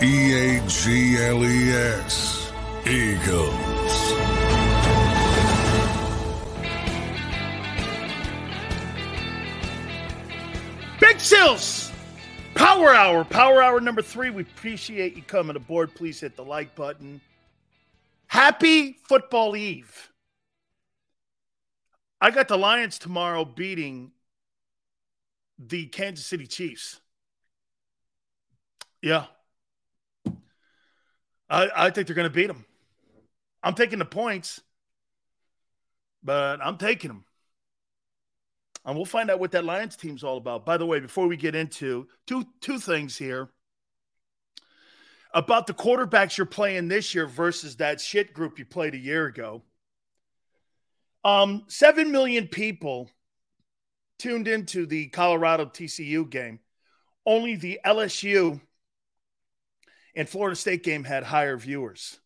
[SPEAKER 2] E A G L E S. Eagles.
[SPEAKER 1] Big Sills, Power Hour, Power Hour number three. We appreciate you coming aboard. Please hit the like button. Happy Football Eve. I got the Lions tomorrow beating the Kansas City Chiefs. Yeah. I, I think they're going to beat them. I'm taking the points, but I'm taking them. And we'll find out what that Lions team's all about. By the way, before we get into two two things here about the quarterbacks you're playing this year versus that shit group you played a year ago. Um, seven million people tuned into the Colorado TCU game. Only the LSU and Florida State game had higher viewers.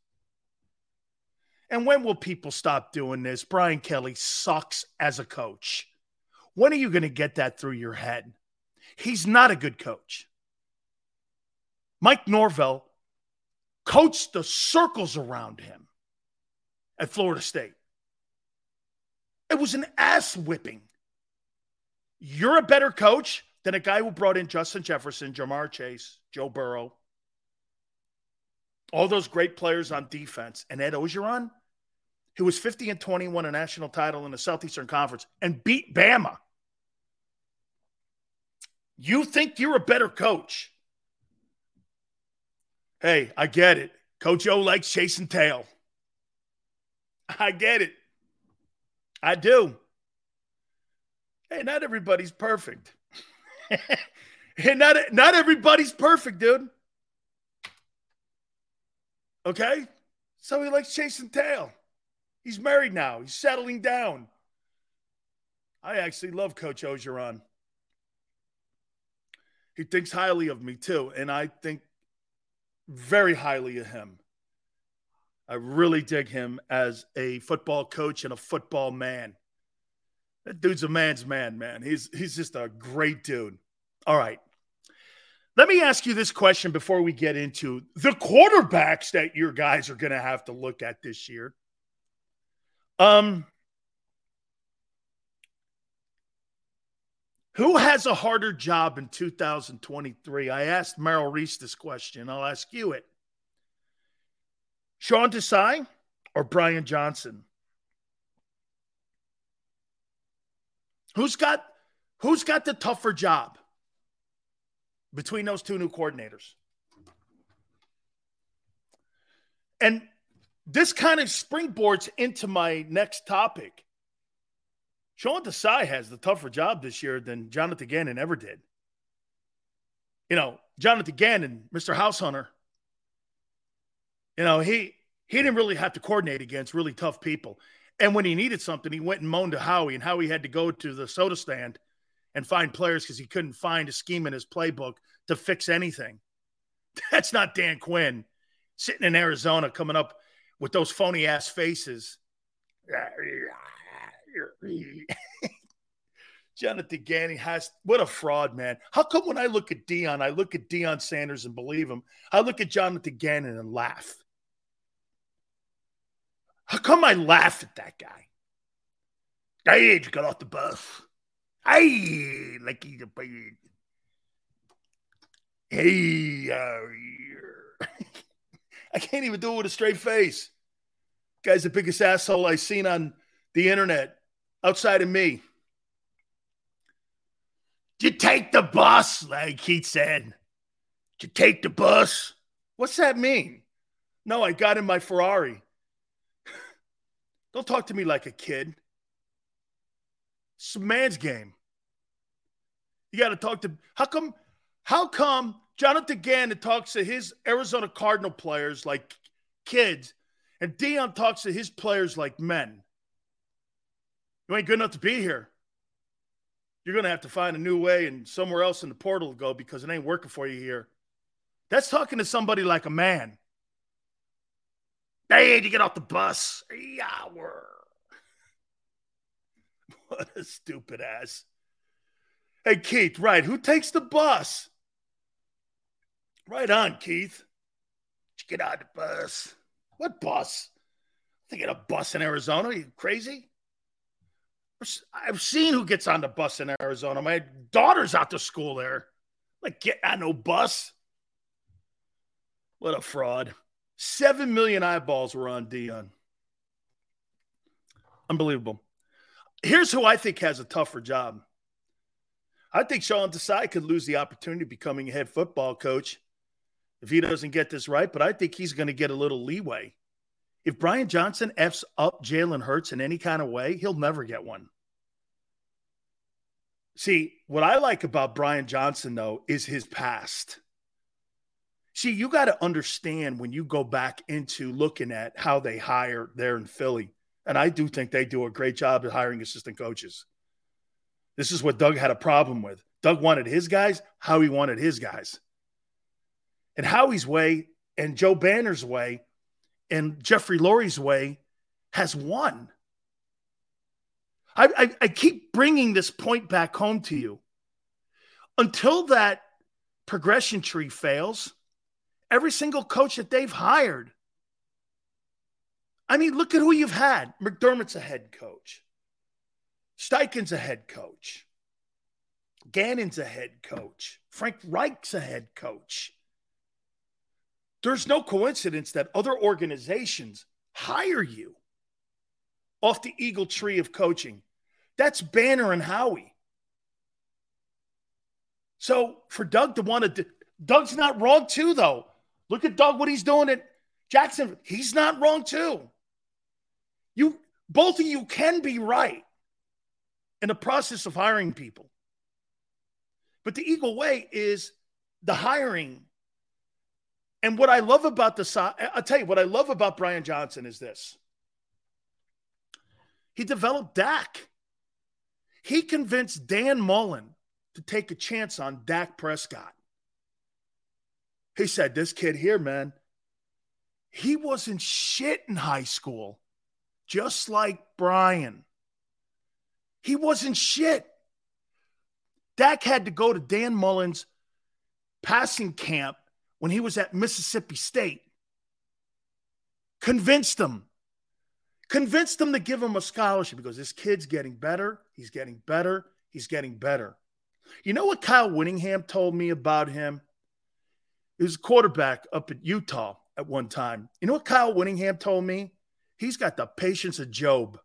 [SPEAKER 1] And when will people stop doing this? Brian Kelly sucks as a coach. When are you going to get that through your head? He's not a good coach. Mike Norvell coached the circles around him at Florida State. It was an ass whipping. You're a better coach than a guy who brought in Justin Jefferson, Ja'Marr Chase, Joe Burrow, all those great players on defense, and Ed Orgeron, who was 50 and 20, won a national title in the Southeastern Conference and beat Bama. You think you're a better coach. Hey, I get it. Coach O likes chasing tail. I get it. I do. Hey, not everybody's perfect. [LAUGHS] not, not everybody's perfect, dude. Okay? So he likes chasing tail. He's married now. He's settling down. I actually love Coach Orgeron. He thinks highly of me too, and I think very highly of him. I really dig him as a football coach and a football man. That dude's a man's man, man. He's he's just a great dude. All right. Let me ask you this question before we get into the quarterbacks that your guys are going to have to look at this year. Um, who has a harder job in 2023? I asked Merrill Reese this question. I'll ask you it. Sean Desai or Brian Johnson? Who's got who's got the tougher job between those two new coordinators? And this kind of springboards into my next topic. Sean Desai has the tougher job this year than Jonathan Gannon ever did. You know, Jonathan Gannon, Mr. House Hunter, you know, he he didn't really have to coordinate against really tough people. And when he needed something, he went and moaned to Howie, and Howie had to go to the soda stand and find players because he couldn't find a scheme in his playbook to fix anything. [LAUGHS] That's not Dan Quinn sitting in Arizona coming up with those phony ass faces. [LAUGHS] Jonathan Gannon has what a fraud, man. How come when I look at Deion, I look at Deion Sanders and believe him? I look at Jonathan Gannon and laugh. How come I laugh at that guy? Hey, you got off the bus. Hey, like he's a baby. Hey, I can't even do it with a straight face. Guy's the biggest asshole I've seen on the internet outside of me. Did you take the bus? Like Keith said. Did you take the bus? What's that mean? No, I got in my Ferrari. [LAUGHS] Don't talk to me like a kid. It's a man's game. You got to talk to. How come? How come Jonathan Gannon talks to his Arizona Cardinal players like kids, and Deion talks to his players like men? You ain't good enough to be here. You're to have to find a new way and somewhere else in the portal to go because it ain't working for you here. That's talking to somebody like a man. Hey, to get off the bus. Yeah, we're. [LAUGHS] What a stupid ass. Hey, Keith, right. Who takes the bus? Right on, Keith. Get on the bus. What bus? They get a bus in Arizona. Are you crazy? I've seen who gets on the bus in Arizona. My daughter's out to school there. Like, get on no bus. What a fraud. Seven million eyeballs were on Deion. Unbelievable. Here's who I think has a tougher job. I think Sean Desai could lose the opportunity of becoming a head football coach if he doesn't get this right, but I think he's going to get a little leeway. If Brian Johnson F's up Jalen Hurts in any kind of way, he'll never get one. See, what I like about Brian Johnson, though, is his past. See, you got to understand when you go back into looking at how they hire there in Philly. And I do think they do a great job at hiring assistant coaches. This is what Doug had a problem with. Doug wanted his guys, how he wanted his guys. And Howie's way and Joe Banner's way and Jeffrey Lurie's way has won. I, I, I keep bringing this point back home to you. Until that progression tree fails, every single coach that they've hired. I mean, look at who you've had. McDermott's a head coach. Steichen's a head coach. Gannon's a head coach. Frank Reich's a head coach. There's no coincidence that other organizations hire you off the eagle tree of coaching. That's Banner and Howie. So for Doug to want to, Doug's not wrong too, though. Look at Doug, what he's doing at Jackson. He's not wrong too. You both of you can be right in the process of hiring people. But the Eagle way is the hiring. And what I love about the I'll tell you what I love about Brian Johnson is this. He developed Dak. He convinced Dan Mullen to take a chance on Dak Prescott. He said, This kid here, man, he wasn't shit in high school, just like Brian. He wasn't shit. Dak had to go to Dan Mullen's passing camp when he was at Mississippi State. Convinced him. Convinced him to give him a scholarship because this kid's getting better. He's getting better. He's getting better. You know what Kyle Whittingham told me about him? He was a quarterback up at Utah at one time. You know what Kyle Whittingham told me? He's got the patience of Job.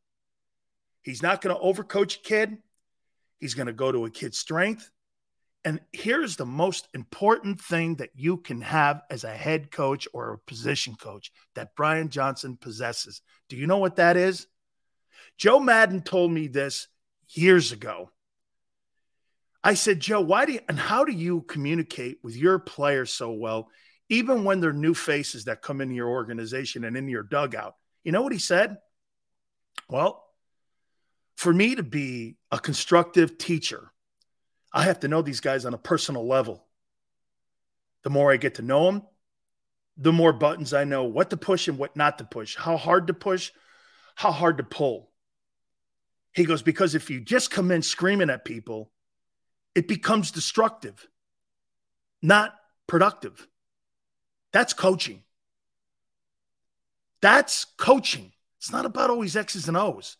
[SPEAKER 1] He's not going to overcoach a kid. He's going to go to a kid's strength. And here's the most important thing that you can have as a head coach or a position coach that Brian Johnson possesses. Do you know what that is? Joe Maddon told me this years ago. I said, Joe, why do you, and how do you communicate with your players so well, even when they're new faces that come into your organization and into your dugout? You know what he said? Well, for me to be a constructive teacher, I have to know these guys on a personal level. The more I get to know them, the more buttons I know what to push and what not to push, how hard to push, how hard to pull. He goes, because if you just come in screaming at people, it becomes destructive, not productive. That's coaching. That's coaching. It's not about always X's and O's,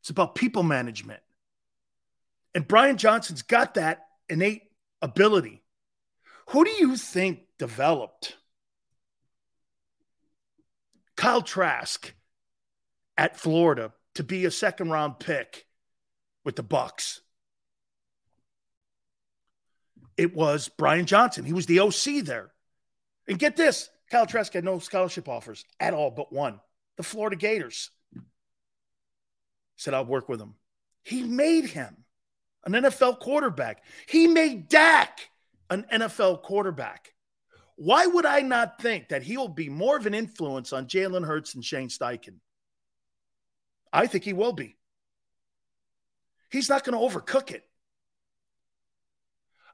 [SPEAKER 1] it's about people management. And Brian Johnson's got that innate ability. Who do you think developed Kyle Trask at Florida to be a second round pick with the Bucks? It was Brian Johnson. He was the OC there. And get this, Kyle Trask had no scholarship offers at all but one. The Florida Gators said, I'll work with him. He made him an NFL quarterback. He made Dak an NFL quarterback. Why would I not think that he will be more of an influence on Jalen Hurts and Shane Steichen? I think he will be. He's not going to overcook it.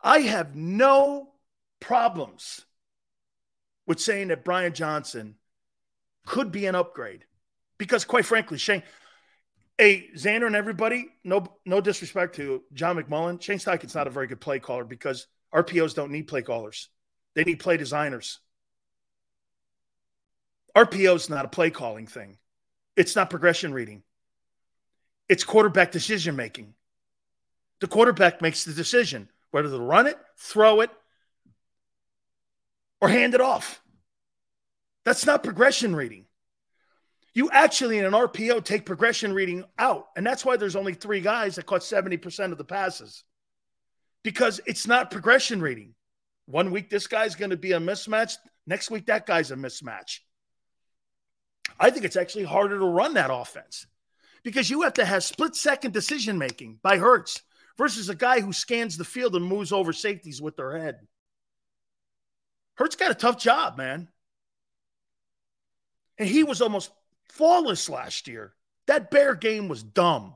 [SPEAKER 1] I have no problems with saying that Brian Johnson could be an upgrade because, quite frankly, Shane, Hey, Xander and everybody, no no disrespect to John McMullen. Shane Steichen's not a very good play caller because RPOs don't need play callers. They need play designers. RPO is not a play calling thing. It's not progression reading. It's quarterback decision making. The quarterback makes the decision whether to run it, throw it, or hand it off. That's not progression reading you actually in an RPO take progression reading out. And that's why there's only three guys that caught 70% of the passes because it's not progression reading. One week, this guy's going to be a mismatch. Next week, that guy's a mismatch. I think it's actually harder to run that offense because you have to have split second decision making by Hurts versus a guy who scans the field and moves over safeties with their head. Hurts got a tough job, man. And he was almost flawless last year. That Bear game was dumb.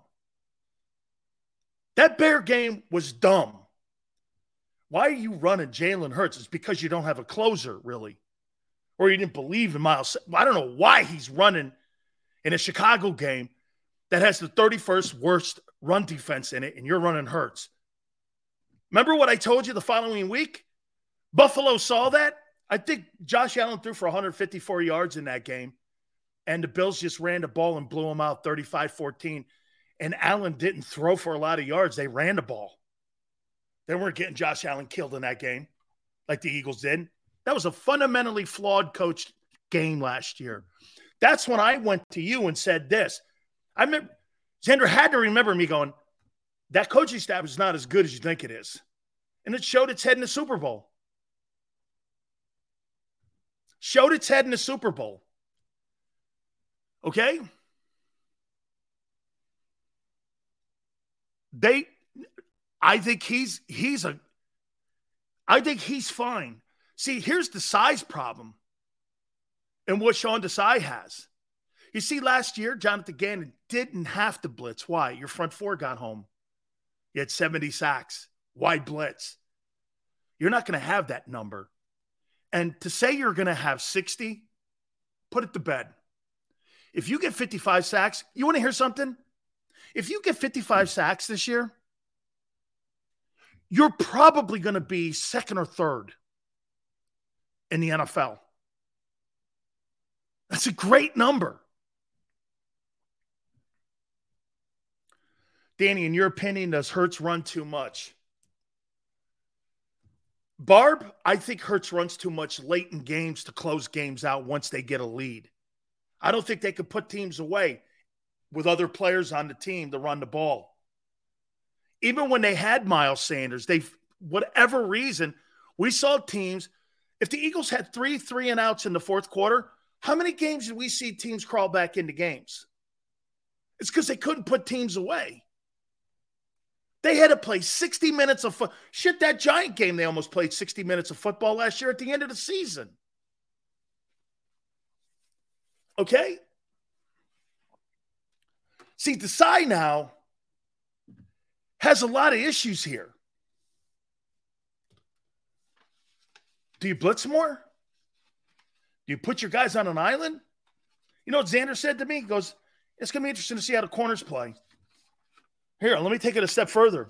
[SPEAKER 1] That Bear game was dumb. Why are you running Jalen Hurts? It's because you don't have a closer, really. Or you didn't believe in Miles. I don't know why he's running in a Chicago game that has the 31st worst run defense in it, and you're running Hurts. Remember what I told you the following week? Buffalo saw that. I think Josh Allen threw for 154 yards in that game and the Bills just ran the ball and blew them out 35 14. And Allen didn't throw for a lot of yards. They ran the ball. They weren't getting Josh Allen killed in that game like the Eagles did. That was a fundamentally flawed coached game last year. That's when I went to you and said this. I remember Xander had to remember me going, that coaching staff is not as good as you think it is. And it showed its head in the Super Bowl. Showed its head in the Super Bowl. Okay? They I think he's he's a I think he's fine. See, here's the size problem and what Sean Desai has. You see, last year, Jonathan Gannon didn't have to blitz. Why? Your front four got home. You had 70 sacks, Why blitz. You're not going to have that number. And to say you're going to have 60, put it to bed. If you get 55 sacks, you want to hear something? If you get 55 hmm. sacks this year, you're probably going to be second or third in the NFL. That's a great number. Danny, in your opinion, does Hurts run too much? Barb, I think Hurts runs too much late in games to close games out once they get a lead. I don't think they could put teams away with other players on the team to run the ball. Even when they had Miles Sanders, they whatever reason, we saw teams. If the Eagles had three three and outs in the fourth quarter, how many games did we see teams crawl back into games? It's because they couldn't put teams away. They had to play 60 minutes of foot. Shit, that giant game, they almost played 60 minutes of football last year at the end of the season. Okay? See, Desai now has a lot of issues here. Do you blitz more? Do you put your guys on an island? You know what Xander said to me? He goes, It's going to be interesting to see how the corners play. Here, let me take it a step further.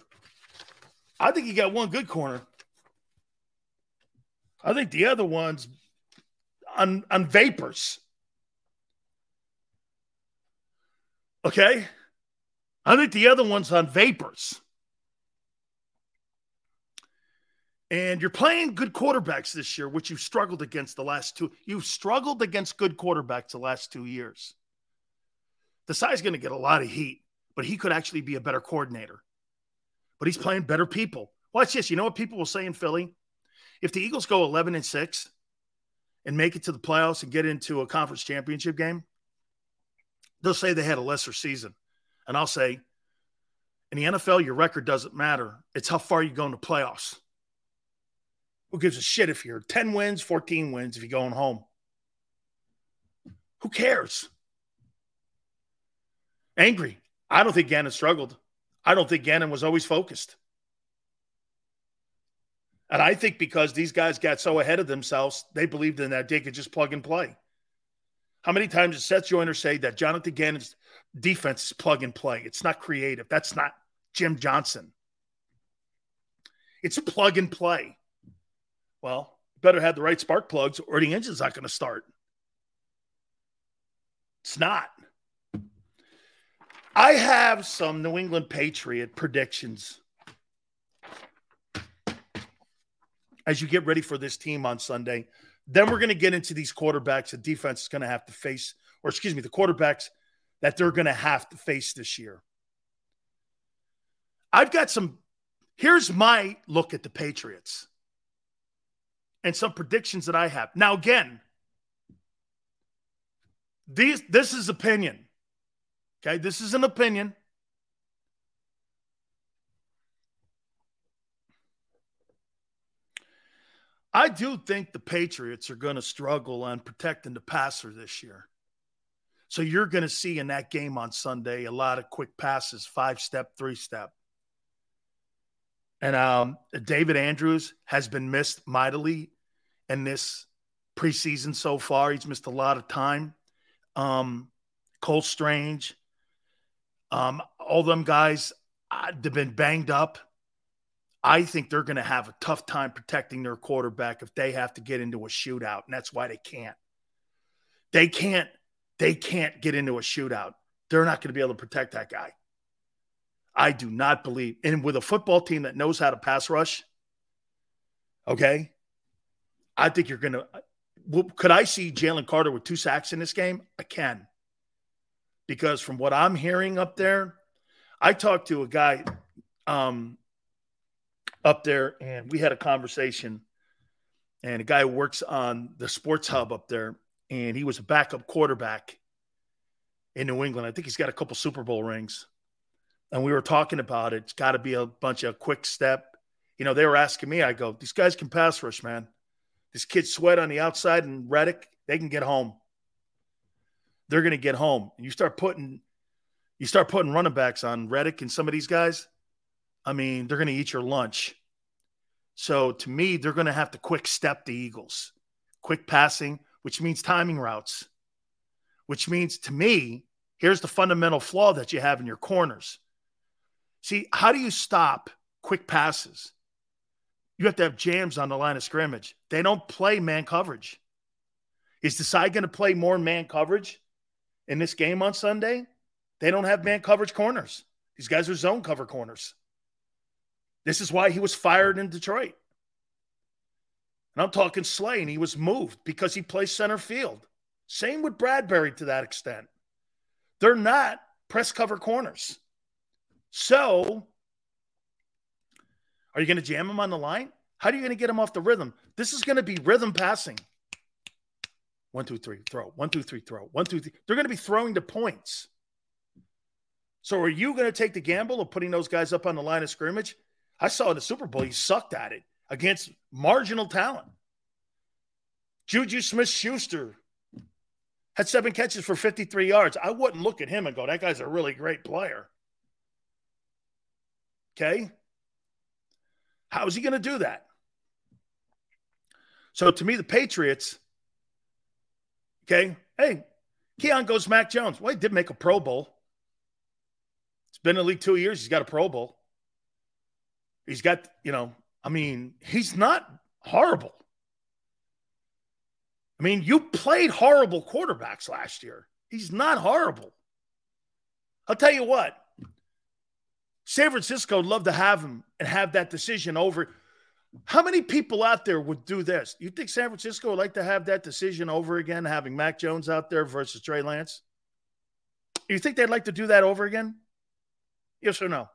[SPEAKER 1] I think you got one good corner. I think the other one's on, on vapors. Okay? I think the other one's on vapors. And you're playing good quarterbacks this year, which you've struggled against the last two. You've struggled against good quarterbacks the last two years. Desai's going to get a lot of heat, but he could actually be a better coordinator. But he's playing better people. Watch this. You know what people will say in Philly? If the Eagles go 11 and 6 and make it to the playoffs and get into a conference championship game, they'll say they had a lesser season. And I'll say, in the NFL, your record doesn't matter. It's how far you go in the playoffs. Who gives a shit if you're 10 wins, 14 wins if you're going home? Who cares? Angry. I don't think Gannon struggled. I don't think Gannon was always focused. And I think because these guys got so ahead of themselves, they believed in that they could just plug and play. How many times did Seth Joyner say that Jonathan Gannon's defense is plug and play? It's not creative. That's not Jim Johnson. It's plug and play. Well, better have the right spark plugs or the engine's not going to start. It's not. I have some New England Patriot predictions as you get ready for this team on Sunday. Then we're going to get into these quarterbacks the defense is going to have to face, or excuse me, the quarterbacks that they're going to have to face this year. I've got some, here's my look at the Patriots and some predictions that I have. Now, again, these, this is opinion. Okay, this is an opinion. I do think the Patriots are going to struggle on protecting the passer this year. So you're going to see in that game on Sunday a lot of quick passes, five step, three step. And um, David Andrews has been missed mightily in this preseason so far. He's missed a lot of time. Um, Cole Strange, um, all them guys, uh, they've been banged up. I think they're going to have a tough time protecting their quarterback if they have to get into a shootout, and that's why they can't. They can't. They can't get into a shootout. They're not going to be able to protect that guy. I do not believe. And with a football team that knows how to pass rush, okay, I think you're going to. Could I see Jalen Carter with two sacks in this game? I can. Because from what I'm hearing up there, I talked to a guy um, up there and we had a conversation. And a guy works on the sports hub up there, and he was a backup quarterback in New England. I think he's got a couple Super Bowl rings. And we were talking about it. It's got to be a bunch of quick step. You know, they were asking me, I go, these guys can pass rush, man. This kid Sweat on the outside and Reddick, they can get home. They're going to get home. And you start putting you start putting running backs on Reddick and some of these guys, I mean, they're going to eat your lunch. So to me, they're going to have to quick step the Eagles, quick passing, which means timing routes, which means to me, here's the fundamental flaw that you have in your corners. See, how do you stop quick passes? You have to have jams on the line of scrimmage. They don't play man coverage. Is Desai going to play more man coverage in this game on Sunday? They don't have man coverage corners. These guys are zone cover corners. This is why he was fired in Detroit. And I'm talking Slay, and he was moved because he plays center field. Same with Bradberry to that extent. They're not press cover corners. So, are you going to jam him on the line? How are you going to get him off the rhythm? This is going to be rhythm passing. One, two, three, throw. One, two, three, throw. One, two, three. They're going to be throwing the points. So, are you going to take the gamble of putting those guys up on the line of scrimmage I saw in the Super Bowl, he sucked at it against marginal talent. Juju Smith Schuster had seven catches for 53 yards. I wouldn't look at him and go, that guy's a really great player. Okay. How is he going to do that? So to me, the Patriots, okay, hey, Keon goes Mac Jones. Well, he did make a Pro Bowl. It's been in the league two years. He's got a Pro Bowl. He's got, you know, I mean, he's not horrible. I mean, you played horrible quarterbacks last year. He's not horrible. I'll tell you what, San Francisco would love to have him and have that decision over. How many people out there would do this? You think San Francisco would like to have that decision over again, having Mac Jones out there versus Trey Lance? You think they'd like to do that over again? Yes or no?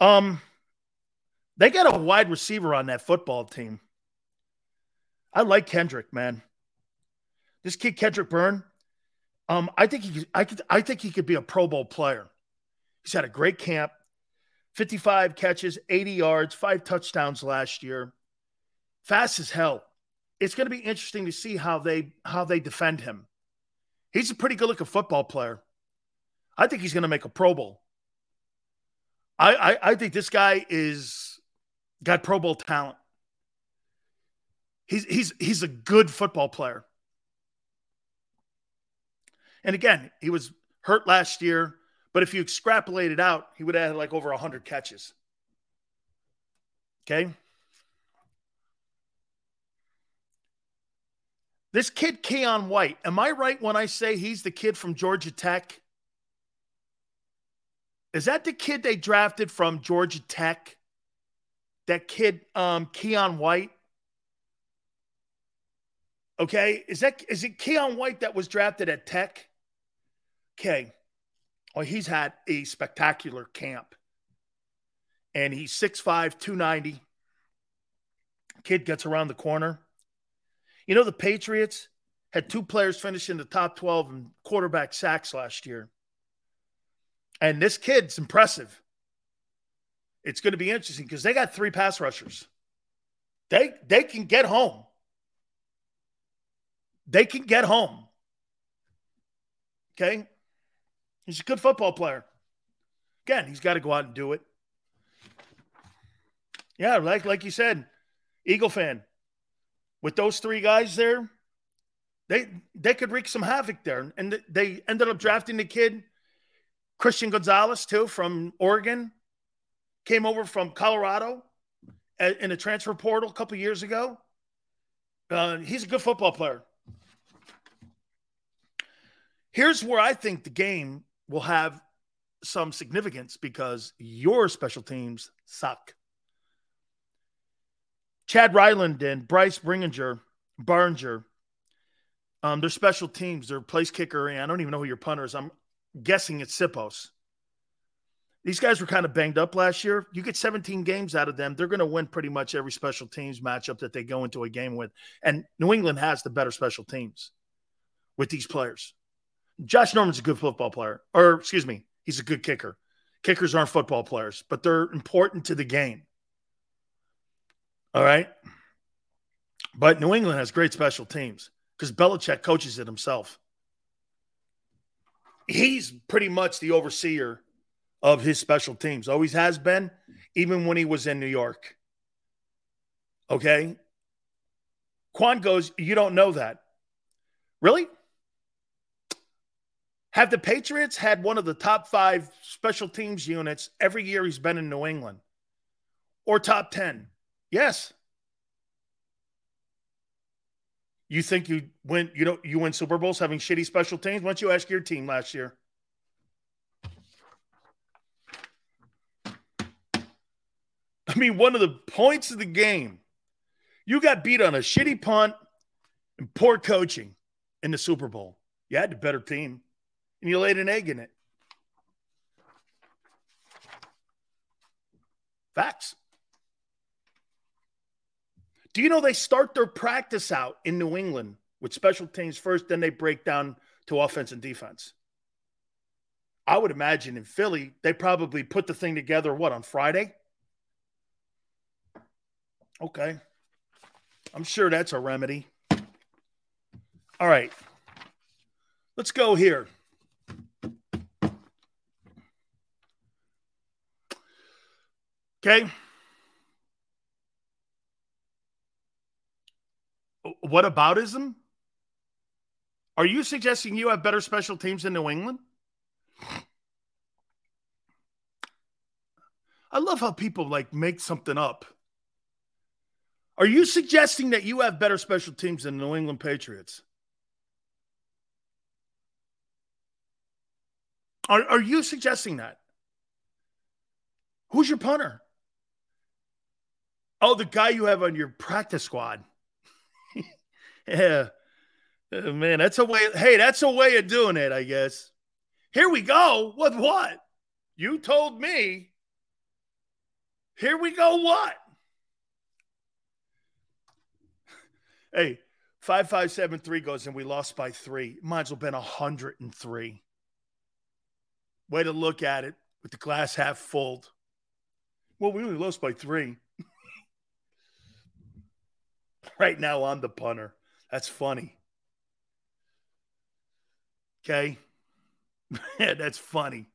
[SPEAKER 1] Um, they got a wide receiver on that football team. I like Kendrick, man. This kid Kendrick Bourne, um, I think he, I could, I think he could be a Pro Bowl player. He's had a great camp, 55 catches, 80 yards, five touchdowns last year, fast as hell. It's going to be interesting to see how they how they defend him. He's a pretty good looking football player. I think he's going to make a Pro Bowl. I, I, I think this guy is got Pro Bowl talent. He's he's he's a good football player. And again, he was hurt last year, but if you extrapolate it out, he would have had like over 100 catches. Okay? This kid, Keion White, am I right when I say he's the kid from Georgia Tech? Is that the kid they drafted from Georgia Tech? That kid, um, Keion White? Okay, is that is it Keion White that was drafted at Tech? Okay. Well, he's had a spectacular camp. And he's 6'5, 290. Kid gets around the corner. You know, the Patriots had two players finish in the top 12 in quarterback sacks last year. And this kid's impressive. It's going to be interesting because they got three pass rushers. They they can get home. They can get home. Okay? He's a good football player. Again, he's got to go out and do it. Yeah, like like you said, Eagle fan. With those three guys there, they they could wreak some havoc there. And they ended up drafting the kid, Christian Gonzalez, too, from Oregon. Came over from Colorado in a transfer portal a couple years ago. Uh, he's a good football player. Here's where I think the game will have some significance because your special teams suck. Chad Ryland and Bryce Bringinger, Baringer, um, they're special teams. They're place kicker, and I don't even know who your punter is. I'm guessing it's Siposs. These guys were kind of banged up last year. You get 17 games out of them, they're going to win pretty much every special teams matchup that they go into a game with. And New England has the better special teams with these players. Josh Norman's a good football player, or excuse me, he's a good kicker. Kickers aren't football players, but they're important to the game. All right. But New England has great special teams because Belichick coaches it himself. He's pretty much the overseer of his special teams, always has been, even when he was in New York. Okay. Quan goes, You don't know that. Really? Have the Patriots had one of the top five special teams units every year he's been in New England or top 10? Yes. You think you win, you know, you win Super Bowls having shitty special teams? Why don't you ask your team last year? I mean, one of the points of the game, you got beat on a shitty punt and poor coaching in the Super Bowl. You had the better team and you laid an egg in it. Facts. Do you know they start their practice out in New England with special teams first, then they break down to offense and defense? I would imagine in Philly, they probably put the thing together, what, on Friday? Okay. I'm sure that's a remedy. All right. Let's go here. Okay. What aboutism? Are you suggesting you have better special teams than New England? I love how people like make something up. Are you suggesting that you have better special teams than New England Patriots? Are, are you suggesting that? Who's your punter? Oh, the guy you have on your practice squad. [LAUGHS] yeah. Uh, man, that's a way. Hey, that's a way of doing it, I guess. Here we go. With what? You told me. Here we go. What? [LAUGHS] Hey, 5573 goes and we lost by three. Might as well been 103. Way to look at it with the glass half full. Well, we only lost by three. [LAUGHS] right now, I'm the punter. That's funny. Okay. [LAUGHS] that's funny.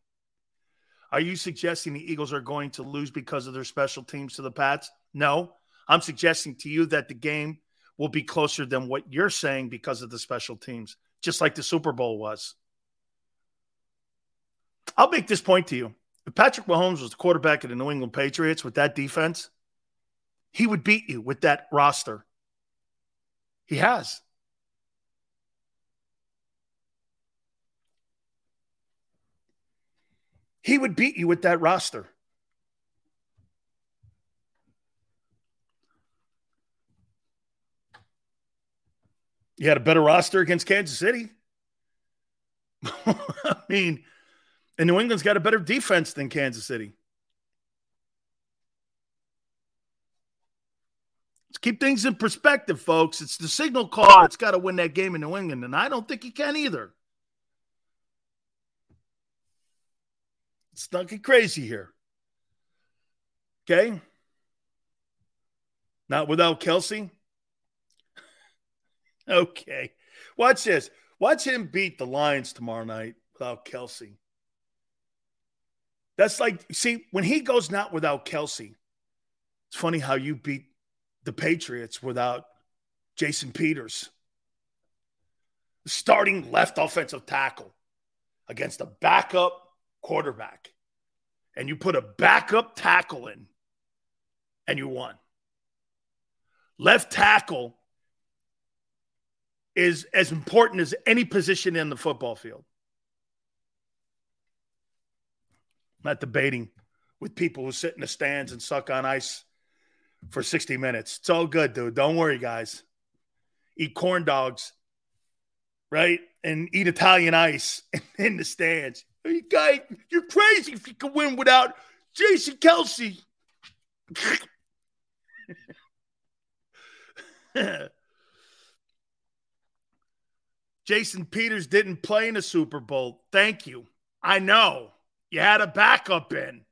[SPEAKER 1] Are you suggesting the Eagles are going to lose because of their special teams to the Pats? No. I'm suggesting to you that the game will be closer than what you're saying because of the special teams, just like the Super Bowl was. I'll make this point to you. If Patrick Mahomes was the quarterback of the New England Patriots with that defense, he would beat you with that roster. He has. He would beat you with that roster. You had a better roster against Kansas City. [LAUGHS] I mean, and New England's got a better defense than Kansas City. Let's keep things in perspective, folks. It's the signal call. It's got to win that game in New England, and I don't think he can either. It's not get crazy here. Okay? Not without Kelce. [LAUGHS] Okay. Watch this. Watch him beat the Lions tomorrow night without Kelce. That's like, see, when he goes not without Kelce, it's funny how you beat the Patriots without Jason Peters. Starting left offensive tackle against a backup quarterback. And you put a backup tackle in and you won. Left tackle is as important as any position in the football field. I'm not debating with people who sit in the stands and suck on ice for 60 minutes. It's all good, dude. Don't worry, guys. Eat corn dogs, right? And eat Italian ice [LAUGHS] in the stands. You you're crazy if you can win without Jason Kelce. [LAUGHS] Jason Peters didn't play in a Super Bowl. Thank you. I know. You had a backup in.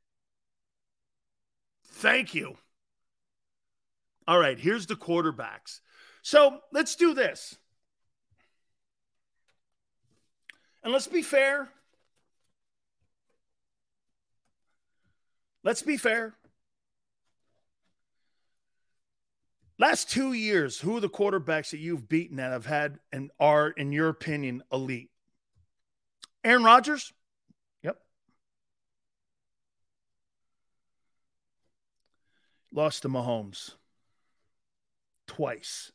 [SPEAKER 1] Thank you. All right, here's the quarterbacks. So let's do this. And let's be fair. Let's be fair. Last two years, who are the quarterbacks that you've beaten that have had and are, in your opinion, elite? Aaron Rodgers? Yep. Lost to Mahomes twice.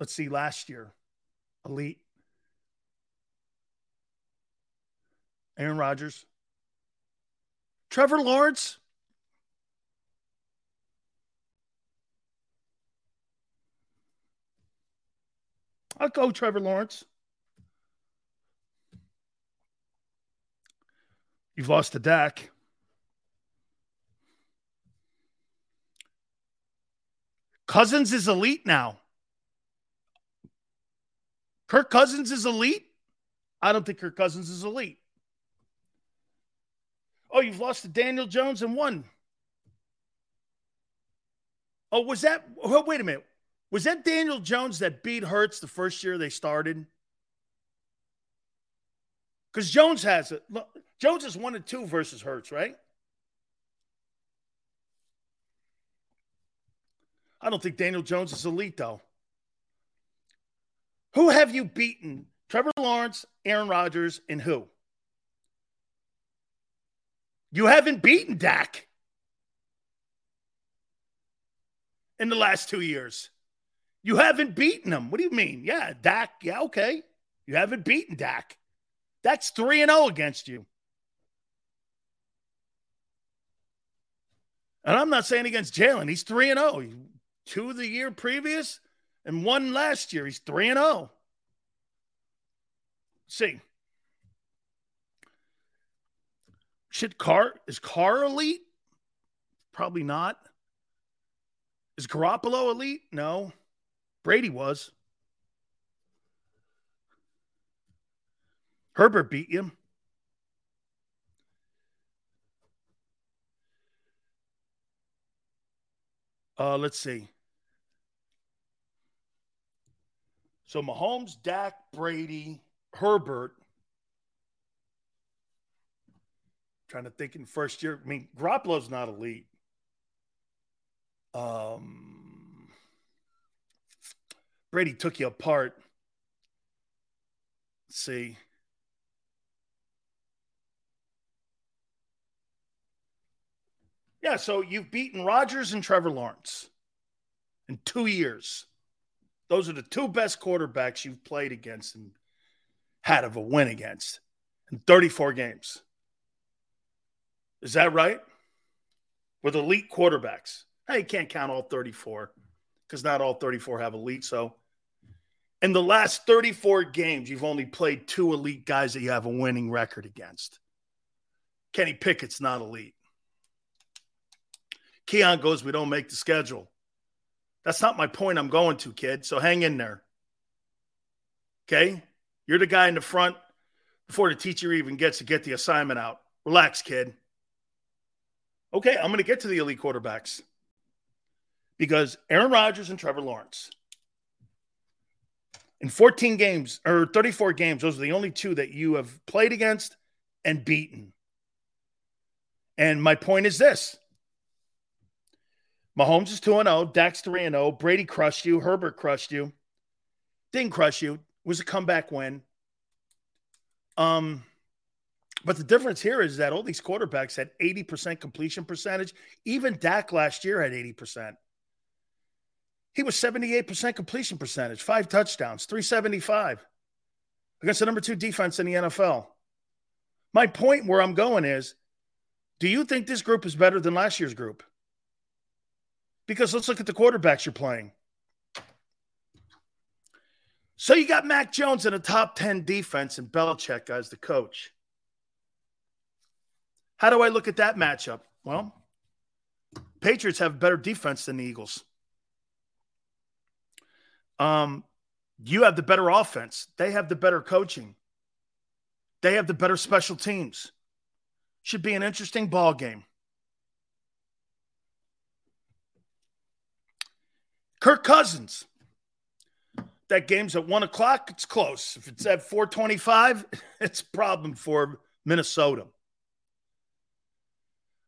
[SPEAKER 1] Let's see, last year, elite. Aaron Rodgers. Trevor Lawrence? I'll go Trevor Lawrence. You've lost to Dak. Cousins is elite now. Kirk Cousins is elite. I don't think Kirk Cousins is elite. Oh, you've lost to Daniel Jones and won. Oh, was that? Oh, wait a minute. Was that Daniel Jones that beat Hurts the first year they started? Because Jones has it. Jones is one and two versus Hurts, right? I don't think Daniel Jones is elite, though. Who have you beaten? Trevor Lawrence, Aaron Rodgers, and who? You haven't beaten Dak in the last two years. You haven't beaten him. What do you mean? Yeah, Dak. Yeah, okay. You haven't beaten Dak. That's 3 and 0 against you. And I'm not saying against Jalen. He's 3 and 0. Two the year previous and one last year. He's 3 and 0. See. Shit, Carr is Carr elite? Probably not. Is Garoppolo elite? No. Brady was. Herbert beat you. Uh, let's see. So Mahomes, Dak, Brady, Herbert. Trying to think in first year. I mean, Garoppolo's not elite. Um, Brady took you apart. Let's see. Yeah, so you've beaten Rodgers and Trevor Lawrence in two years. Those are the two best quarterbacks you've played against and had of a win against in 34 games. Is that right? With elite quarterbacks. Hey, you can't count all 34 because not all 34 have elite. So in the last 34 games, you've only played two elite guys that you have a winning record against. Kenny Pickett's not elite. Keon goes, We don't make the schedule. That's not my point I'm going to, kid. So hang in there. Okay? You're the guy in the front before the teacher even gets to get the assignment out. Relax, kid. Okay, I'm going to get to the elite quarterbacks because Aaron Rodgers and Trevor Lawrence. In 14 games or 34 games, those are the only two that you have played against and beaten. And my point is this Mahomes is 2 0, Dak's 3 0, Brady crushed you, Herbert crushed you, didn't crush you, it was a comeback win. Um, but the difference here is that all these quarterbacks had 80% completion percentage. Even Dak last year had 80%. He was 78% completion percentage, five touchdowns, 375 against the number two defense in the NFL. My point where I'm going is do you think this group is better than last year's group? Because let's look at the quarterbacks you're playing. So you got Mac Jones in a top 10 defense and Belichick as the coach. How do I look at that matchup? Well, Patriots have better defense than the Eagles. Um, you have the better offense. They have the better coaching. They have the better special teams. Should be an interesting ball game. Kirk Cousins. That game's at one o'clock. It's close. If it's at 425, [LAUGHS] it's a problem for Minnesota.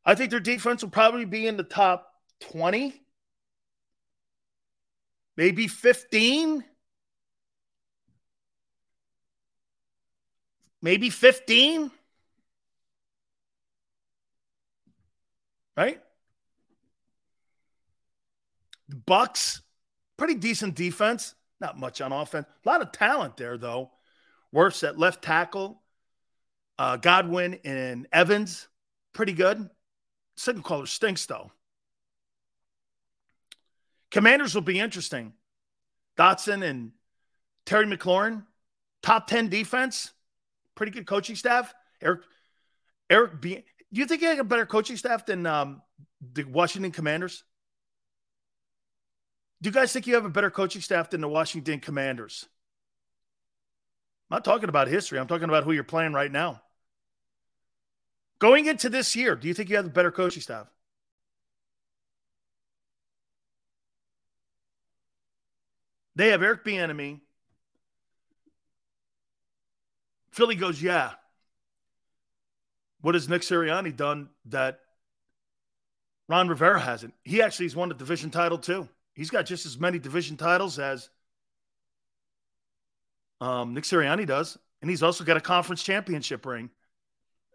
[SPEAKER 1] I think their defense will probably be in the top 20, maybe 15, maybe 15. Right? The Bucks, pretty decent defense. Not much on offense. A lot of talent there, though. Worse at left tackle. Uh, Godwin and Evans, pretty good. Second caller stinks, though. Commanders will be interesting. Dotson and Terry McLaurin, top 10 defense, pretty good coaching staff. Eric, Eric, be, do you think he had a better coaching staff than um, the Washington Commanders? Do you guys think you have a better coaching staff than the Washington Commanders? I'm not talking about history. I'm talking about who you're playing right now. Going into this year, do you think you have a better coaching staff? They have Eric Bieniemy. Philly goes, yeah. What has Nick Sirianni done that Ron Rivera hasn't? He actually has won a division title too. He's got just as many division titles as um, Nick Sirianni does, and he's also got a conference championship ring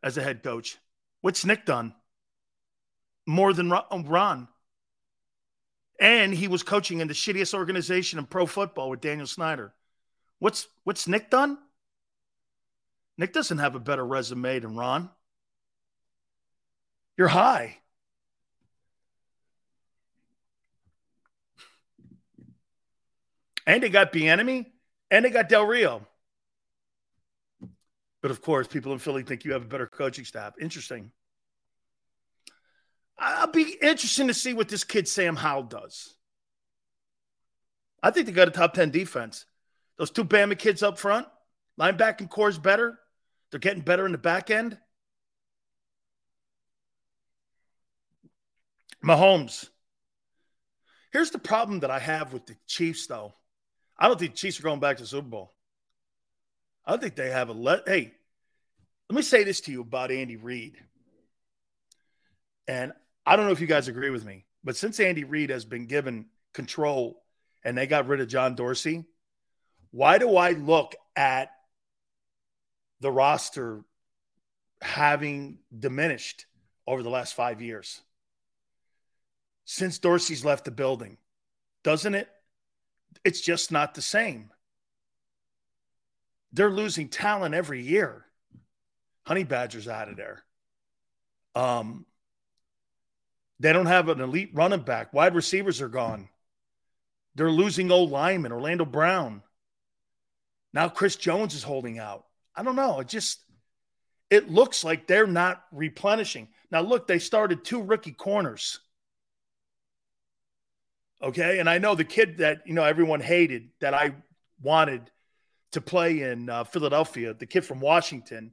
[SPEAKER 1] as a head coach. What's Nick done? More than Ron. And he was coaching in the shittiest organization in pro football with Daniel Snyder. What's what's Nick done? Nick doesn't have a better resume than Ron. You're high. And they got Bieniemy, and they got Del Rio. But of course, people in Philly think you have a better coaching staff. Interesting. I'll be interesting to see what this kid Sam Howell does. I think they got a top 10 defense. Those two Bama kids up front, linebacking core is better. They're getting better in the back end. Mahomes. Here's the problem that I have with the Chiefs, though. I don't think Chiefs are going back to the Super Bowl. I don't think they have a let. Hey, let me say this to you about Andy Reid. And I don't know if you guys agree with me, but since Andy Reid has been given control and they got rid of John Dorsey, why do I look at the roster having diminished over the last five years? Since Dorsey's left the building, doesn't it? It's just not the same. They're losing talent every year. Honey Badger's out of there. Um, they don't have an elite running back. Wide receivers are gone. They're losing old linemen, Orlando Brown. Now Chris Jones is holding out. I don't know. It just it looks like they're not replenishing. Now look, they started two rookie corners. Okay, and I know the kid that you know everyone hated that I wanted to play in uh, Philadelphia, the kid from Washington.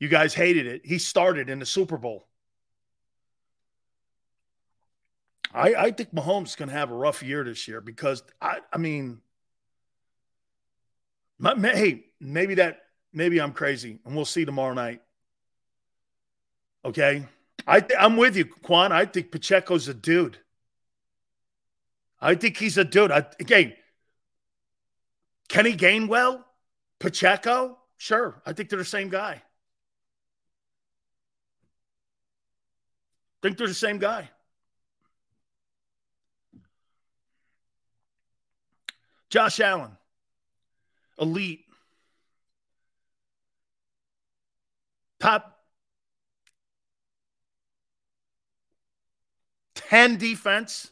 [SPEAKER 1] You guys hated it. He started in the Super Bowl. I, I think Mahomes is going to have a rough year this year because I, I mean, my, hey, maybe that, maybe I'm crazy, and we'll see tomorrow night. Okay, I th- I'm with you, Quan. I think Pacheco's a dude. I think he's a dude. I, again, Kenny Gainwell, Pacheco, sure. I think they're the same guy. think they're the same guy. Josh Allen, elite, top 10 defense,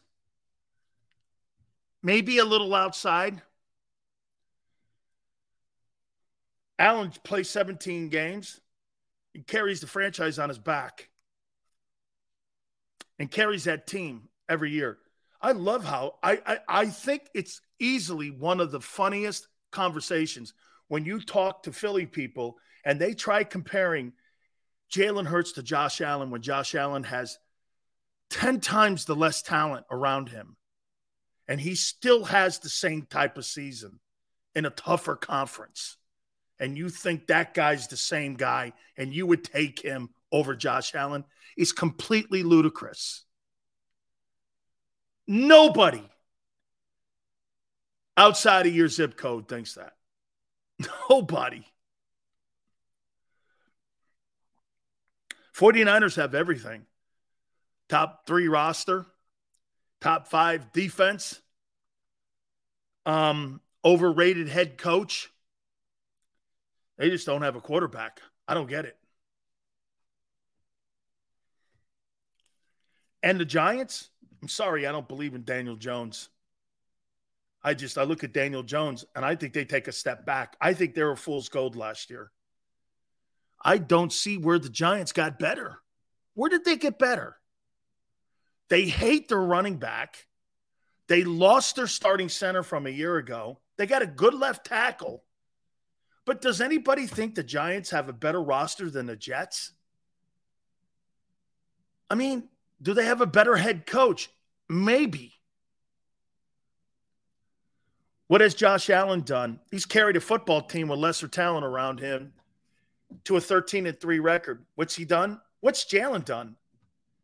[SPEAKER 1] maybe a little outside. Allen plays 17 games. He carries the franchise on his back and carries that team every year. I love how I, I, I think it's easily one of the funniest conversations when you talk to Philly people and they try comparing Jalen Hurts to Josh Allen when Josh Allen has 10 times the less talent around him. And he still has the same type of season in a tougher conference. And you think that guy's the same guy and you would take him over Josh Allen is completely ludicrous. Nobody outside of your zip code thinks that. [LAUGHS] Nobody. 49ers have everything top three roster, top five defense, um, overrated head coach. They just don't have a quarterback. I don't get it. And the Giants, I'm sorry, I don't believe in Daniel Jones. I just I look at Daniel Jones and I think they take a step back. I think they were fool's gold last year. I don't see where the Giants got better. Where did they get better? They hate their running back. They lost their starting center from a year ago. They got a good left tackle. But does anybody think the Giants have a better roster than the Jets? I mean, do they have a better head coach? Maybe. What has Josh Allen done? He's carried a football team with lesser talent around him to a 13 and 3 record. What's he done? What's Jalen done?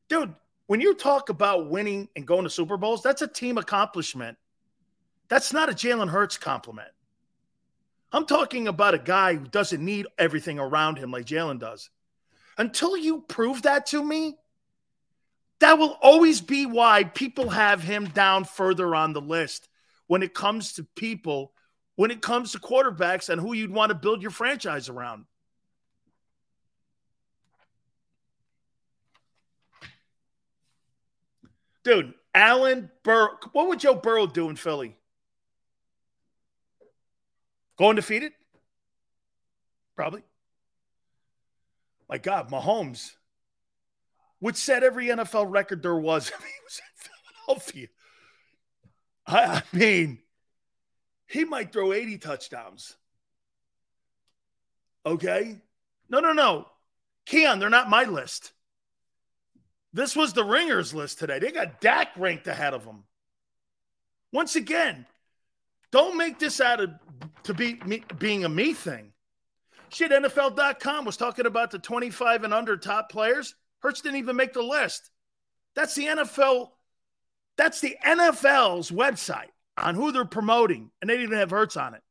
[SPEAKER 1] Dude, when you talk about winning and going to Super Bowls, that's a team accomplishment. That's not a Jalen Hurts compliment. I'm talking about a guy who doesn't need everything around him like Jalen does. Until you prove that to me, that will always be why people have him down further on the list when it comes to people, when it comes to quarterbacks and who you'd want to build your franchise around. Dude, Allen Burrow. What would Joe Burrow do in Philly? Go undefeated? Probably. My God, Mahomes would set every NFL record there was. [LAUGHS] He was in Philadelphia. I, I mean, he might throw 80 touchdowns. Okay? No, no, no. Keon, they're not my list. This was the ringers list today. They got Dak ranked ahead of them. Once again, don't make this out of to be me, being a me thing. Shit, NFL.com was talking about the 25 and under top players. Hurts didn't even make the list. That's the NFL. That's the NFL's website on who they're promoting, and they didn't even have Hurts on it.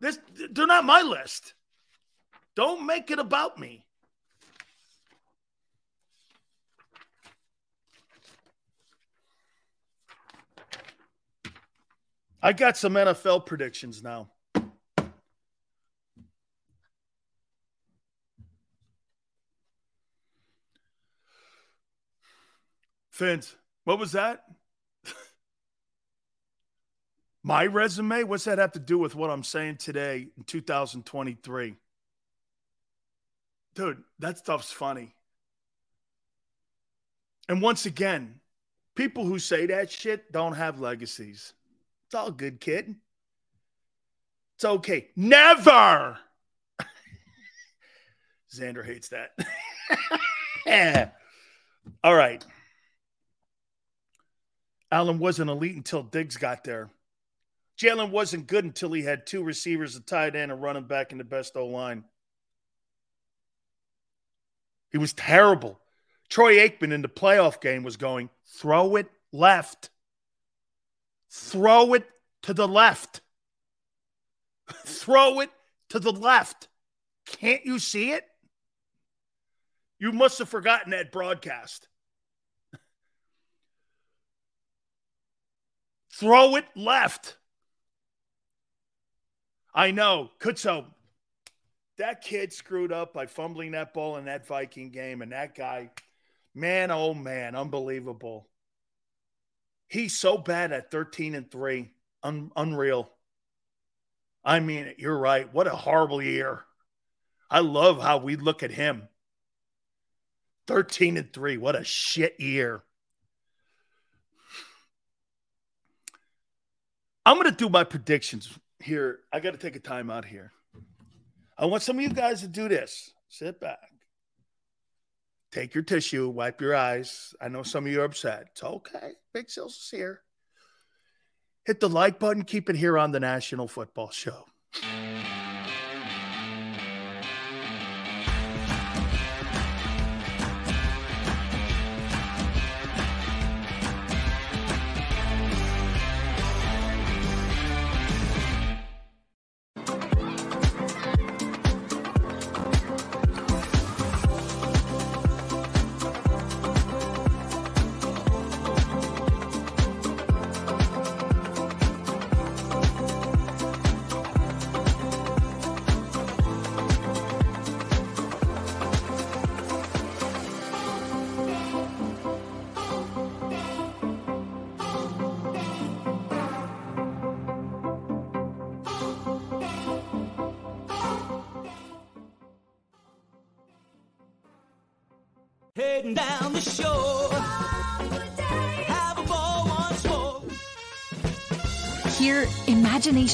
[SPEAKER 1] This they're not my list. Don't make it about me. I got some NFL predictions now. Vince, what was that? [LAUGHS] My resume? What's that have to do with what I'm saying today in 2023? Dude, that stuff's funny. And once again, people who say that shit don't have legacies. It's all good, kid. It's okay. Never. [LAUGHS] Xander hates that. yeah. [LAUGHS] All right. Allen wasn't elite until Diggs got there. Jalen wasn't good until he had two receivers, a tight end, and running back in the best O line. He was terrible. Troy Aikman in the playoff game was going, throw it left. Throw it to the left. throw it to the left. Can't you see it? You must have forgotten that broadcast. Throw it left. I know. Kutso, that kid screwed up by fumbling that ball in that Viking game. And that guy, man, oh man, unbelievable. He's so bad at 13 and 3. Un- unreal. I mean, you're right. What a horrible year. I love how we look at him. 13 and 3. What a shit year. I'm going to do my predictions here. I got to take a time out here. I want some of you guys to do this. Sit back. Take your tissue, wipe your eyes. I know some of you are upset. It's okay. Big Sills is here. Hit the like button. Keep it here on the National Football Show.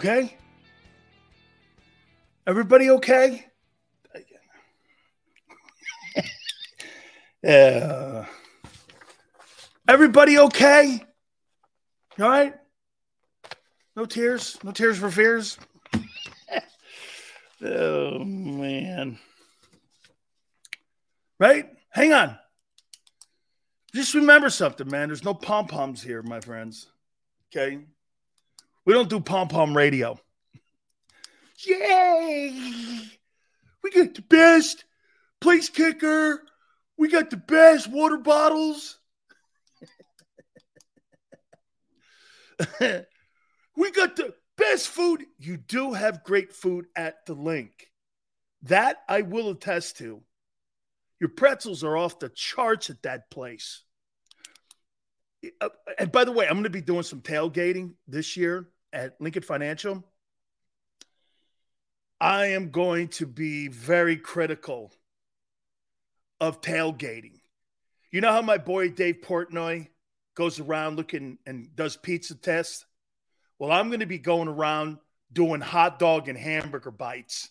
[SPEAKER 1] okay? Everybody okay? [LAUGHS] Yeah. Everybody okay? All right? No tears? No tears for fears? [LAUGHS] oh, man. Right? Hang on. Just remember something, man. There's no pom poms here, my friends. Okay? We don't do pom pom radio. Yay! We got the best place kicker. We got the best water bottles. [LAUGHS] we got the best food. You do have great food at the Linc. That I will attest to. Your pretzels are off the charts at that place. Uh, and by the way, I'm going to be doing some tailgating this year at Lincoln Financial. I am going to be very critical of tailgating. You know how my boy Dave Portnoy goes around looking and does pizza tests? Well, I'm going to be going around doing hot dog and hamburger bites.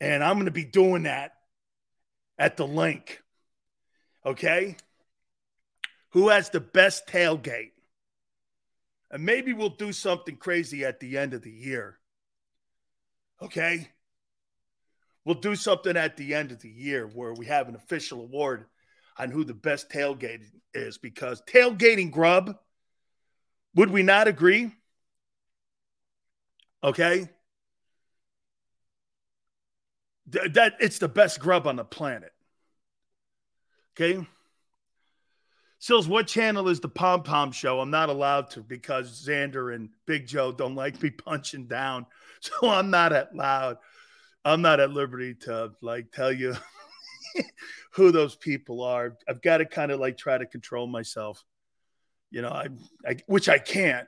[SPEAKER 1] And I'm going to be doing that at the Linc. Okay? Who has the best tailgate? And maybe we'll do something crazy at the end of the year. Okay? We'll do something at the end of the year where we have an official award on who the best tailgate is because tailgating grub, would we not agree? Okay? Th- that it's the best grub on the planet. Okay? Sills, what channel is the Pom Pom Show? I'm not allowed to because Xander and Big Joe don't like me [LAUGHS] punching down. So I'm not at loud. I'm not at liberty to like tell you [LAUGHS] who those people are. I've got to kind of like try to control myself. You know, I, I which I can't.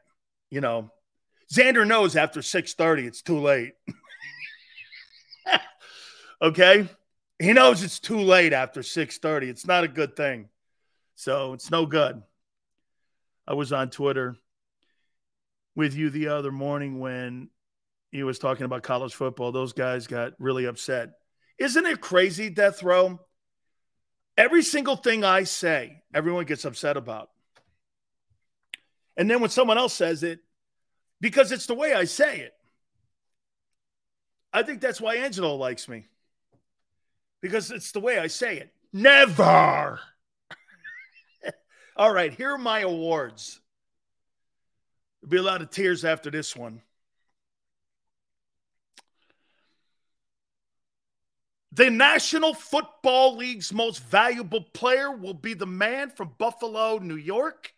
[SPEAKER 1] You know, Xander knows after 6:30 it's too late. [LAUGHS] okay? He knows it's too late after 6:30. It's not a good thing. So, it's no good. I was on Twitter with you the other morning when he was talking about college football. Those guys got really upset. Isn't it crazy, Death Row? Every single thing I say, everyone gets upset about. And then when someone else says it, because it's the way I say it, I think that's why Angelo likes me. Because it's the way I say it. Never. All right, here are my awards. There'll be a lot of tears after this one. The National Football League's most valuable player will be the man from Buffalo, New York,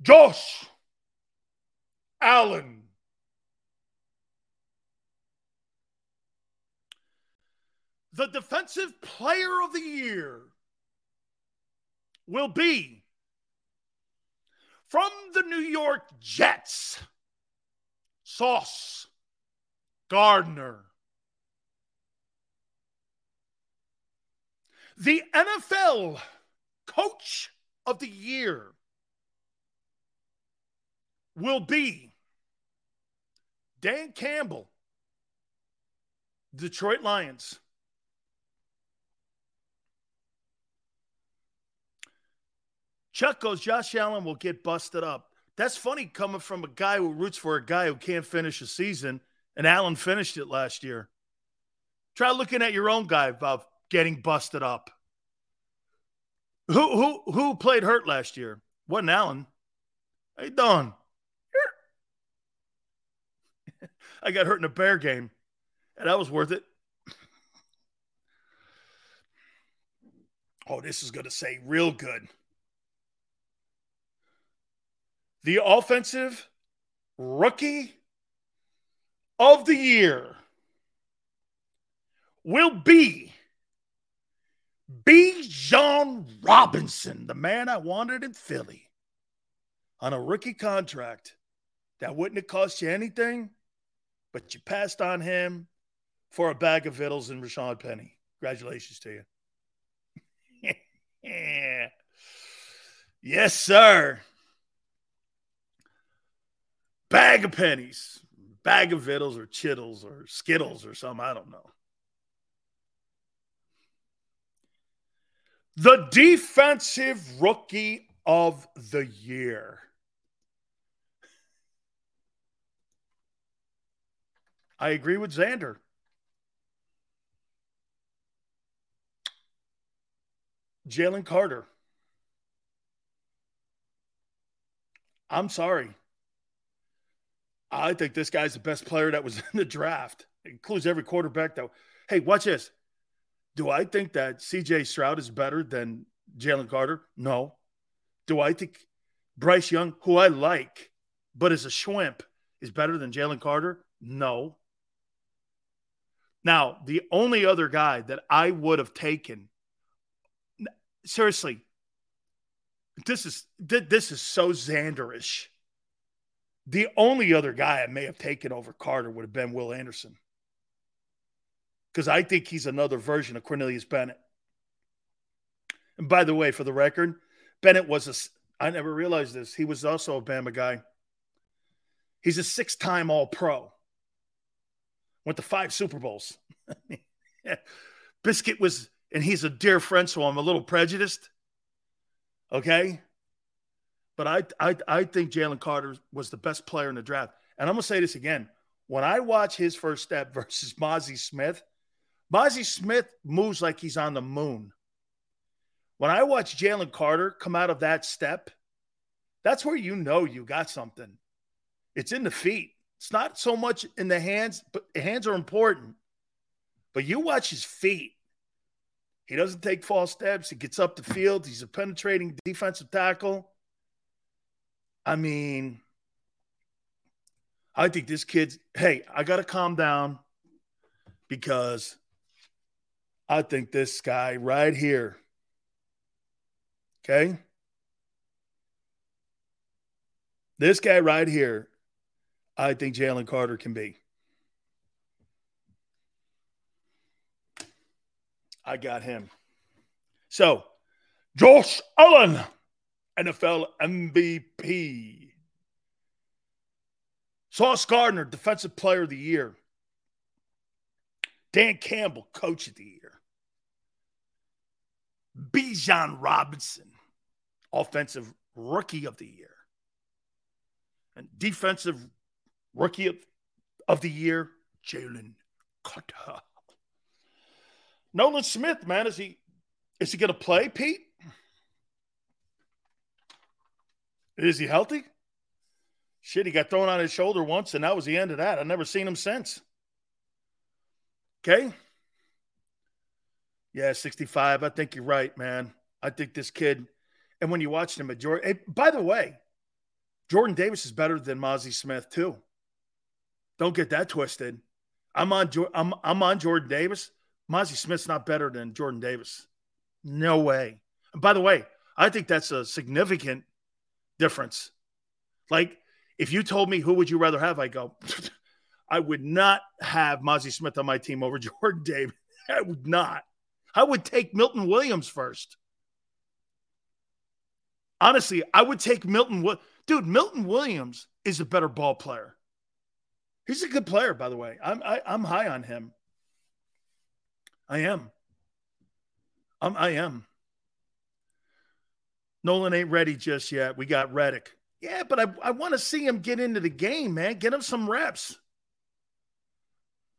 [SPEAKER 1] Josh Allen. The defensive player of the year will be from the New York Jets, Sauce Gardner. The NFL Coach of the Year will be Dan Campbell, Detroit Lions. Chuck goes, Josh Allen will get busted up. That's funny coming from a guy who roots for a guy who can't finish a season, and Allen finished it last year. Try looking at your own guy about getting busted up. Who who who played hurt last year? Wasn't Allen. How you doing? [LAUGHS] I got hurt in a bear game, and that was worth it. Oh, this is to say real good. The offensive rookie of the year will be Bijan Robinson, the man I wanted in Philly, on a rookie contract that wouldn't have cost you anything, but you passed on him for a bag of vittles and Rashaad Penny. Congratulations to you. [LAUGHS] yes, sir. Bag of pennies, bag of vittles or chittles or skittles or something. I don't know. The defensive rookie of the year. I agree with Xander. Jalen Carter. I'm sorry. I think this guy's the best player that was [LAUGHS] in the draft. It includes every quarterback that. Hey, watch this. Do I think that CJ Stroud is better than Jalen Carter? No. Do I think Bryce Young, who I like, but is a schwimp, is better than Jalen Carter? No. Now, the only other guy that I would have taken, seriously, this is this is so Xanderish. The only other guy I may have taken over Carter would have been Will Anderson. Because I think he's another version of Cornelius Bennett. And by the way, for the record, Bennett was a, I never realized this. He was also a Bama guy. He's a six time All Pro. Went to five Super Bowls. [LAUGHS] Biscuit was, and he's a dear friend, so I'm a little prejudiced. Okay. But I, I, I think Jalen Carter was the best player in the draft. And I'm going to say this again. When I watch his first step [LAUGHS] versus Mazi Smith, Mazi Smith moves like he's on the moon. When I watch Jalen Carter come out of that step, that's where you know you got something. It's in the feet. It's not so much in the hands, but hands are important. But you watch his feet. He doesn't take false steps. He gets up the field. He's a penetrating defensive tackle. I mean, I think this kid's, hey, I got to calm down because I think this guy right here, okay? This guy right here, I think Jalen Carter can be. I got him. So, Josh Allen. NFL MVP. Sauce Gardner, Defensive Player of the Year. Dan Campbell, Coach of the Year. Bijan Robinson, Offensive Rookie of the Year. And Defensive Rookie of, of the Year, Jalen Carter. Nolan Smith, man, is he is he going to play, Pete? Is he healthy? Shit, he got thrown on his shoulder once, and that was the end of that. I've never seen him since. Okay. Yeah, 65. I think you're right, man. I think this kid, and when you watch the majority, hey, by the way, Jordan Davis is better than Mazi Smith too. Don't get that twisted. I'm on I'm I'm on Jordan Davis. Mazi Smith's not better than Jordan Davis. No way. And by the way, I think that's a significant difference. Like if you told me who would you rather have, I go, [LAUGHS] I would not have Mazi Smith on my team over [LAUGHS] Jordan Davis. I would not. I would take Milton Williams first. Honestly, I would take Milton. Dude, Milton Williams is a better ball player. He's a good player, by the way. I'm I, am i am high on him. I am. I'm, I am. Nolan ain't ready just yet. We got Reddick. Yeah, but I, I want to see him get into the game, man. Get him some reps.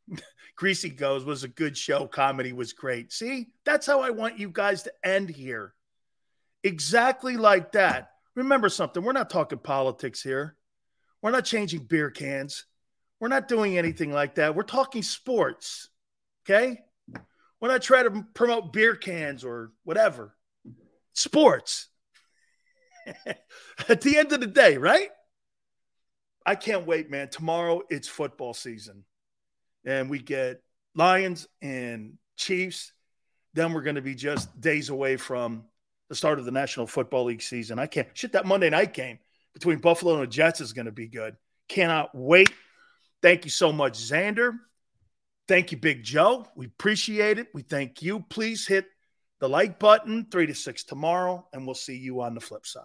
[SPEAKER 1] [LAUGHS] Greasy goes was a good show. Comedy was great. See, that's how I want you guys to end here. Exactly like that. Remember something. We're not talking politics here. We're not changing beer cans. We're not doing anything like that. We're talking sports. Okay? We're not trying to promote beer cans or whatever. Sports. [LAUGHS] At the end of the day, right? I can't wait, man. Tomorrow it's football season. And we get Lions and Chiefs. Then we're going to be just days away from the start of the National Football League season. I can't shit that Monday night game between Buffalo and the Jets is going to be good. Cannot wait. Thank you so much, Xander. Thank you, Big Joe. We appreciate it. We thank you. Please hit the like button, three to six tomorrow, and we'll see you on the flip side.